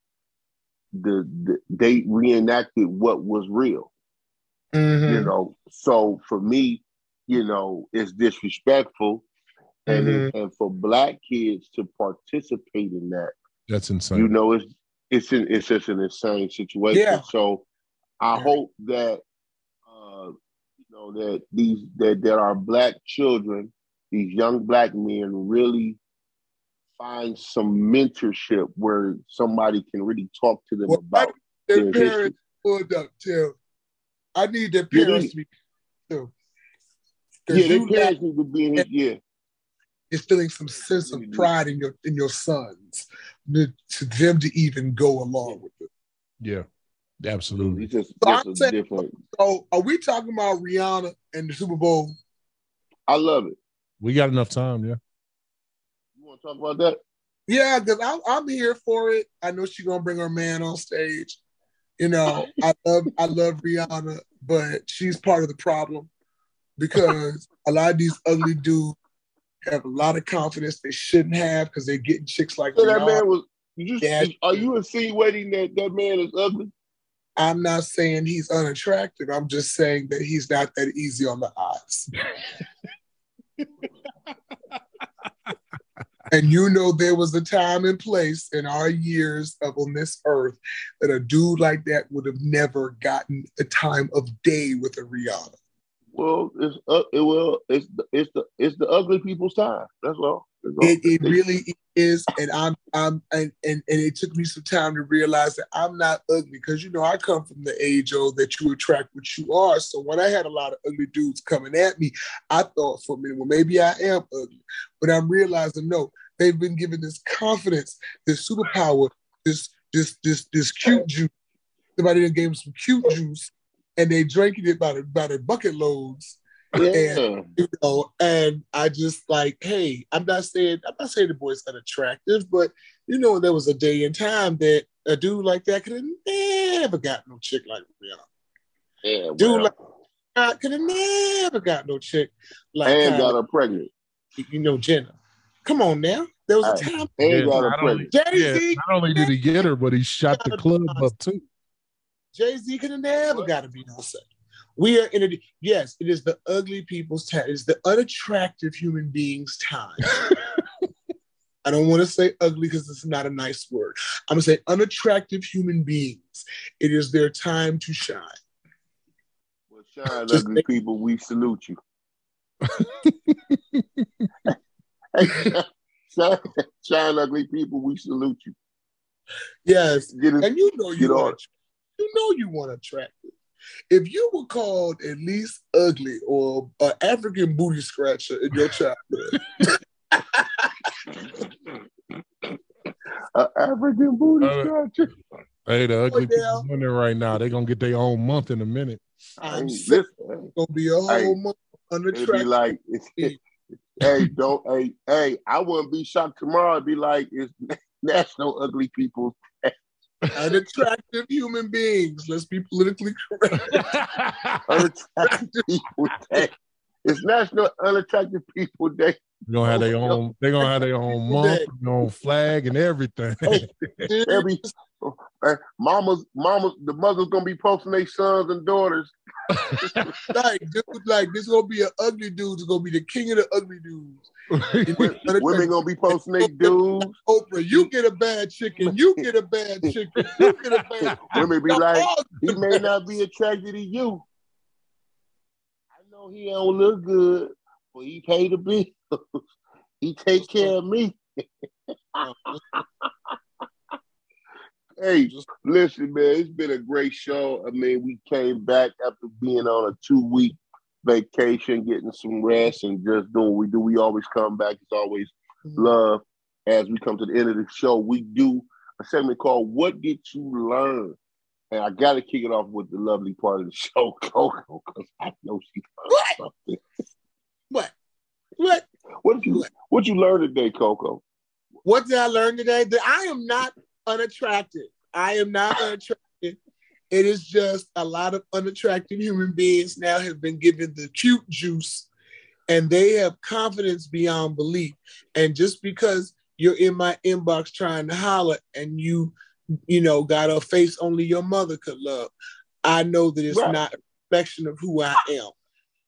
the, the they reenacted what was real. Mm-hmm. You know, so for me, you know, it's disrespectful, and it- and for black kids to participate in that, That's insane. you know, it's it's an, it's just an insane situation. Yeah. So I hope that uh, you know that these that there are black children, these young black men, really find some mentorship where somebody can really talk to them Well, about Their their parents pulled up too. I need their Yeah, parents they- to be too. Yeah, their parents need to be in it. Yeah. Is feeling some sense of pride in your in your sons to, to them to even go along with it. Yeah, absolutely. It's just, So just saying- different. So are we talking about Rihanna and the Super Bowl? I love it. We got enough time, yeah. You want to talk about that? Yeah, because I'm I'm here for it. I know she's gonna bring her man on stage. You know, I [LAUGHS] love I love Rihanna, but she's part of the problem because a lot of these ugly dudes have a lot of confidence they shouldn't have because they're getting chicks like So that man was. You just, Yeah. Are you insinuating that that man is ugly? I'm not saying he's unattractive. I'm just saying that he's not that easy on the eyes. [LAUGHS] and you know, there was a time and place in our years of on this earth that a dude like that would have never gotten a time of day with a Rihanna. Well, it's uh, it will it's the, it's the it's the ugly people's time. That's all. That's all. It, it really is, and I'm I'm and, and and it took me some time to realize that I'm not ugly because you know I come from the age old that you attract what you are. So when I had a lot of ugly dudes coming at me, I thought for a minute, well maybe I am ugly, but I'm realizing no, they've been given this confidence, this superpower, this this this this cute juice. Somebody done gave them some cute juice, and they drinking it by the by the bucket loads. Yeah. And you know, and I just like, hey, I'm not saying I'm not saying the boy's unattractive, but you know, there was a day and time that a dude like that could have never got no chick like Rihanna. Yeah, Dude like that could have never got no chick like and got her pregnant. you know, Jenna. Come on now. There was a Hey, time and got her not only, pregnant. yeah, not only did he get her, but he shot the club up too. Jay-Z could have never got a Beyonce. We are in a yes, it is the ugly people's time. It's the unattractive human beings' time. [LAUGHS] I don't want to say ugly because it's not a nice word. I'm gonna say unattractive human beings. It is their time to shine. Well, Shine, ugly people, we salute you. [LAUGHS] [LAUGHS] shine, shine, ugly people, we salute you. Yes, Get it- and you know you on. Want you know you want attractive. If you were called at least ugly or an African booty scratcher in your childhood, [LAUGHS] An African booty Uh, scratcher. Hey, the ugly yeah. people in there right now. They're gonna get their own month in a minute. I'm Hey, sick. listen, Gonna be a whole Hey, month It'd be like, hey, don't, hey, hey, I wouldn't be shocked tomorrow. It'd be like, it's [LAUGHS] National Ugly People. Unattractive human beings. Let's be politically correct. [LAUGHS] Unattractive People Day. It's National Unattractive People Day. They're gonna have their own. They're gonna have their own month, their own flag, and everything. Oh, [LAUGHS] Every uh, mamas, mamas, the mothers gonna be posting their sons and daughters. [LAUGHS] like, dude, like this gonna be an ugly dude. It's gonna be the king of the ugly dudes. [LAUGHS] Women gonna be posting their dudes. Oprah, you get a bad chicken. You get a bad chicken. You get a bad. [LAUGHS] Women be Now, like, he may not be attracted to you. I know he don't look good, but he pay the bills. he take care of me. Hey, listen, man, it's been a great show. I mean, we came back after being on a two week vacation, getting some rest, and just doing what we do. We always come back. It's always mm-hmm. love. As we come to the end of the show, we do a segment called "What Did You Learn?" And I got to kick it off with the lovely part of the show, [LAUGHS] Coco, because I know she learned something. What? What? What did you What you learn today, Coco? What did I learn today? That I am not unattractive. I am not [LAUGHS] unattractive. It is just a lot of unattractive human beings now have been given the cute juice and they have confidence beyond belief. And just because you're in my inbox trying to holler and you, you know, got a face only your mother could love, I know that it's Right. not a reflection of who I am.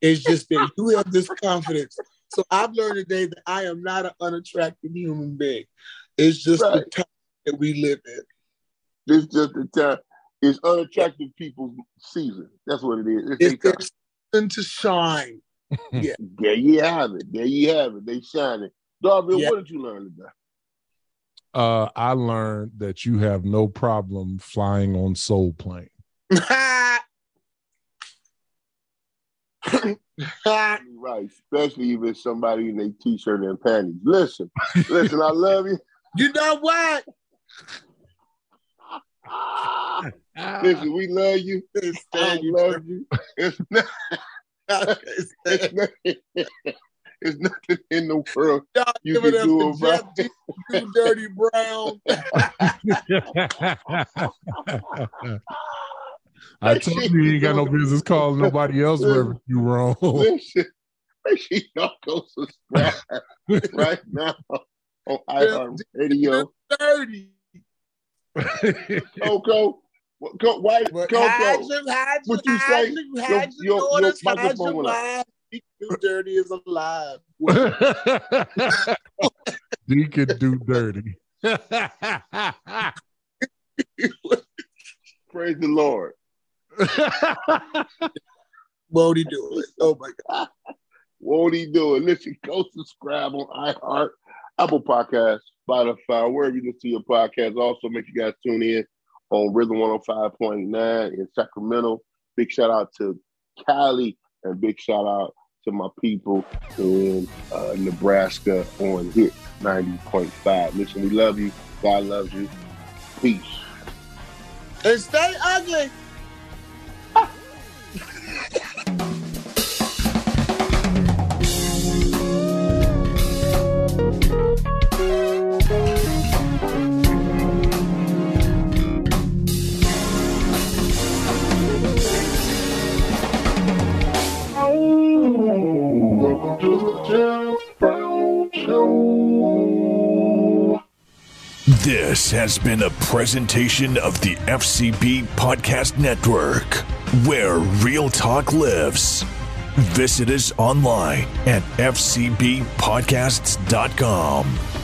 It's just that you have this confidence. So I've learned today that I am not an unattractive human being. It's just the Right. Time that we live in. This just the time. It's unattractive people's season. That's what it is. It's It's their their season to shine. [LAUGHS] Yeah. There you have it. There you have it. They shining. Darville, Yeah. what did you learn today? Uh, I learned that you have no problem flying on Soul Plane. [LAUGHS] right, especially if it's somebody in a t-shirt and panties. Listen, listen, I love you. [LAUGHS] You know what? Ah. Listen, we love you. I love you. It's not, it's, [LAUGHS] nothing, it's nothing in the world you Give can it up do to about it. D. You Dirty Brown. [LAUGHS] I told you you ain't got no business calling nobody else wherever you wrong. Listen, make sure y'all go subscribe [LAUGHS] right now on iHeartRadio. Dirty. Coco, what- Co- why, Coco, Hide what you say? your, Your, hide your your, your daughters, hide microphone your went up. wives. You dirty is alive. Deacon do dirty. [LAUGHS] [LAUGHS] Praise the Lord. [LAUGHS] Won't he do it? Oh my God. Won't he do it? Listen, go subscribe on iHeart, Apple Podcasts, Spotify, wherever you listen to your podcast. Also, make you guys tune in on Rhythm 105.9 in Sacramento. Big shout out to Cali and big shout out to my people in uh, Nebraska on Hit 90.5. Listen, we love you. God loves you. Peace. And stay ugly. This has been a presentation of the FCB Podcast Network, where real talk lives. Visit us online at fcbpodcasts.com.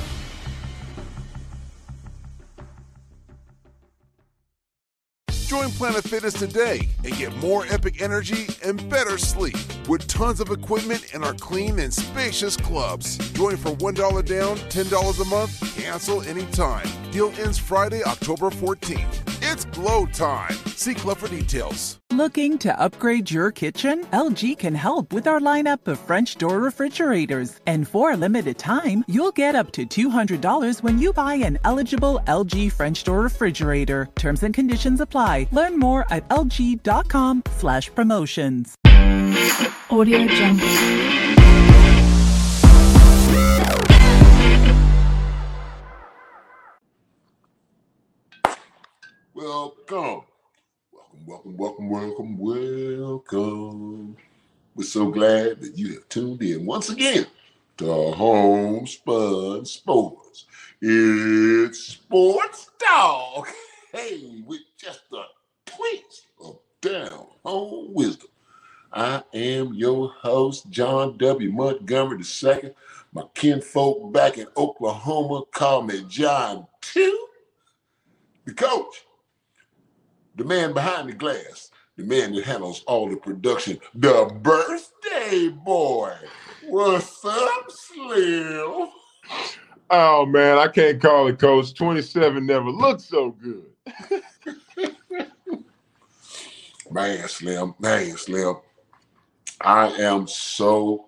Join Planet Fitness today and get more epic energy and better sleep with tons of equipment in our clean and spacious clubs. Join for $1 down, $10 a month, cancel anytime. Deal ends Friday, October 14th. It's glow time. See club for details. Looking to upgrade your kitchen? LG can help with our lineup of French door refrigerators. And for a limited time, you'll get up to $200 when you buy an eligible LG French door refrigerator. Terms and conditions apply. Learn more at lg.com slash promotions. Audio Jungle. Welcome. Welcome, welcome, welcome, welcome. We're so glad that you have tuned in once again to Homespun Sports. It's Sports Dog. Hey, with just a twist of down home wisdom. I am your host, John W. Montgomery II. My kinfolk back in Oklahoma call me John 2. The coach the man behind the glass, the man that handles all the production, the birthday boy. What's up, Slim? Oh man, I can't call it, coach. 27 never looked so good. man, Slim, man, Slim. I am so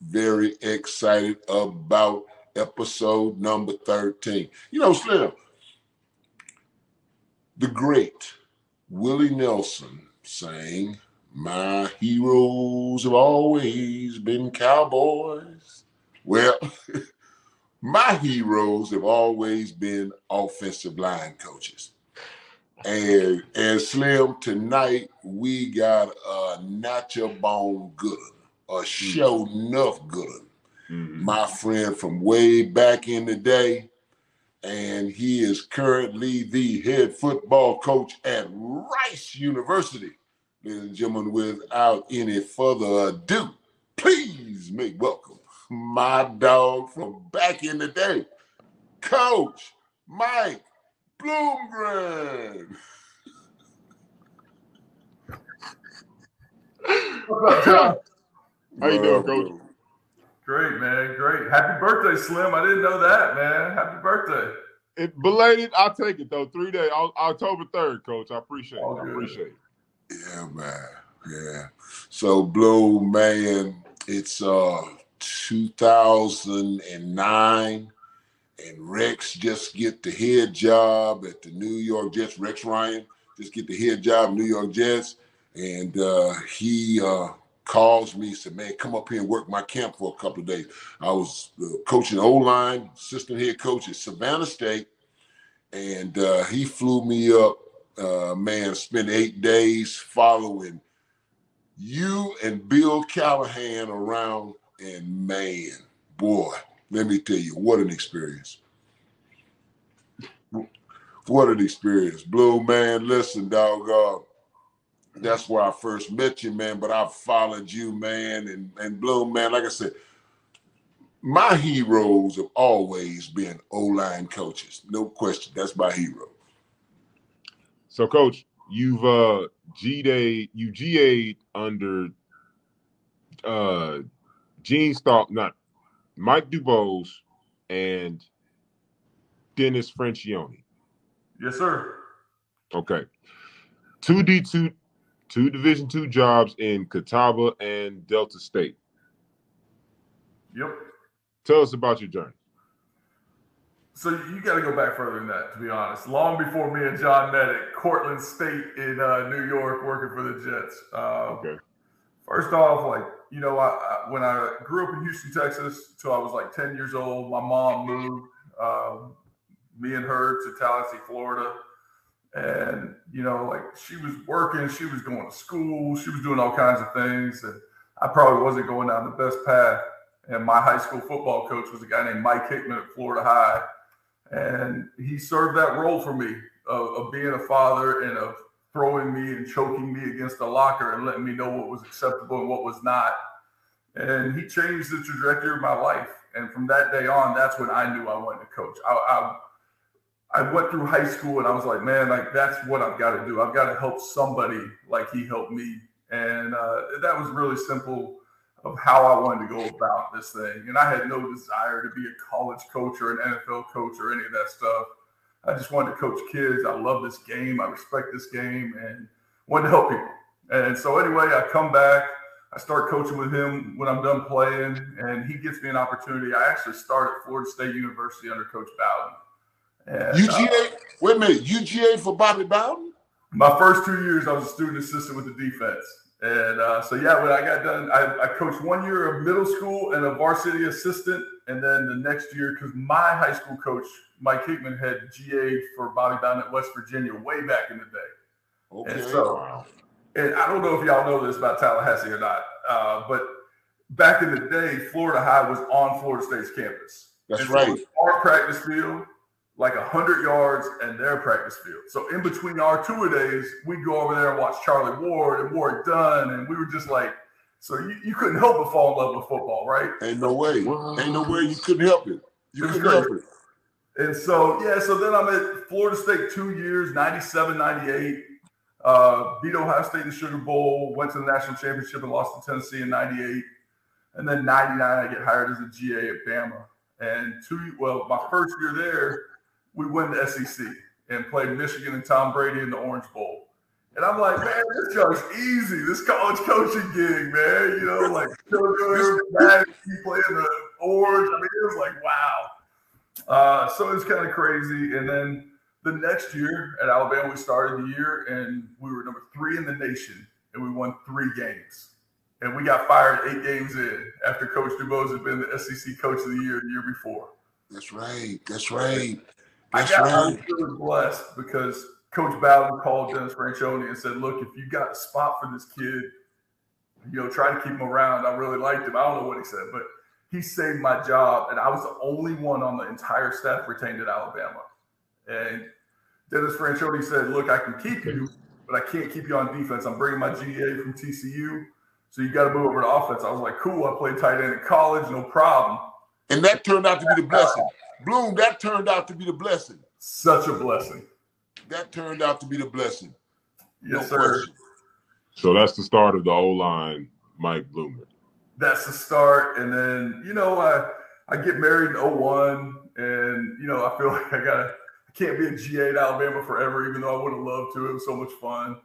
very excited about episode number 13. You know, Slim, the great Willie Nelson sang, My heroes have always been cowboys. Well, [LAUGHS] my heroes have always been offensive line coaches. And and Slim, tonight we got a natural bone good, a show enough good. Mm-hmm. My friend from way back in the day, and he is currently the head football coach at Rice University. Ladies and gentlemen, without any further ado, please make welcome my dog from back in the day, Coach Mike Bloomgren. How you doing, coach? Great, man. Great. Happy birthday, Slim. I didn't know that, man. Happy birthday. It belated. I'll take it though. Three days, October third, coach. I appreciate it. All I appreciate it. Yeah, man. Yeah. So Blue man, it's uh 2009 and Rex just get the head job at the New York Jets. Rex Ryan just get the head job, New York Jets, and uh, he uh, calls me, said, "Man, come up here and work my camp for a couple of days." I was uh, coaching O line, assistant head coach at Savannah State, and uh, he flew me up. Uh, man, spent eight days following you and Bill Callahan around, and man, boy, let me tell you, what an experience. What an experience. Blue man, listen, dog. That's where I first met you, man. But I followed you, man, and and Blue man, like I said, my heroes have always been O-line coaches. No question. That's my hero. So, coach, you've uh GA you GA'd under uh Gene Stalk, not Mike Dubose and Dennis Franchione. Yes, sir. Okay. Two D two two division two jobs in Catawba and Delta State. Yep. Tell us about your journey. So you got to go back further than that, to be honest. Long before me and John met at Cortland State in uh, New York, working for the Jets. Uh, okay. First off, like you know, I, I, when I grew up in Houston, Texas, till I was like ten years old, my mom moved um, me and her to Tallahassee, Florida, and you know, like she was working, she was going to school, she was doing all kinds of things, and I probably wasn't going down the best path. And my high school football coach was a guy named Mike Hickman at Florida High and he served that role for me of, of, being a father and of throwing me and choking me against the locker and letting me know what was acceptable and what was not. And he changed the trajectory of my life. And from that day on, that's when I knew I wanted to coach. I, I, I went through high school and I was like, man, like that's what I've got to do. I've got to help somebody like he helped me. And uh, that was really simple of how I wanted to go about this thing. And I had no desire to be a college coach or an NFL coach or any of that stuff. I just wanted to coach kids. I love this game. I respect this game and wanted to help people. And so anyway, I come back. I start coaching with him when I'm done playing, and he gets me an opportunity. I actually start at Florida State University under Coach Bowden. And, UGA? Uh, wait a minute. UGA for Bobby Bowden? My first two years, I was a student assistant with the defense. And uh, so, yeah, when I got done, I, I, coached one year of middle school and a varsity assistant. And then the next year, because my high school coach, Mike Hickman, had GA for Bobby Bowden at West Virginia way back in the day. Okay. And so, and I don't know if y'all know this about Tallahassee or not, uh, but back in the day, Florida High was on Florida State's campus. That's and right. our practice field like 100 yards and their practice field. So in between our tour days, we'd go over there and watch Charlie Ward and Warrick Dunn. And we were just like, so you, you couldn't help but fall in love with football, right? Ain't no way. Ain't no way you couldn't help it. You couldn't help it. And so, yeah, so then I'm at Florida State two years, 97, 98. Uh, beat Ohio State in the Sugar Bowl, went to the national championship and lost to Tennessee in 98. And then 99, I get hired as a GA at Bama. And two, well, my first year there, we win the SEC and played Michigan and Tom Brady in the Orange Bowl. And I'm like, man, this job's easy. This college coaching gig, man. You know, like sugar, Magic, playing the Orange. I mean, it was like, wow. Uh, so it was kind of crazy. And then the next year at Alabama, we started the year and we were number three in the nation and we won three games. And we got fired eight games in after Coach DuBose had been the SEC Coach of the Year the year before. That's right. That's right. That's I got right. I was really blessed because Coach Bowden called Dennis Franchione and said, "Look, if you got a spot for this kid, you know, try to keep him around." I really liked him. I don't know what he said, but he saved my job, and I was the only one on the entire staff retained at Alabama. And Dennis Franchione said, "Look, I can keep you, but I can't keep you on defense. I'm bringing my GA from TCU, so you got to move over to offense." I was like, "Cool. I played tight end in college, no problem." And that turned out to be the uh, blessing. Bloom, that turned out to be the blessing. Such a blessing. That turned out to be the blessing. Yes, no sir. Question. So that's the start of the O line, Mike Bloomer. That's the start. And then, you know, I I get married in 01 and you know, I feel [LAUGHS] like I gotta I can't be a GA at Alabama forever, even though I would have loved to. It was so much fun.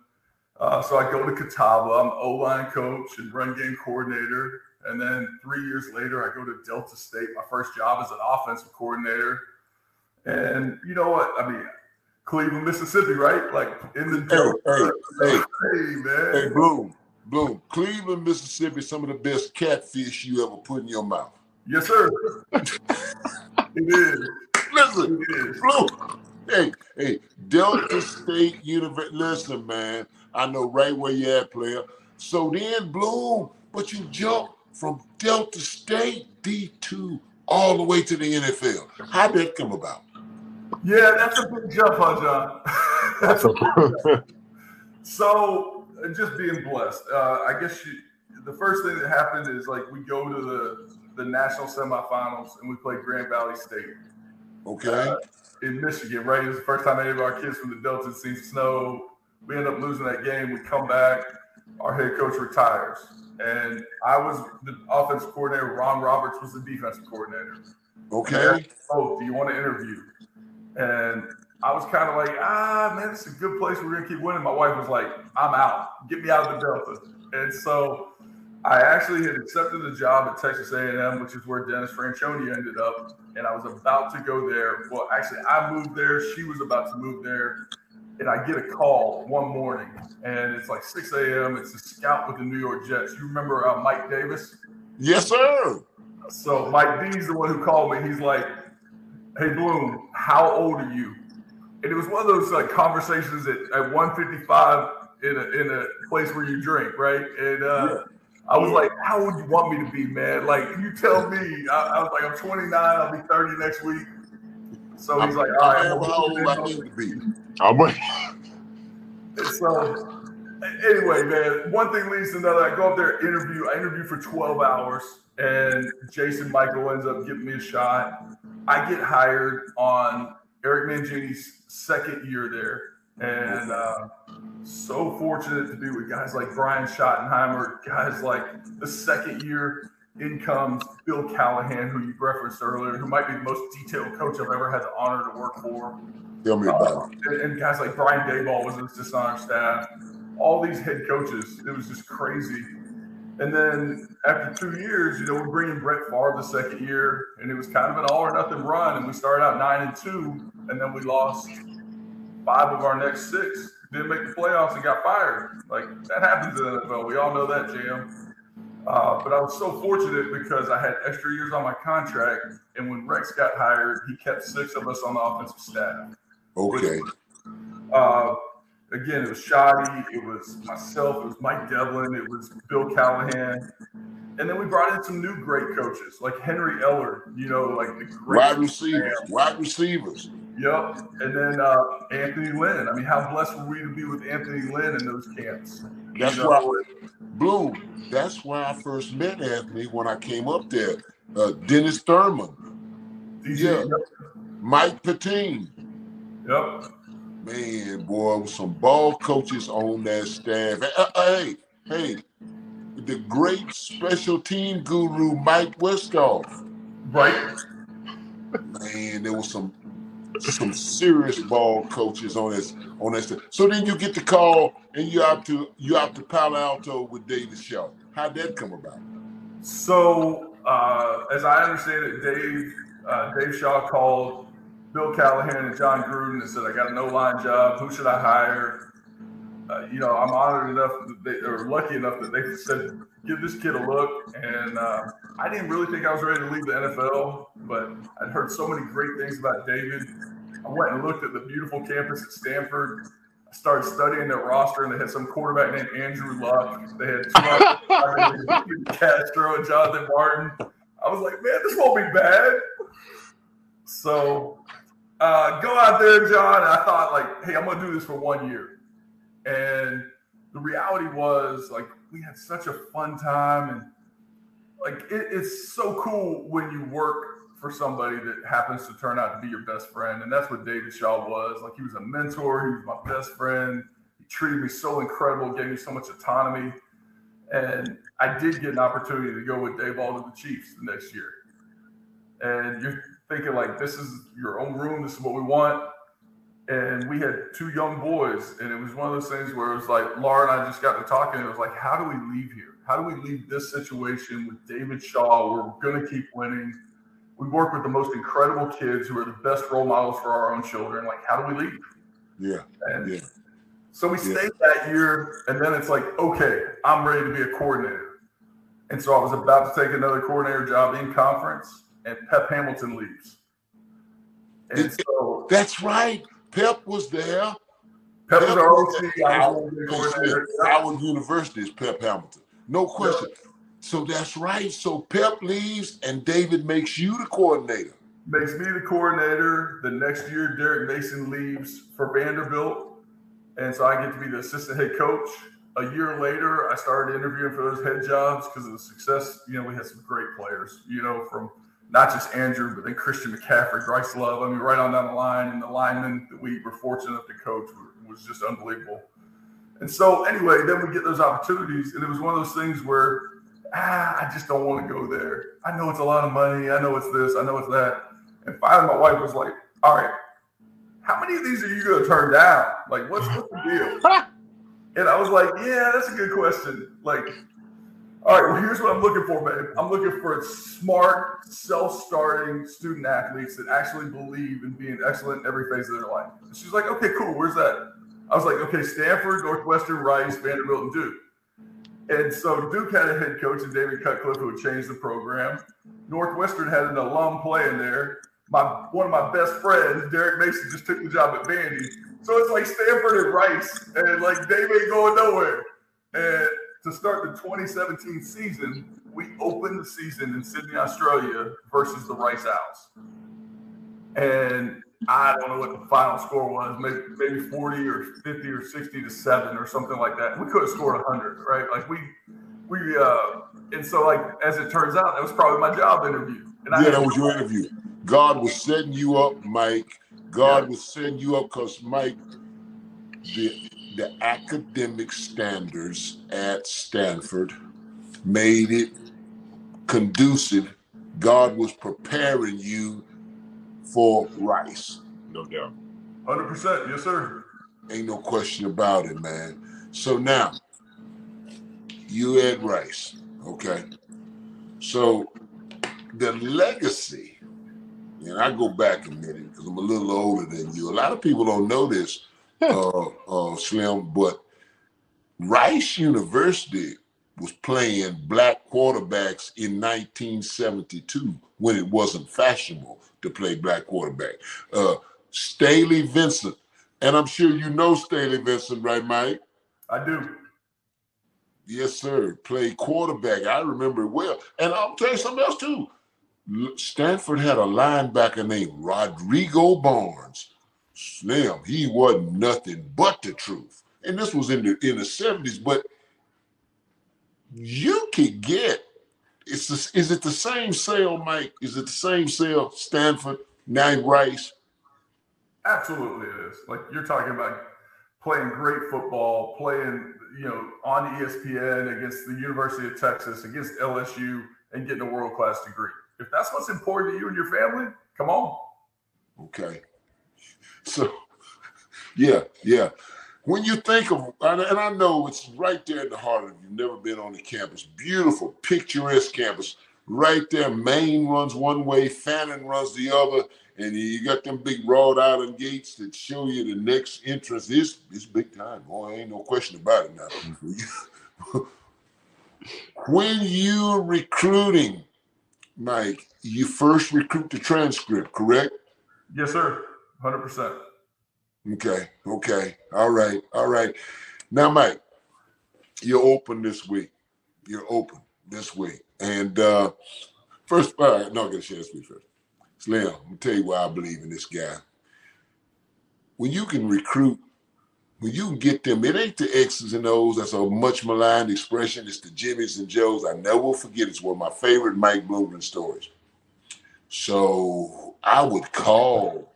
Uh, so I go to Catawba. I'm O line coach and run game coordinator. And then three years later, I go to Delta State. My first job as an offensive coordinator. And you know what? I mean, Cleveland, Mississippi, right? Like in the hey, hey, hey, man. Hey, Bloom, Bloom. Cleveland, Mississippi, some of the best catfish you ever put in your mouth. Yes, sir. [LAUGHS] it is. Listen, it is. Bloom. Hey, hey, Delta State University. Listen, man. I know right where you're at, player. So then, Bloom, but you jump from Delta State D2 all the way to the NFL. How did that come about? Yeah, that's a big jump, huh, John? that's a [LAUGHS] so just being blessed. Uh, I guess you, the first thing that happened is like we go to the the national semifinals and we play Grand Valley State. Okay. Uh, in Michigan, right? It was the first time any of our kids from the Delta had seen snow. We end up losing that game. We come back. Our head coach retires and I was the offensive coordinator. Ron Roberts was the defensive coordinator. Okay. Oh, do you want to interview? And I was kind of like, ah, man, it's a good place. We're gonna keep winning. My wife was like, I'm out. Get me out of the Delta. And so I actually had accepted the job at Texas A&M, which is where Dennis Franchione ended up. And I was about to go there. Well, actually, I moved there. She was about to move there and I get a call one morning, and it's like 6 a.m. It's a scout with the New York Jets. You remember uh, Mike Davis? Yes, sir. So Mike D's the one who called me. He's like, "Hey Bloom, how old are you?" And it was one of those like conversations at, at 155 in a in a place where you drink, right? And uh, yeah. I was like, "How would you want me to be, man? Like, you tell me." I, I was like, "I'm 29. I'll be 30 next week." So he's like, "All right, how old I need to be." I'm waiting. [LAUGHS] so anyway, man, one thing leads to another. I go up there, interview. I interview for 12 hours, and Jason Michael ends up giving me a shot. I get hired on Eric Mangini's second year there, and uh, so fortunate to be with guys like Brian Schottenheimer, guys like the second year in comes Bill Callahan, who you referenced earlier, who might be the most detailed coach I've ever had the honor to work for. Tell me about it. Uh, and, and guys like Brian Daboll was just on our staff. All these head coaches, it was just crazy. And then after two years, you know, we bring in Brett Favre the second year, and it was kind of an all or nothing run. And we started out nine and two, and then we lost five of our next six. Didn't make the playoffs and got fired. Like that happens in the NFL. We all know that, Jam. Uh, but I was so fortunate because I had extra years on my contract, and when Rex got hired, he kept six of us on the offensive staff. Okay. Which, uh, again, it was Shoddy, it was myself, it was Mike Devlin, it was Bill Callahan. And then we brought in some new great coaches like Henry Ellard, you know, like the great wide receivers, wide receivers. Yep. And then uh, Anthony Lynn. I mean, how blessed were we to be with Anthony Lynn in those camps? That's why, Blue. that's where I first met Anthony when I came up there. Uh, Dennis Thurman. yeah. Yep. Mike Pettine. Yep. Man, boy, with some ball coaches on that staff. Uh, uh, hey, hey, the great special team guru Mike Westhoff. Right. Man, there was some some serious ball coaches on this on this. So then you get the call and you out to you out to Palo Alto with David Shaw. How'd that come about? So uh, as I understand it, Dave uh, Dave Shaw called Bill Callahan and Jon Gruden and said, "I got a no line job. Who should I hire?" Uh, you know, I'm honored enough that they or lucky enough that they said, "Give this kid a look." And uh, I didn't really think I was ready to leave the NFL, but I'd heard so many great things about David. I went and looked at the beautiful campus at Stanford. I started studying their roster, and they had some quarterback named Andrew Luck. They had two [LAUGHS] Castro and Jonathan Martin. I was like, man, this won't be bad. So uh, go out there, John. And I thought, like, hey, I'm going to do this for one year. And the reality was, like, we had such a fun time. And, like, it, it's so cool when you work for somebody that happens to turn out to be your best friend. And that's what David Shaw was. Like, he was a mentor, he was my best friend. He treated me so incredible, gave me so much autonomy. And I did get an opportunity to go with Daboll to the Chiefs the next year. And you're thinking like this is your own room, this is what we want. And we had two young boys, and it was one of those things where it was like Laura and I just got to talking. And it was like, how do we leave here? How do we leave this situation with David Shaw? We're going to keep winning. We work with the most incredible kids who are the best role models for our own children. Like, how do we leave? Yeah. And yeah. So we stayed that year, and then it's like, okay, I'm ready to be a coordinator. And so I was about to take another coordinator job in conference, and Pep Hamilton leaves. And so that's right. Pep was there. Pep, Pep was our OC. University is Pep Hamilton. No question. So that's right. So Pep leaves, and David makes you the coordinator. Makes me the coordinator. The next year, Derek Mason leaves for Vanderbilt. And so I get to be the assistant head coach. A year later, I started interviewing for those head jobs because of the success. You know, we had some great players, you know, from not just Andrew, but then Christian McCaffrey, Bryce Love. I mean, right on down the line. And the linemen that we were fortunate enough to coach was just unbelievable. And so, anyway, then we get those opportunities. And it was one of those things where, ah, I just don't want to go there. I know it's a lot of money. I know it's this. I know it's that. And finally, my wife was like, all right, how many of these are you going to turn down? Like, what's, what's the deal? [LAUGHS] and I was like, yeah, that's a good question. Like, all right, well, here's what I'm looking for, babe. I'm looking for smart, self-starting student athletes that actually believe in being excellent in every phase of their life. And she's like, okay, cool. Where's that? I was like, okay, Stanford, Northwestern, Rice, Vanderbilt, and Duke. And so Duke had a head coach in David Cutcliffe who had changed the program. Northwestern had an alum playing there my one of my best friends, Derek Mason, just took the job at Vandy. So it's like Stanford and Rice, and like Dave ain't going nowhere. And to start the 2017 season, we opened the season in Sydney, Australia versus the Rice Owls. And I don't know what the final score was, maybe, maybe 40 or 50 or 60 to 7 or something like that. We could have scored 100, right? Like we, we, uh, and so like as it turns out, that was probably my job interview. And yeah, that was your interview. God was setting you up, Mike. God was setting you up because Mike, the the academic standards at Stanford made it conducive. God was preparing you for Rice. No doubt. Hundred percent, yes, sir. Ain't no question about it, man. So now you at Rice, okay? So the legacy, and I go back a minute because I'm a little older than you. A lot of people don't know this, uh, uh, Slim, but Rice University was playing black quarterbacks in 1972 when it wasn't fashionable to play black quarterback. Uh, Stahle Vincent, and I'm sure you know Stahle Vincent, right, Mike? I do. Yes, sir. Played quarterback. I remember it well. And I'll tell you something else too. Stanford had a linebacker named Rodrigo Barnes. Slim, he wasn't nothing but the truth. And this was in the in the 70s, but you could get it's the, is it the same sale, Mike? Is it the same sale, Stanford, now Rice? Absolutely, it is. Like you're talking about playing great football, playing you know on ESPN against the University of Texas, against LSU, and getting a world class degree. If that's what's important to you and your family, come on. Okay. So, [LAUGHS] yeah, yeah. When you think of, and I know it's right there in the heart of. You've never been on the campus. Beautiful, picturesque campus. Right there, Main runs one way, Fannin runs the other, and you got them big wrought iron gates that show you the next entrance. Is is big time, boy. Ain't no question about it now. [LAUGHS] when you're recruiting, Mike, you first recruit the transcript, correct? Yes, sir. Hundred percent. Okay, okay. All right, all right. Now, Mike, you're open this week. You're open this week. And uh first, right, no, I'm gonna share this week first. Slim, I'm gonna tell you why I believe in this guy. When you can recruit, when you can get them, it ain't the X's and O's, that's a much maligned expression. It's the Jimmys and Joes. I never will forget it's one of my favorite Mike Bloomgren stories. So I would call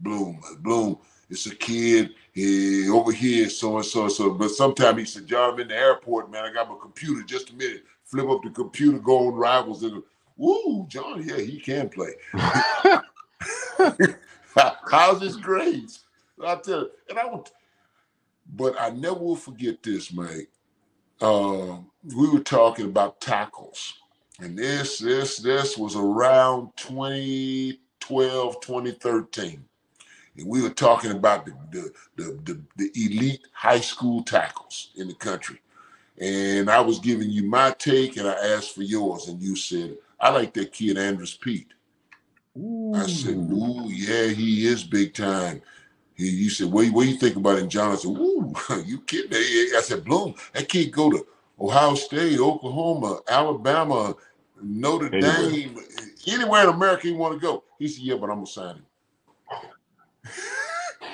Bloom. Bloom, it's a kid he, over here, so and so, so. But sometimes he said, John, I'm in the airport, man. I got my computer. Just a minute. Flip up the computer, go on rivals. And woo, John, yeah, he can play. [LAUGHS] How's his grades? I tell you, and I would, but I never will forget this, mate. Uh, we were talking about tackles, and this, this, this was around 2012, 2013 and we were talking about the the, the the the elite high school tackles in the country. And I was giving you my take, and I asked for yours, and you said, "I like that kid Andrus Peat." Ooh. I said, "Ooh, yeah, he is big time." He, you said, "What, what do you think about him, John?" I said, "Ooh, [LAUGHS] you kidding?" I said, "Bloom, that kid go to Ohio State, Oklahoma, Alabama, Notre Anywhere. Dame, anywhere in America he want to go." He said, "Yeah, but I'm gonna sign him."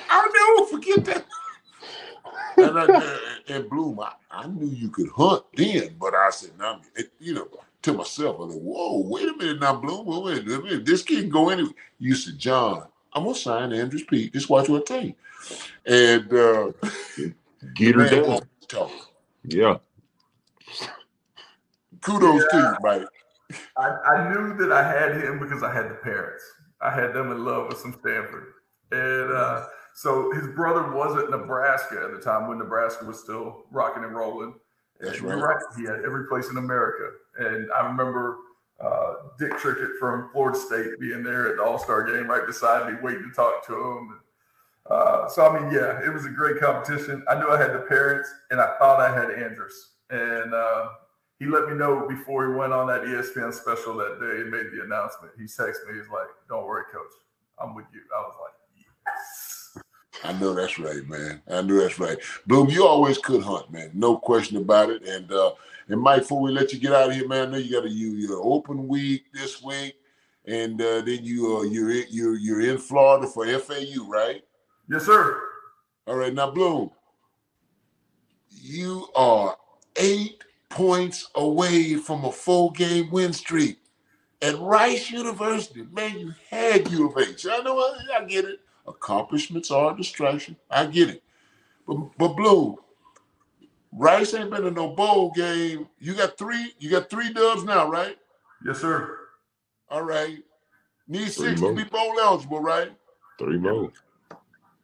I'll never forget that. And, I, and Bloom, I, I knew you could hunt then, but I said, now, it, you know, to myself, I said, whoa, wait a minute now, Bloom, wait, wait a minute, this kid can go anywhere. You said, John, I'm gonna sign Andrus Peat. Just watch what I tell you. And uh, Get her man, down. talk. Yeah. Kudos to you, Mike. I, I knew that I had him because I had the parents. I had them in love with some Stanford. And uh, so his brother was at Nebraska at the time when Nebraska was still rocking and rolling. That's And you're right. right. He had every place in America. And I remember uh, Rick Trickett from Florida State being there at the All Star game right beside me, waiting to talk to him. Uh, so, I mean, yeah, it was a great competition. I knew I had the parents, and I thought I had Andrus. And uh, he let me know before he went on that ESPN special that day and made the announcement. He texted me, he's like, Don't worry, coach. I'm with you. I was like, I know that's right, man. I know that's right. Bloom, you always could hunt, man. No question about it. And uh and Mike, before we let you get out of here, man, I know you got a you your open week this week, and uh then you uh you're in, you're you're in Florida for FAU, right? Yes, sir. All right, now Bloom, you are eight points away from a full game win streak at Rice University. Man, you had U of H. I know I, I get it. Accomplishments are a distraction. I get it. But but Blue, Rice ain't been in no bowl game. You got three, you got three dubs now, right? Yes, sir. All right. Need Three six to be bowl eligible, right? Three more.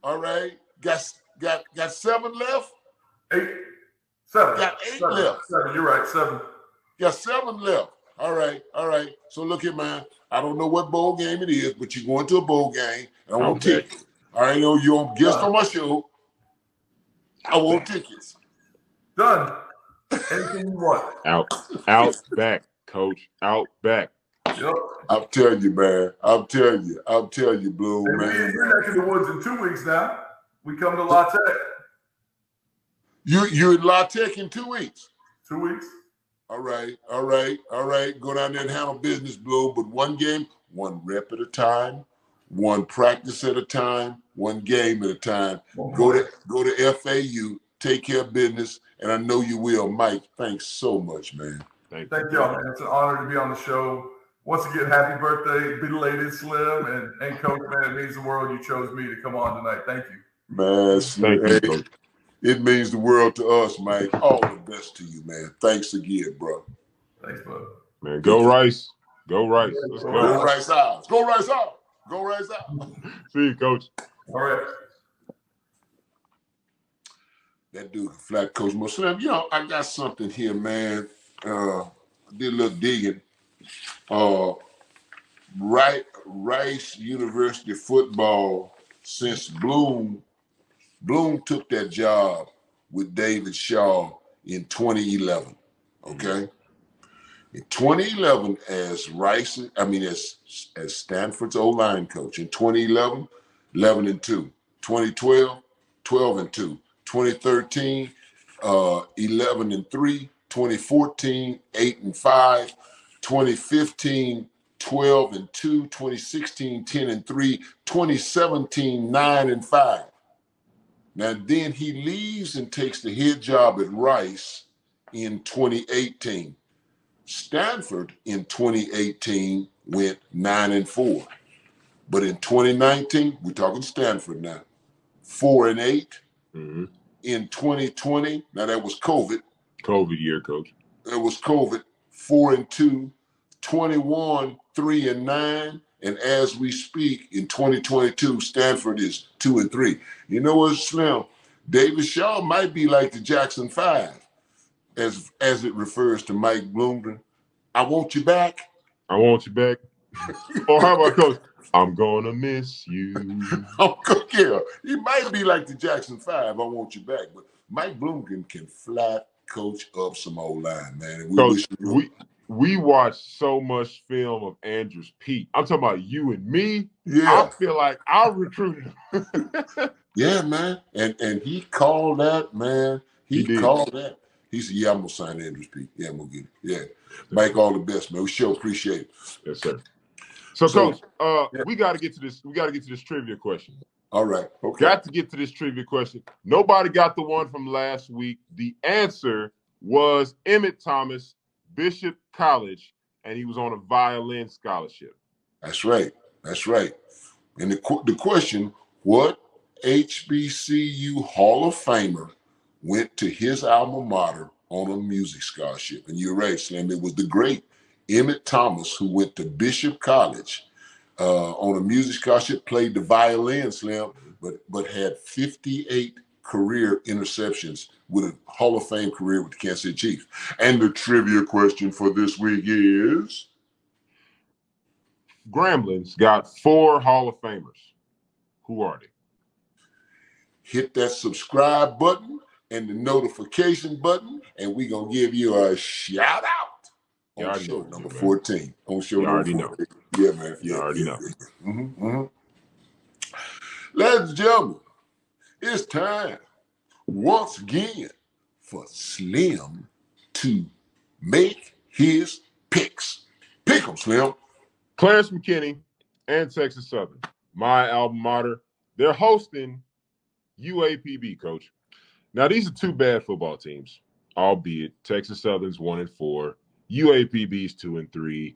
All right. Got got got seven left? Eight. Seven. Got eight Seven. left. Seven. You're right. Seven. Got seven left. All right, all right. So look at man. I don't know what bowl game it is, but you're going to a bowl game, and I want Okay. tickets. All right, you you on guest on my show. I want tickets. Done. Anything you want. Out, out back, coach. Out back. Yep. I'm telling you, man. I'm telling you. I'm telling you, Blue, And man. in your neck in the woods in two weeks now. We come to La Tech. You you're in La Tech in two weeks. Two weeks. All right, all right, all right. Go down there and handle business, Blue. But one game, one rep at a time, one practice at a time, one game at a time. Go to go to FAU, take care of business, and I know you will, Mike. Thanks so much, man. Thank, Thank y'all, man. It's an honor to be on the show. Once again, happy birthday, belated Slim, and, and Coach, man, it means the world you chose me to come on tonight. Thank you. Man, Thank you, coach. It means the world to us, Mike. All the best to you, man. Thanks again, bro. Thanks, bud. Man, go Rice. Go Rice. Let's Go go. Rice out. Go Rice out. Go Rice out. See you, coach. All right. that dude flat coach Muslim. You know, I got something here, man. Uh I did a little digging. Uh right Rice University football since Bloom Bloom took that job with David Shaw in 2011. Okay. In 2011, as Rice, I mean, as as Stanford's O line coach, in 2011, 11 and 2. 2012, 12 and 2. 2013, uh, 11 and 3. 2014, 8 and 5. 2015, 12 and 2. 2016, 10 and 3. 2017, 9 and 5. Now, then he leaves and takes the head job at Rice in 2018. Stanford in 2018 went 9 and 4. But in 2019, we're talking Stanford now, 4 and 8. Mhm. In 2020, now that was COVID. COVID year, coach. It was COVID, 4 and 2. 21, 3 and 9. And as we speak, in 2022, Stanford is 2 and 3. You know what, Slim? David Shaw might be like the Jackson 5 as as it refers to Mike Bloomgren. I want you back. I want you back. [LAUGHS] or oh, how about coach? I'm gonna miss you. [LAUGHS] Oh, yeah. He might be like the Jackson Five. I want you back, but Mike Bloomgren can flat coach up some old line, man. We Coach, we we watched so much film of Andrus Peat. I'm talking about you and me. Yeah. I feel like I recruited him. [LAUGHS] Yeah, man. And and he called that, man. He, He called that. He said, Yeah, I'm gonna sign Andrus Peat. Yeah, I'm gonna get it. Yeah. Mike, all the best, man. We sure appreciate it. Yes, sir. So, So- coach, uh, we got to get to this. We got to get to this trivia question. All right. Okay. Got to get to this trivia question. Nobody got the one from last week. The answer was Emmitt Thomas, Bishop College, and he was on a violin scholarship. That's right. That's right. And the the question: What HBCU Hall of Famer went to his alma mater on a music scholarship? And you're right, Slim. It was the great Emmitt Thomas who went to Bishop College uh, on a music scholarship, played the violin, Slim, but but had 58 career interceptions with a Hall of Fame career with the Kansas City Chiefs. And the trivia question for this week is. Gremlins got four Hall of Famers. Who are they? hit that subscribe button and the notification button, and we're gonna give you a shout out You on show know, number man. 14. On show You number already know. 14. Yeah, man. You already yeah, know. yeah. Mhm, mhm. Ladies and gentlemen, it's time once again for Slim to make his picks. Pick 'em, Slim. Clarence McKinney and Texas Southern, my alma mater. They're hosting UAPB, coach. Now, these are two bad football teams, albeit Texas Southern's one and four, UAPB's two and three.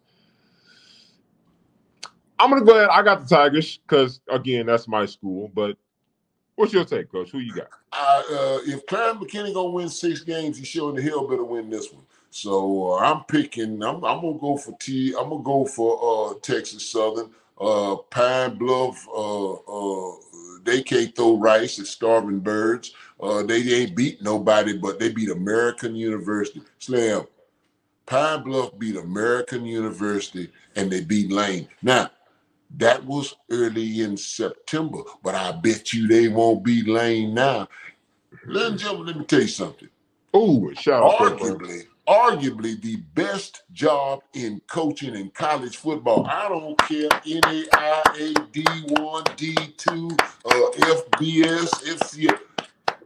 I'm gonna go ahead. I got the Tigers because again, that's my school. But what's your take, Coach? Who you got? Uh, uh, if Clarence McKinney gonna win six games, he sure in the hell better win this one. So uh, I'm picking. I'm, I'm gonna go for T. I'm gonna go for uh, Texas Southern. Uh, Pine Bluff. Uh, uh, they can't throw rice. It's starving birds. Uh, they ain't beat nobody, but they beat American University. Slam. Pine Bluff beat American University, and they beat Lane. Now, that was early in September, but I bet you they won't be Lane now. Ladies and gentlemen, let me tell you something. Oh, shout out to Pittsburgh. Arguably, arguably the best job in coaching in college football. I don't care NAIA, D1, D2, uh, FBS, FCS.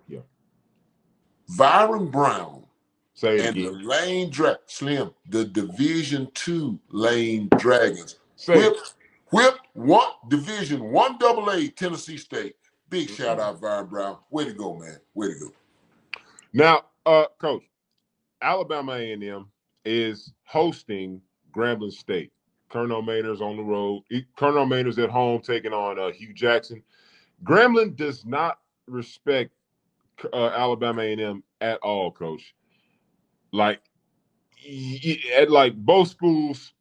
Yeah. Byron Brown Say and the. Lane Dra- Slim, the Division Two Lane Dragons. Say whipped, whipped one Division One Double A Tennessee State. Big Mm-hmm. shout out, Byron Brown. Way to go, man. Way to go. Now, uh, Coach, Alabama A&M is hosting Grambling State. Connell Maynard's on the road. He- Connell Maynard's at home taking on uh, Hugh Jackson. Grambling does not respect uh, Alabama A&M at all, Coach. Like, at like both schools,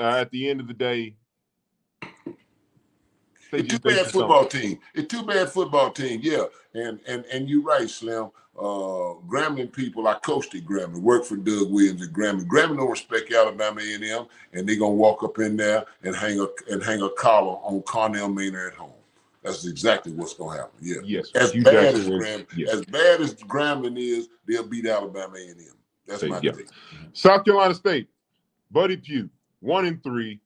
uh, at the end of the day, they It's too bad don't- football team. It's too bad football team. Yeah, and and and you're right, Slim. Uh, Grambling people, I coached at Grambling, worked for Doug Williams at Grambling. Grambling don't respect Alabama A&M, and they're gonna walk up in there and hang a and hang a collar on Connell Maynard at home. That's exactly what's gonna happen. Yeah. Yes, As Hugh bad Jackson as Graham, yes. as bad as Grambling is, they'll beat Alabama A&M. That's my Yeah. take. South Carolina State, Buddy Pugh, one and three.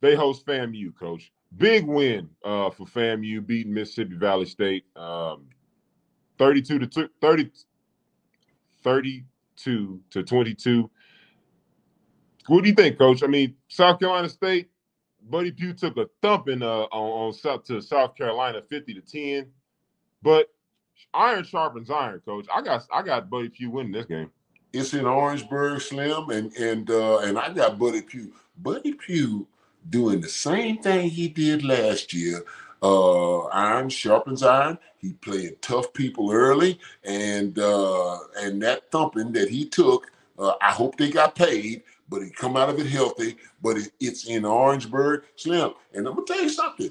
They host FAMU, coach. Big win uh, for FAMU, beating Mississippi Valley State um, 32 to two- 30, 32 to 22. What do you think, coach? I mean, South Carolina State, Buddy Pugh took a thumping uh, on, on South to South Carolina 50 to 10. But iron sharpens iron, coach. I got I got Buddy Pugh winning this game. It's in Orangeburg, Slim, and and uh, and I got Buddy Pugh. Buddy Pugh doing the same thing he did last year. Uh, iron sharpens iron. He played tough people early, and uh, and that thumping that he took, uh, I hope they got paid, but he come out of it healthy. But it, it's in Orangeburg, Slim. And I'm gonna tell you something.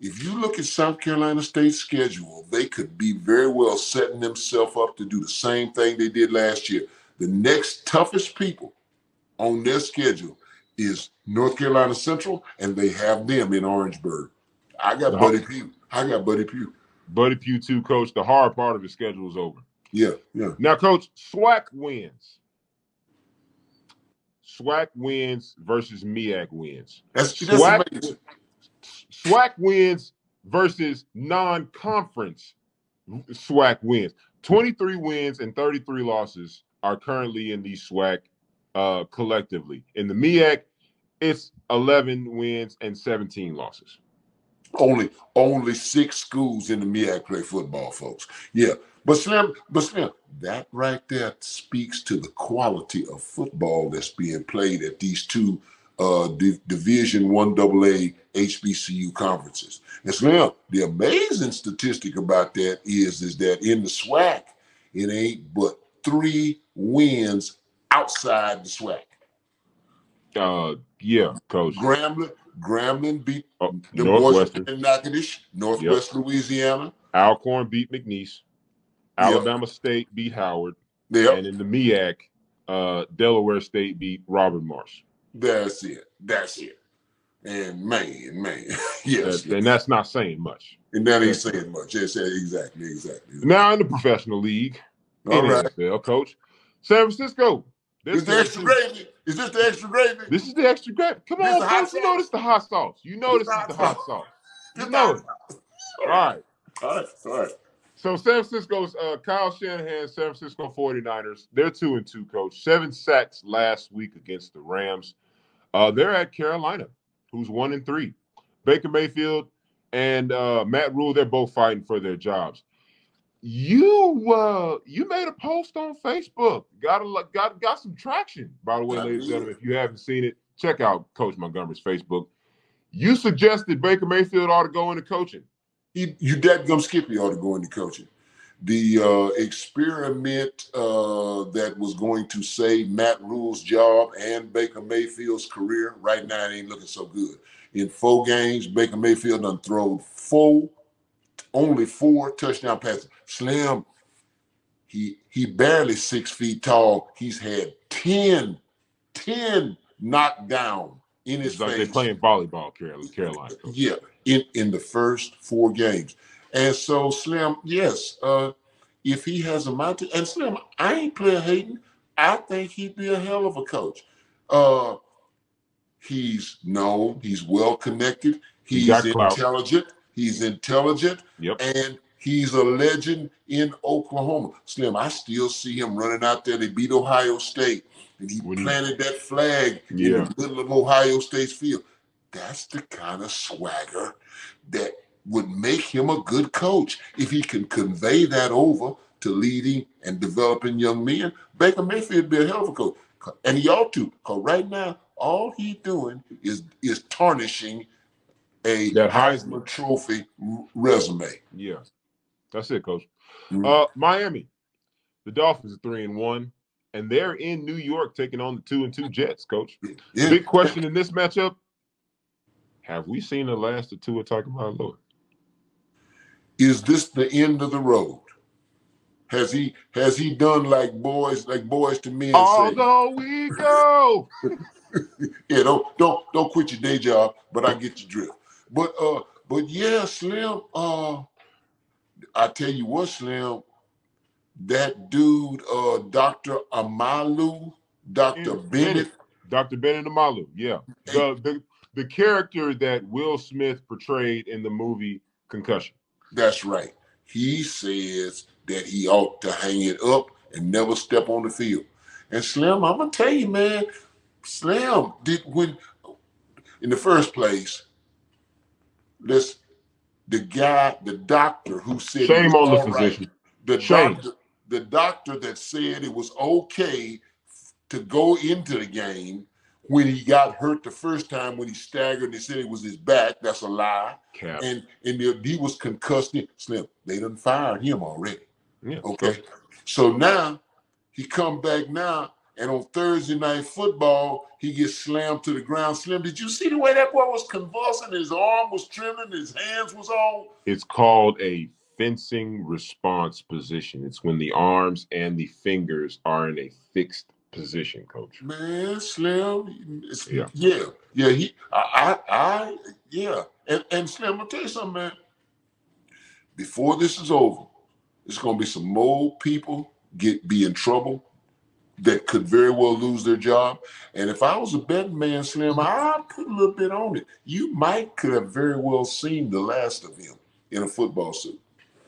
If you look at South Carolina State's schedule, they could be very well setting themselves up to do the same thing they did last year. The next toughest people on their schedule is North Carolina Central, and they have them in Orangeburg. I got The Buddy. Pugh. I got Buddy Pugh. Buddy Pugh too, coach. The hard part of his schedule is over. Yeah, yeah. Now, coach, SWAC wins. SWAC wins versus MEAC wins. That's, that's SWAC, amazing. SWAC wins versus non-conference SWAC wins. 23 wins and 33 losses are currently in the SWAC uh, collectively. In the MEAC, it's 11 wins and 17 losses. Only only six schools in the MEAC play football, folks. Yeah. But Slim, but Slim, that right there speaks to the quality of football that's being played at these two uh, Di- Division One AA HBCU conferences. And Slim, the amazing statistic about that is is that in the SWAC, it ain't but three wins outside the SWAC. Uh, yeah, coach. Grambling, Grambling beat the boys Northwestern. in Natchitoches, Northwest Louisiana. Alcorn beat McNeese. Alabama State beat Howard. And in the MEAC, uh, Delaware State beat Robert Morris. That's it. That's it. And man, man, [LAUGHS] yes, That- and that's not saying much. and that ain't saying much. Yes, yeah, exactly, exactly. Now in the professional league, All in right. NFL, coach, San Francisco. This Is the extra gravy? Is this the extra gravy? This is the extra gravy. Come This on, coach. You know this is the hot sauce. You know this is the hot sauce. You know it. All right. All right. All right. So San Francisco's uh, Kyle Shanahan, San Francisco 49ers, they're two and two, coach. Seven sacks last week against the Rams. Uh, they're at Carolina, who's one and three. Baker Mayfield and uh, Matt Rhule, they're both fighting for their jobs. You uh, you made a post on Facebook. Got a got got some traction, by the way, ladies and gentlemen. If you haven't seen it, check out Coach Montgomery's Facebook. You suggested Baker Mayfield ought to go into coaching. He, you dead gum Skippy ought to go into coaching. The uh, experiment uh, that was going to save Matt Rhule's job and Baker Mayfield's career right now it ain't looking so good. In four games, Baker Mayfield done thrown four, only four touchdown passes. Slim, he he barely six feet tall. He's had 10, 10 knocked down in his It's like face. they're playing volleyball, Carolina. Carolina. Coach. Yeah, in in the first four games. And so Slim, yes, uh, if he has a mountain, and Slim, I ain't player hating. I think he'd be a hell of a coach. Uh, he's known, he's well connected, He he's intelligent, he's intelligent, Yep. and he's a legend in Oklahoma. Slim, I still see him running out there. They beat Ohio State, and he planted that flag Yeah. in the middle of Ohio State's field. That's the kind of swagger that would make him a good coach. If he can convey that over to leading and developing young men, Baker Mayfield be a hell of a coach. And he ought to, because right now, all he's doing is is tarnishing a That Heisman Trophy resume. Yeah. That's it, coach. Mm-hmm. Uh Miami. The Dolphins are three and one, and they're in New York taking on the two and two Jets, coach. Yeah. Big question in this matchup. Have we seen the last of Tua Tagovailoa? Is this the end of the road? Has he has he done like boys like Boyz II Men say? Although we go. [LAUGHS] yeah, don't don't don't quit your day job, but I get your drift. But uh, but yeah, Slim. Uh, I tell you what, Slim. That dude, uh, Doctor Omalu, Doctor Bennet. Dr. Bennet Omalu, yeah. The, the the character that Will Smith portrayed in the movie Concussion. That's right. He says that he ought to hang it up and never step on the field. And Slim, I'm gonna tell you, man, Slim did when in the first place, this the guy, the doctor who said it Shame was on the all right, physician. the Shame. doctor, the doctor that said it was okay to go into the game when he got hurt the first time when he staggered. and They said it was his back. That's a lie. Cap. And and he- he was concussed. Slim, they done fired him already. Yeah. Okay. So now he come back now, and on Thursday night football, he gets slammed to the ground. Slim, did you see the way that boy was convulsing? His arm was trembling, his hands was all. It's called a fencing response position. It's when the arms and the fingers are in a fixed position, coach. Man, Slim, it's- Yeah. yeah, yeah. He, I, I, I yeah. And and Slim, I'll tell you something, man. Before this is over, there's gonna be some more people get be in trouble that could very well lose their job. And if I was a betting man, Slim, I'd put a little bit on it. You might could have very well seen the last of him in a football suit.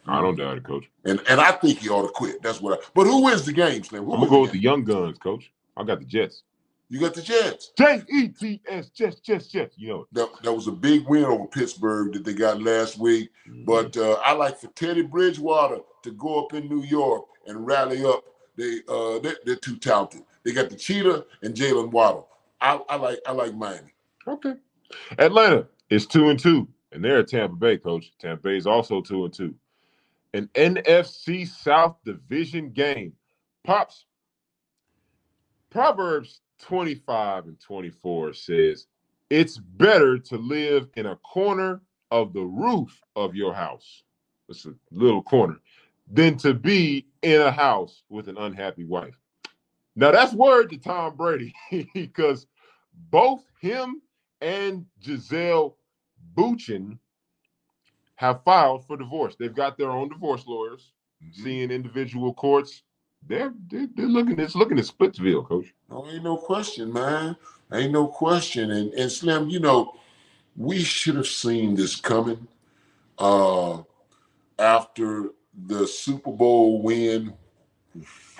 I don't doubt it, coach. And and I think he ought to quit. That's what I. But who wins the game, Slim? Who I'm gonna go the with the young guns, coach. I got the Jets. You got the Jets. J E T S, Jets, Jets, Jets. You know it. That, that was a big win over Pittsburgh that they got last week. Mm-hmm. But uh, I like for Teddy Bridgewater to go up in New York and rally up. They uh, they, they're too talented. They got the Cheetah and Jalen Waddle. I, I like I like Miami. Okay. Atlanta is two and two, and they're at Tampa Bay, coach. Tampa Bay is also two and two. An NFC South division game. Pops. Proverbs 25 and 24 says, It's better to live in a corner of the roof of your house. It's a little corner, than to be in a house with an unhappy wife. Now that's word to Tom Brady [LAUGHS] because both him and Gisele Bündchen have filed for divorce. They've got their own divorce lawyers, seeing individual courts. They're, they're they're looking. It's looking at Splitsville, coach. No, ain't no question, man. Ain't no question. And and Slim, you know, we should have seen this coming. Uh after the Super Bowl win,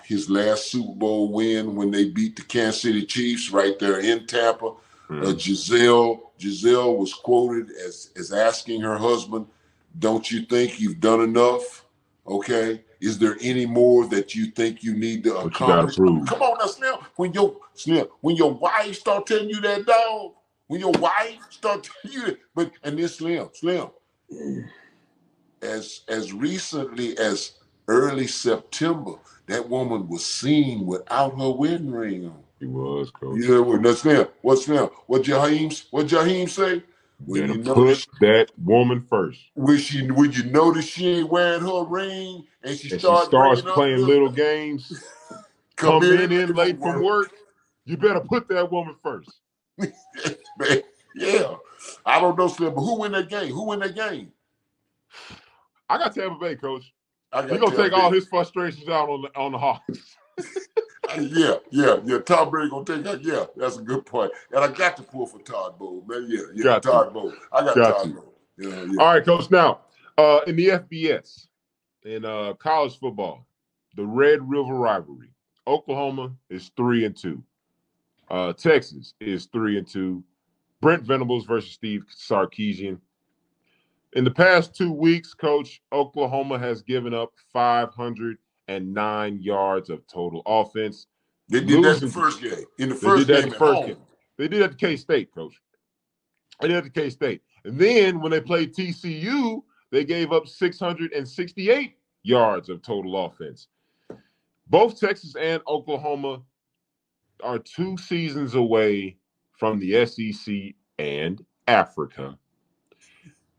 his last Super Bowl win when they beat the Kansas City Chiefs right there in Tampa. Uh, Gisele Gisele was quoted as as asking her husband, "Don't you think you've done enough? Okay, is there any more that you think you need to But accomplish? prove. Come on now, Slim. When your Slim, when your wife start telling you that, dog, When your wife start [LAUGHS] telling you, but and this Slim, Slim, as as recently as early September, that woman was seen without her wedding ring on. He was, coach. Yeah, well, that's now. What's now? What Jaheim? What Jaheim say? When you notice, that woman first. when she, when you notice she ain't wearing her ring, and she And she starts bringing up playing little games, [LAUGHS] Come come in in, late from from work. You better put that woman first. Man, [LAUGHS] yeah, I don't know, Slim, but who win that game? Who win that game? I got Tampa Bay, coach. He's gonna take Tampa all his frustrations out on the on the Hawks. [LAUGHS] Yeah, yeah, yeah. Todd Brady gonna take that. Yeah, that's a good point. And I got to pull for Todd Bowl, man. Yeah, yeah, Got. Todd Bowl. I got, Got Todd to. Bowl. Yeah, yeah. All right, coach. Now, uh, in the FBS, in uh, college football, the Red River rivalry. Oklahoma is three and two. Uh, Texas is three and two. Brent Venables versus Steve Sarkisian. In the past two weeks, coach, Oklahoma has given up 509 yards of total offense. They did that in the first game. In the They first did that game the first game. They did that to K State, coach. They did that to K State. And then when they played TCU, they gave up 668 yards of total offense. Both Texas and Oklahoma are two seasons away from the SEC and Africa.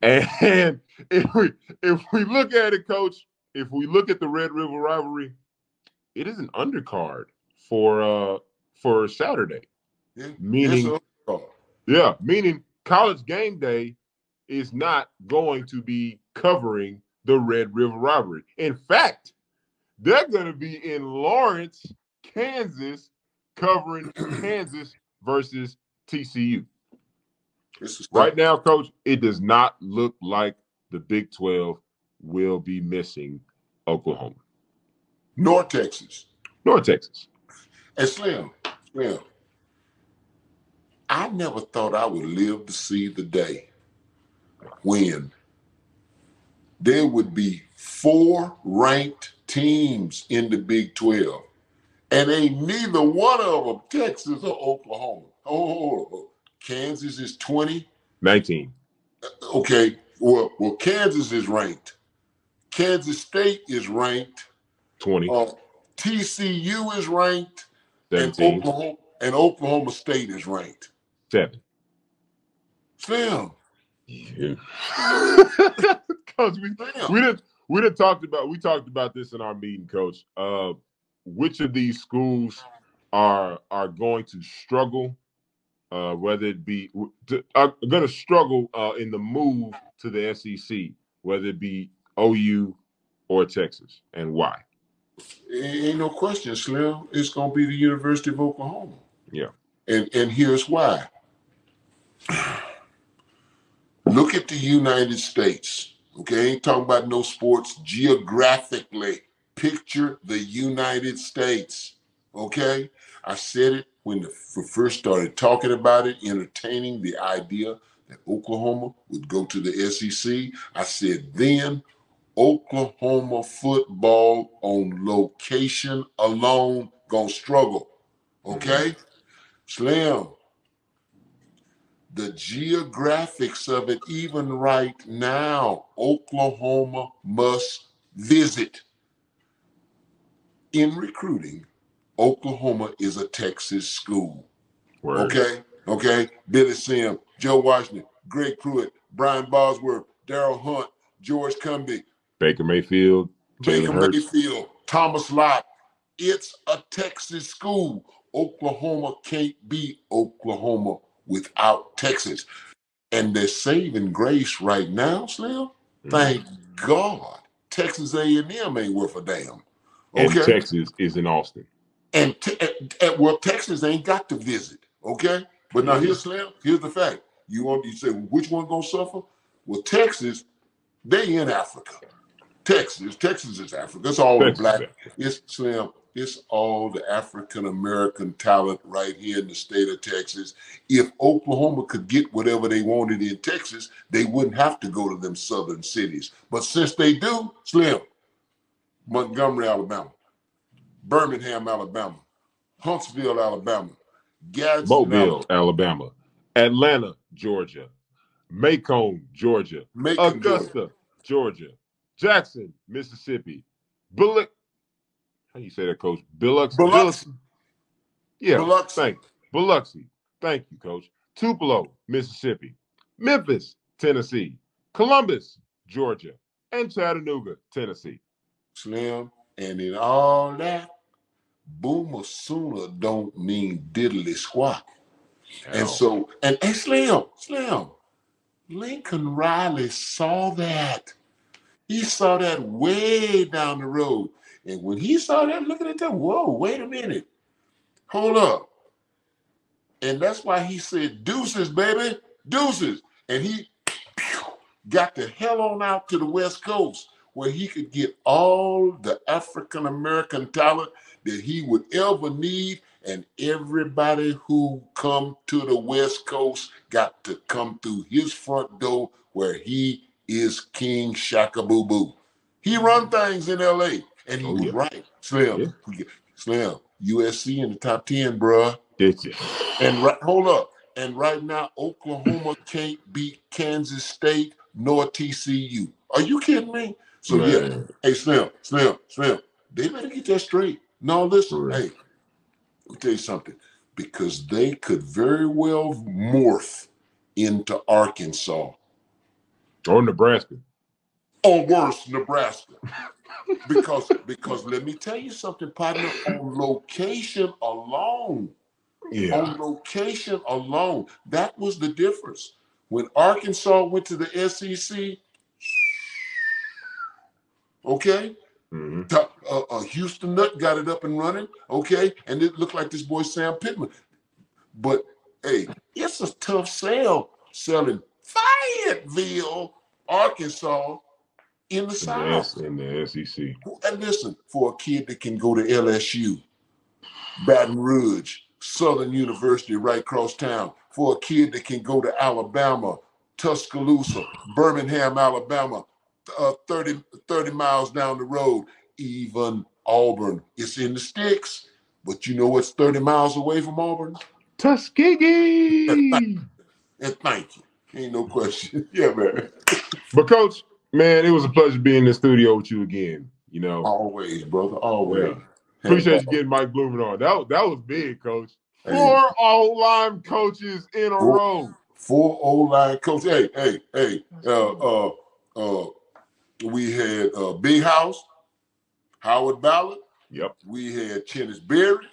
And [LAUGHS] if we if we look at it, coach, if we look at the Red River rivalry, it is an undercard for uh for Saturday. Yeah, Meaning yeah, meaning college game day is not going to be covering the Red River rivalry. In fact, they're going to be in Lawrence, Kansas, covering Kansas versus TCU. Right now, coach, it does not look like the Big 12 will be missing Oklahoma, North Texas. nor Texas. And Slim, Slim, I never thought I would live to see the day when there would be four ranked teams in the Big 12. And ain't neither one of them Texas or Oklahoma. Oh, Kansas is 20. 19. Okay, well, well, Kansas is ranked. Kansas State is ranked. 20. Uh, TCU is ranked. And Oklahoma, and Oklahoma State is ranked. 7. Slim. [LAUGHS] Coach, we, we didn't we didn't talked about we talked about this in our meeting, Coach. Uh, which of these schools are are going to struggle? Uh, whether it be to, are going to struggle uh, in the move to the SEC, whether it be OU or Texas, and why? Ain't no question, Slim. It's gonna be the University of Oklahoma. Yeah. And and here's why. Look at the United States. Okay, ain't talking about no sports geographically. Picture the United States. Okay, I said it when the f- first started talking about it, entertaining the idea that Oklahoma would go to the SEC. I said then Oklahoma football on location alone gonna struggle. Mm-hmm. Okay, Slim. The geographics of it, even right now, Oklahoma must visit. In recruiting, Oklahoma is a Texas school. Word. Okay, okay. Billy Sim, Joe Washington, Greg Pruitt, Brian Bosworth, Daryl Hunt, George Cumby, Baker Mayfield, Baker Mayfield, Thomas Lott. It's a Texas school. Oklahoma can't be Oklahoma without Texas. And they're saving grace right now, Slim. Mm-hmm. Thank God. Texas A&M ain't worth a damn. And Okay. Texas is in Austin. And, and- well, Texas ain't got to visit, okay? But now here's mm-hmm. Slim. Here's the fact. You want you say which one gonna suffer? Well, Texas, they in Africa. Texas, Texas is Africa. It's all the Texas black. It's Slim. It's all the African American talent right here in the state of Texas. If Oklahoma could get whatever they wanted in Texas, they wouldn't have to go to them southern cities. But since they do, Slim, Montgomery, Alabama, Birmingham, Alabama, Huntsville, Alabama, Gadsden, Mobile, Alabama, Atlanta, Georgia, Macon, Georgia, Macon, Augusta, Georgia, Jackson, Mississippi, Bullock. How do you say that, Coach? Biloxi. Biloxi. Yeah, Biloxi. thank you. Biloxi. Thank you, Coach. Tupelo, Mississippi, Memphis, Tennessee, Columbus, Georgia, and Chattanooga, Tennessee. Slim, and in all that, boomer sooner don't mean diddly squat. And so, and, and Slim, Slim, Lincoln Riley saw that. He saw that way down the road. And when he saw that, looking at that, whoa, wait a minute. Hold up. And that's why he said, deuces, baby, deuces. And he got the hell on out to the West Coast where he could get all the African American talent that he would ever need. And everybody who come to the West Coast got to come through his front door where he is King Shaka Boo Boo. He run things in LA. And he Oh, was yeah. right. Slim. Slim. USC in the top 10, bruh. Did you? And right, hold up. And right now, Oklahoma can't beat Kansas State nor TCU. Are you kidding me? So yeah, hey Slim, Slim, Slim, they better get that straight. No, listen, hey, let me tell you something. Because they could very well morph into Arkansas Or Nebraska. or worse, Nebraska. because because let me tell you something, partner. On location alone, Yeah. on location alone, that was the difference. When Arkansas went to the SEC, okay, Mm-hmm. Uh, uh, Houston Nutt got it up and running, okay, and it looked like this boy Sam Pittman. But hey, it's a tough sell selling Fayetteville, Arkansas, in the South. In the SEC. And listen, for a kid that can go to LSU, Baton Rouge, Southern University right across town, for a kid that can go to Alabama, Tuscaloosa, Birmingham, Alabama, uh, 30, 30 miles down the road, even Auburn. It's in the sticks, but you know what's 30 miles away from Auburn? Tuskegee. [LAUGHS] And thank you. Ain't no question. [LAUGHS] yeah, man. But coach, man, it was a pleasure being in the studio with you again. You know, Always, brother. Always. Yeah. appreciate you getting Mike Bloomer on. That was- that was big, coach. Hey. Four O line coaches in a Four- row. Four O line coach. Hey, hey, hey. Uh, uh, uh, we had uh, Big House, Howard Ballard. Yep. We had Chennis Berry.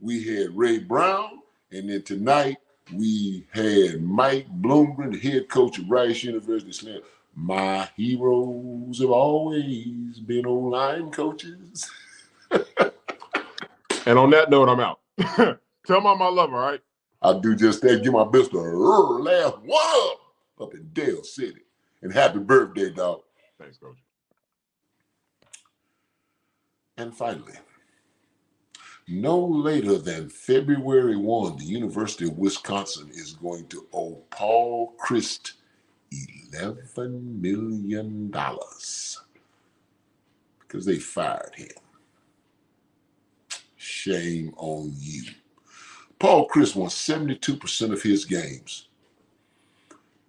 We had Ray Brown. And then tonight we had Mike Bloomgren, the head coach of Rice University. Slam. My heroes have always been O line coaches. [LAUGHS] And on that note, I'm out. [LAUGHS] Tell my mom I love her, all right? I do just that. Give my best a "Rrr" laugh. What up? Up in Dale City. And happy birthday, dog. Thanks, coach. And finally, no later than February 1, the University of Wisconsin is going to owe Paul Chryst $11 million because they fired him. Shame on you. Paul Chryst won 72% of his games.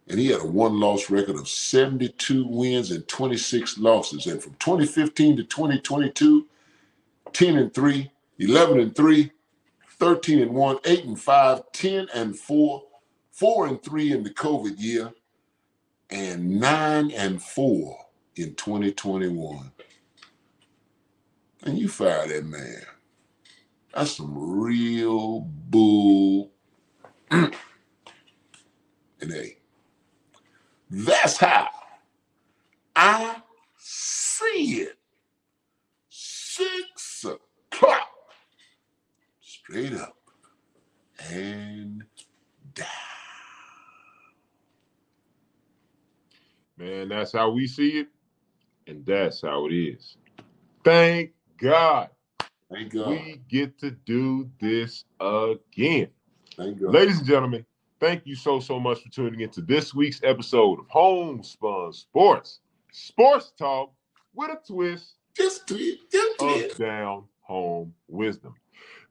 And he had a one loss record of 72 wins and 26 losses. And from 2015 to 2022, 10 and 3, 11 and 3, 13 and 1, 8 and 5, 10 and 4, 4 and 3 in the COVID year, and 9 and 4 in 2021. And you fire that man. That's some real bull. [CLEARS THROAT] and hey, that's how I see it. Six o'clock. Straight up and down. Man, that's how we see it, and that's how it is. Thank God. Thank God. We get to do this again. Thank God. Ladies and gentlemen, thank you so, so much for tuning into this week's episode of Homespun Sports. Sports talk with a twist Just tweet, just tweet. of down home wisdom.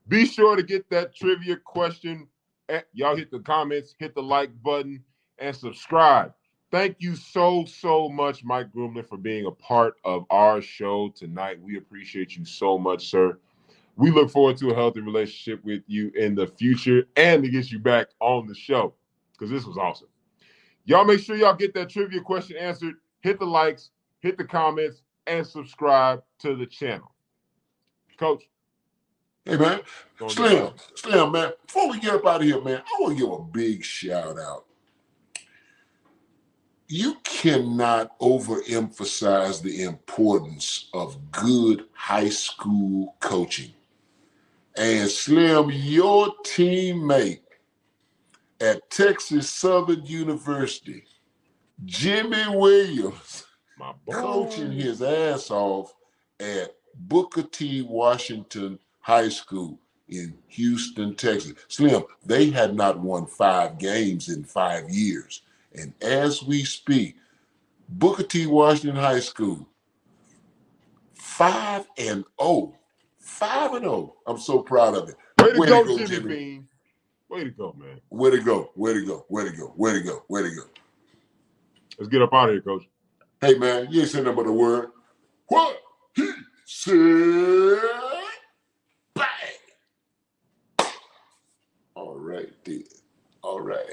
Be sure to get that trivia question Eh, Y'all hit the comments, hit the like button, and subscribe. Thank you so, so much, Mike Grumlin, for being a part of our show tonight. We appreciate you so much, sir. We look forward to a healthy relationship with you in the future and to get you back on the show because this was awesome. Y'all make sure y'all get that trivia question answered. Hit the likes, hit the comments, and subscribe to the channel. Coach. Hey man. Slim, Slim, man. Before we get up out of here, man, I want to give a big shout out. You cannot overemphasize the importance of good high school coaching. And Slim, your teammate at Texas Southern University, Jimmy Williams, My coaching his ass off at Booker T. Washington High School in Houston, Texas. Slim, they had not won five games in five years. And as we speak, Booker T. Washington High School, five and oh, five and oh. I'm so proud of it. Way to Way go, to go, Jimmy, Jimmy. Bean. Way to go, man. Way to go, way to go, way to go, way to go, way to go. Let's get up out of here, coach. Hey man, you ain't saying nothing but a word. What he said. Bang. All right, then. All right.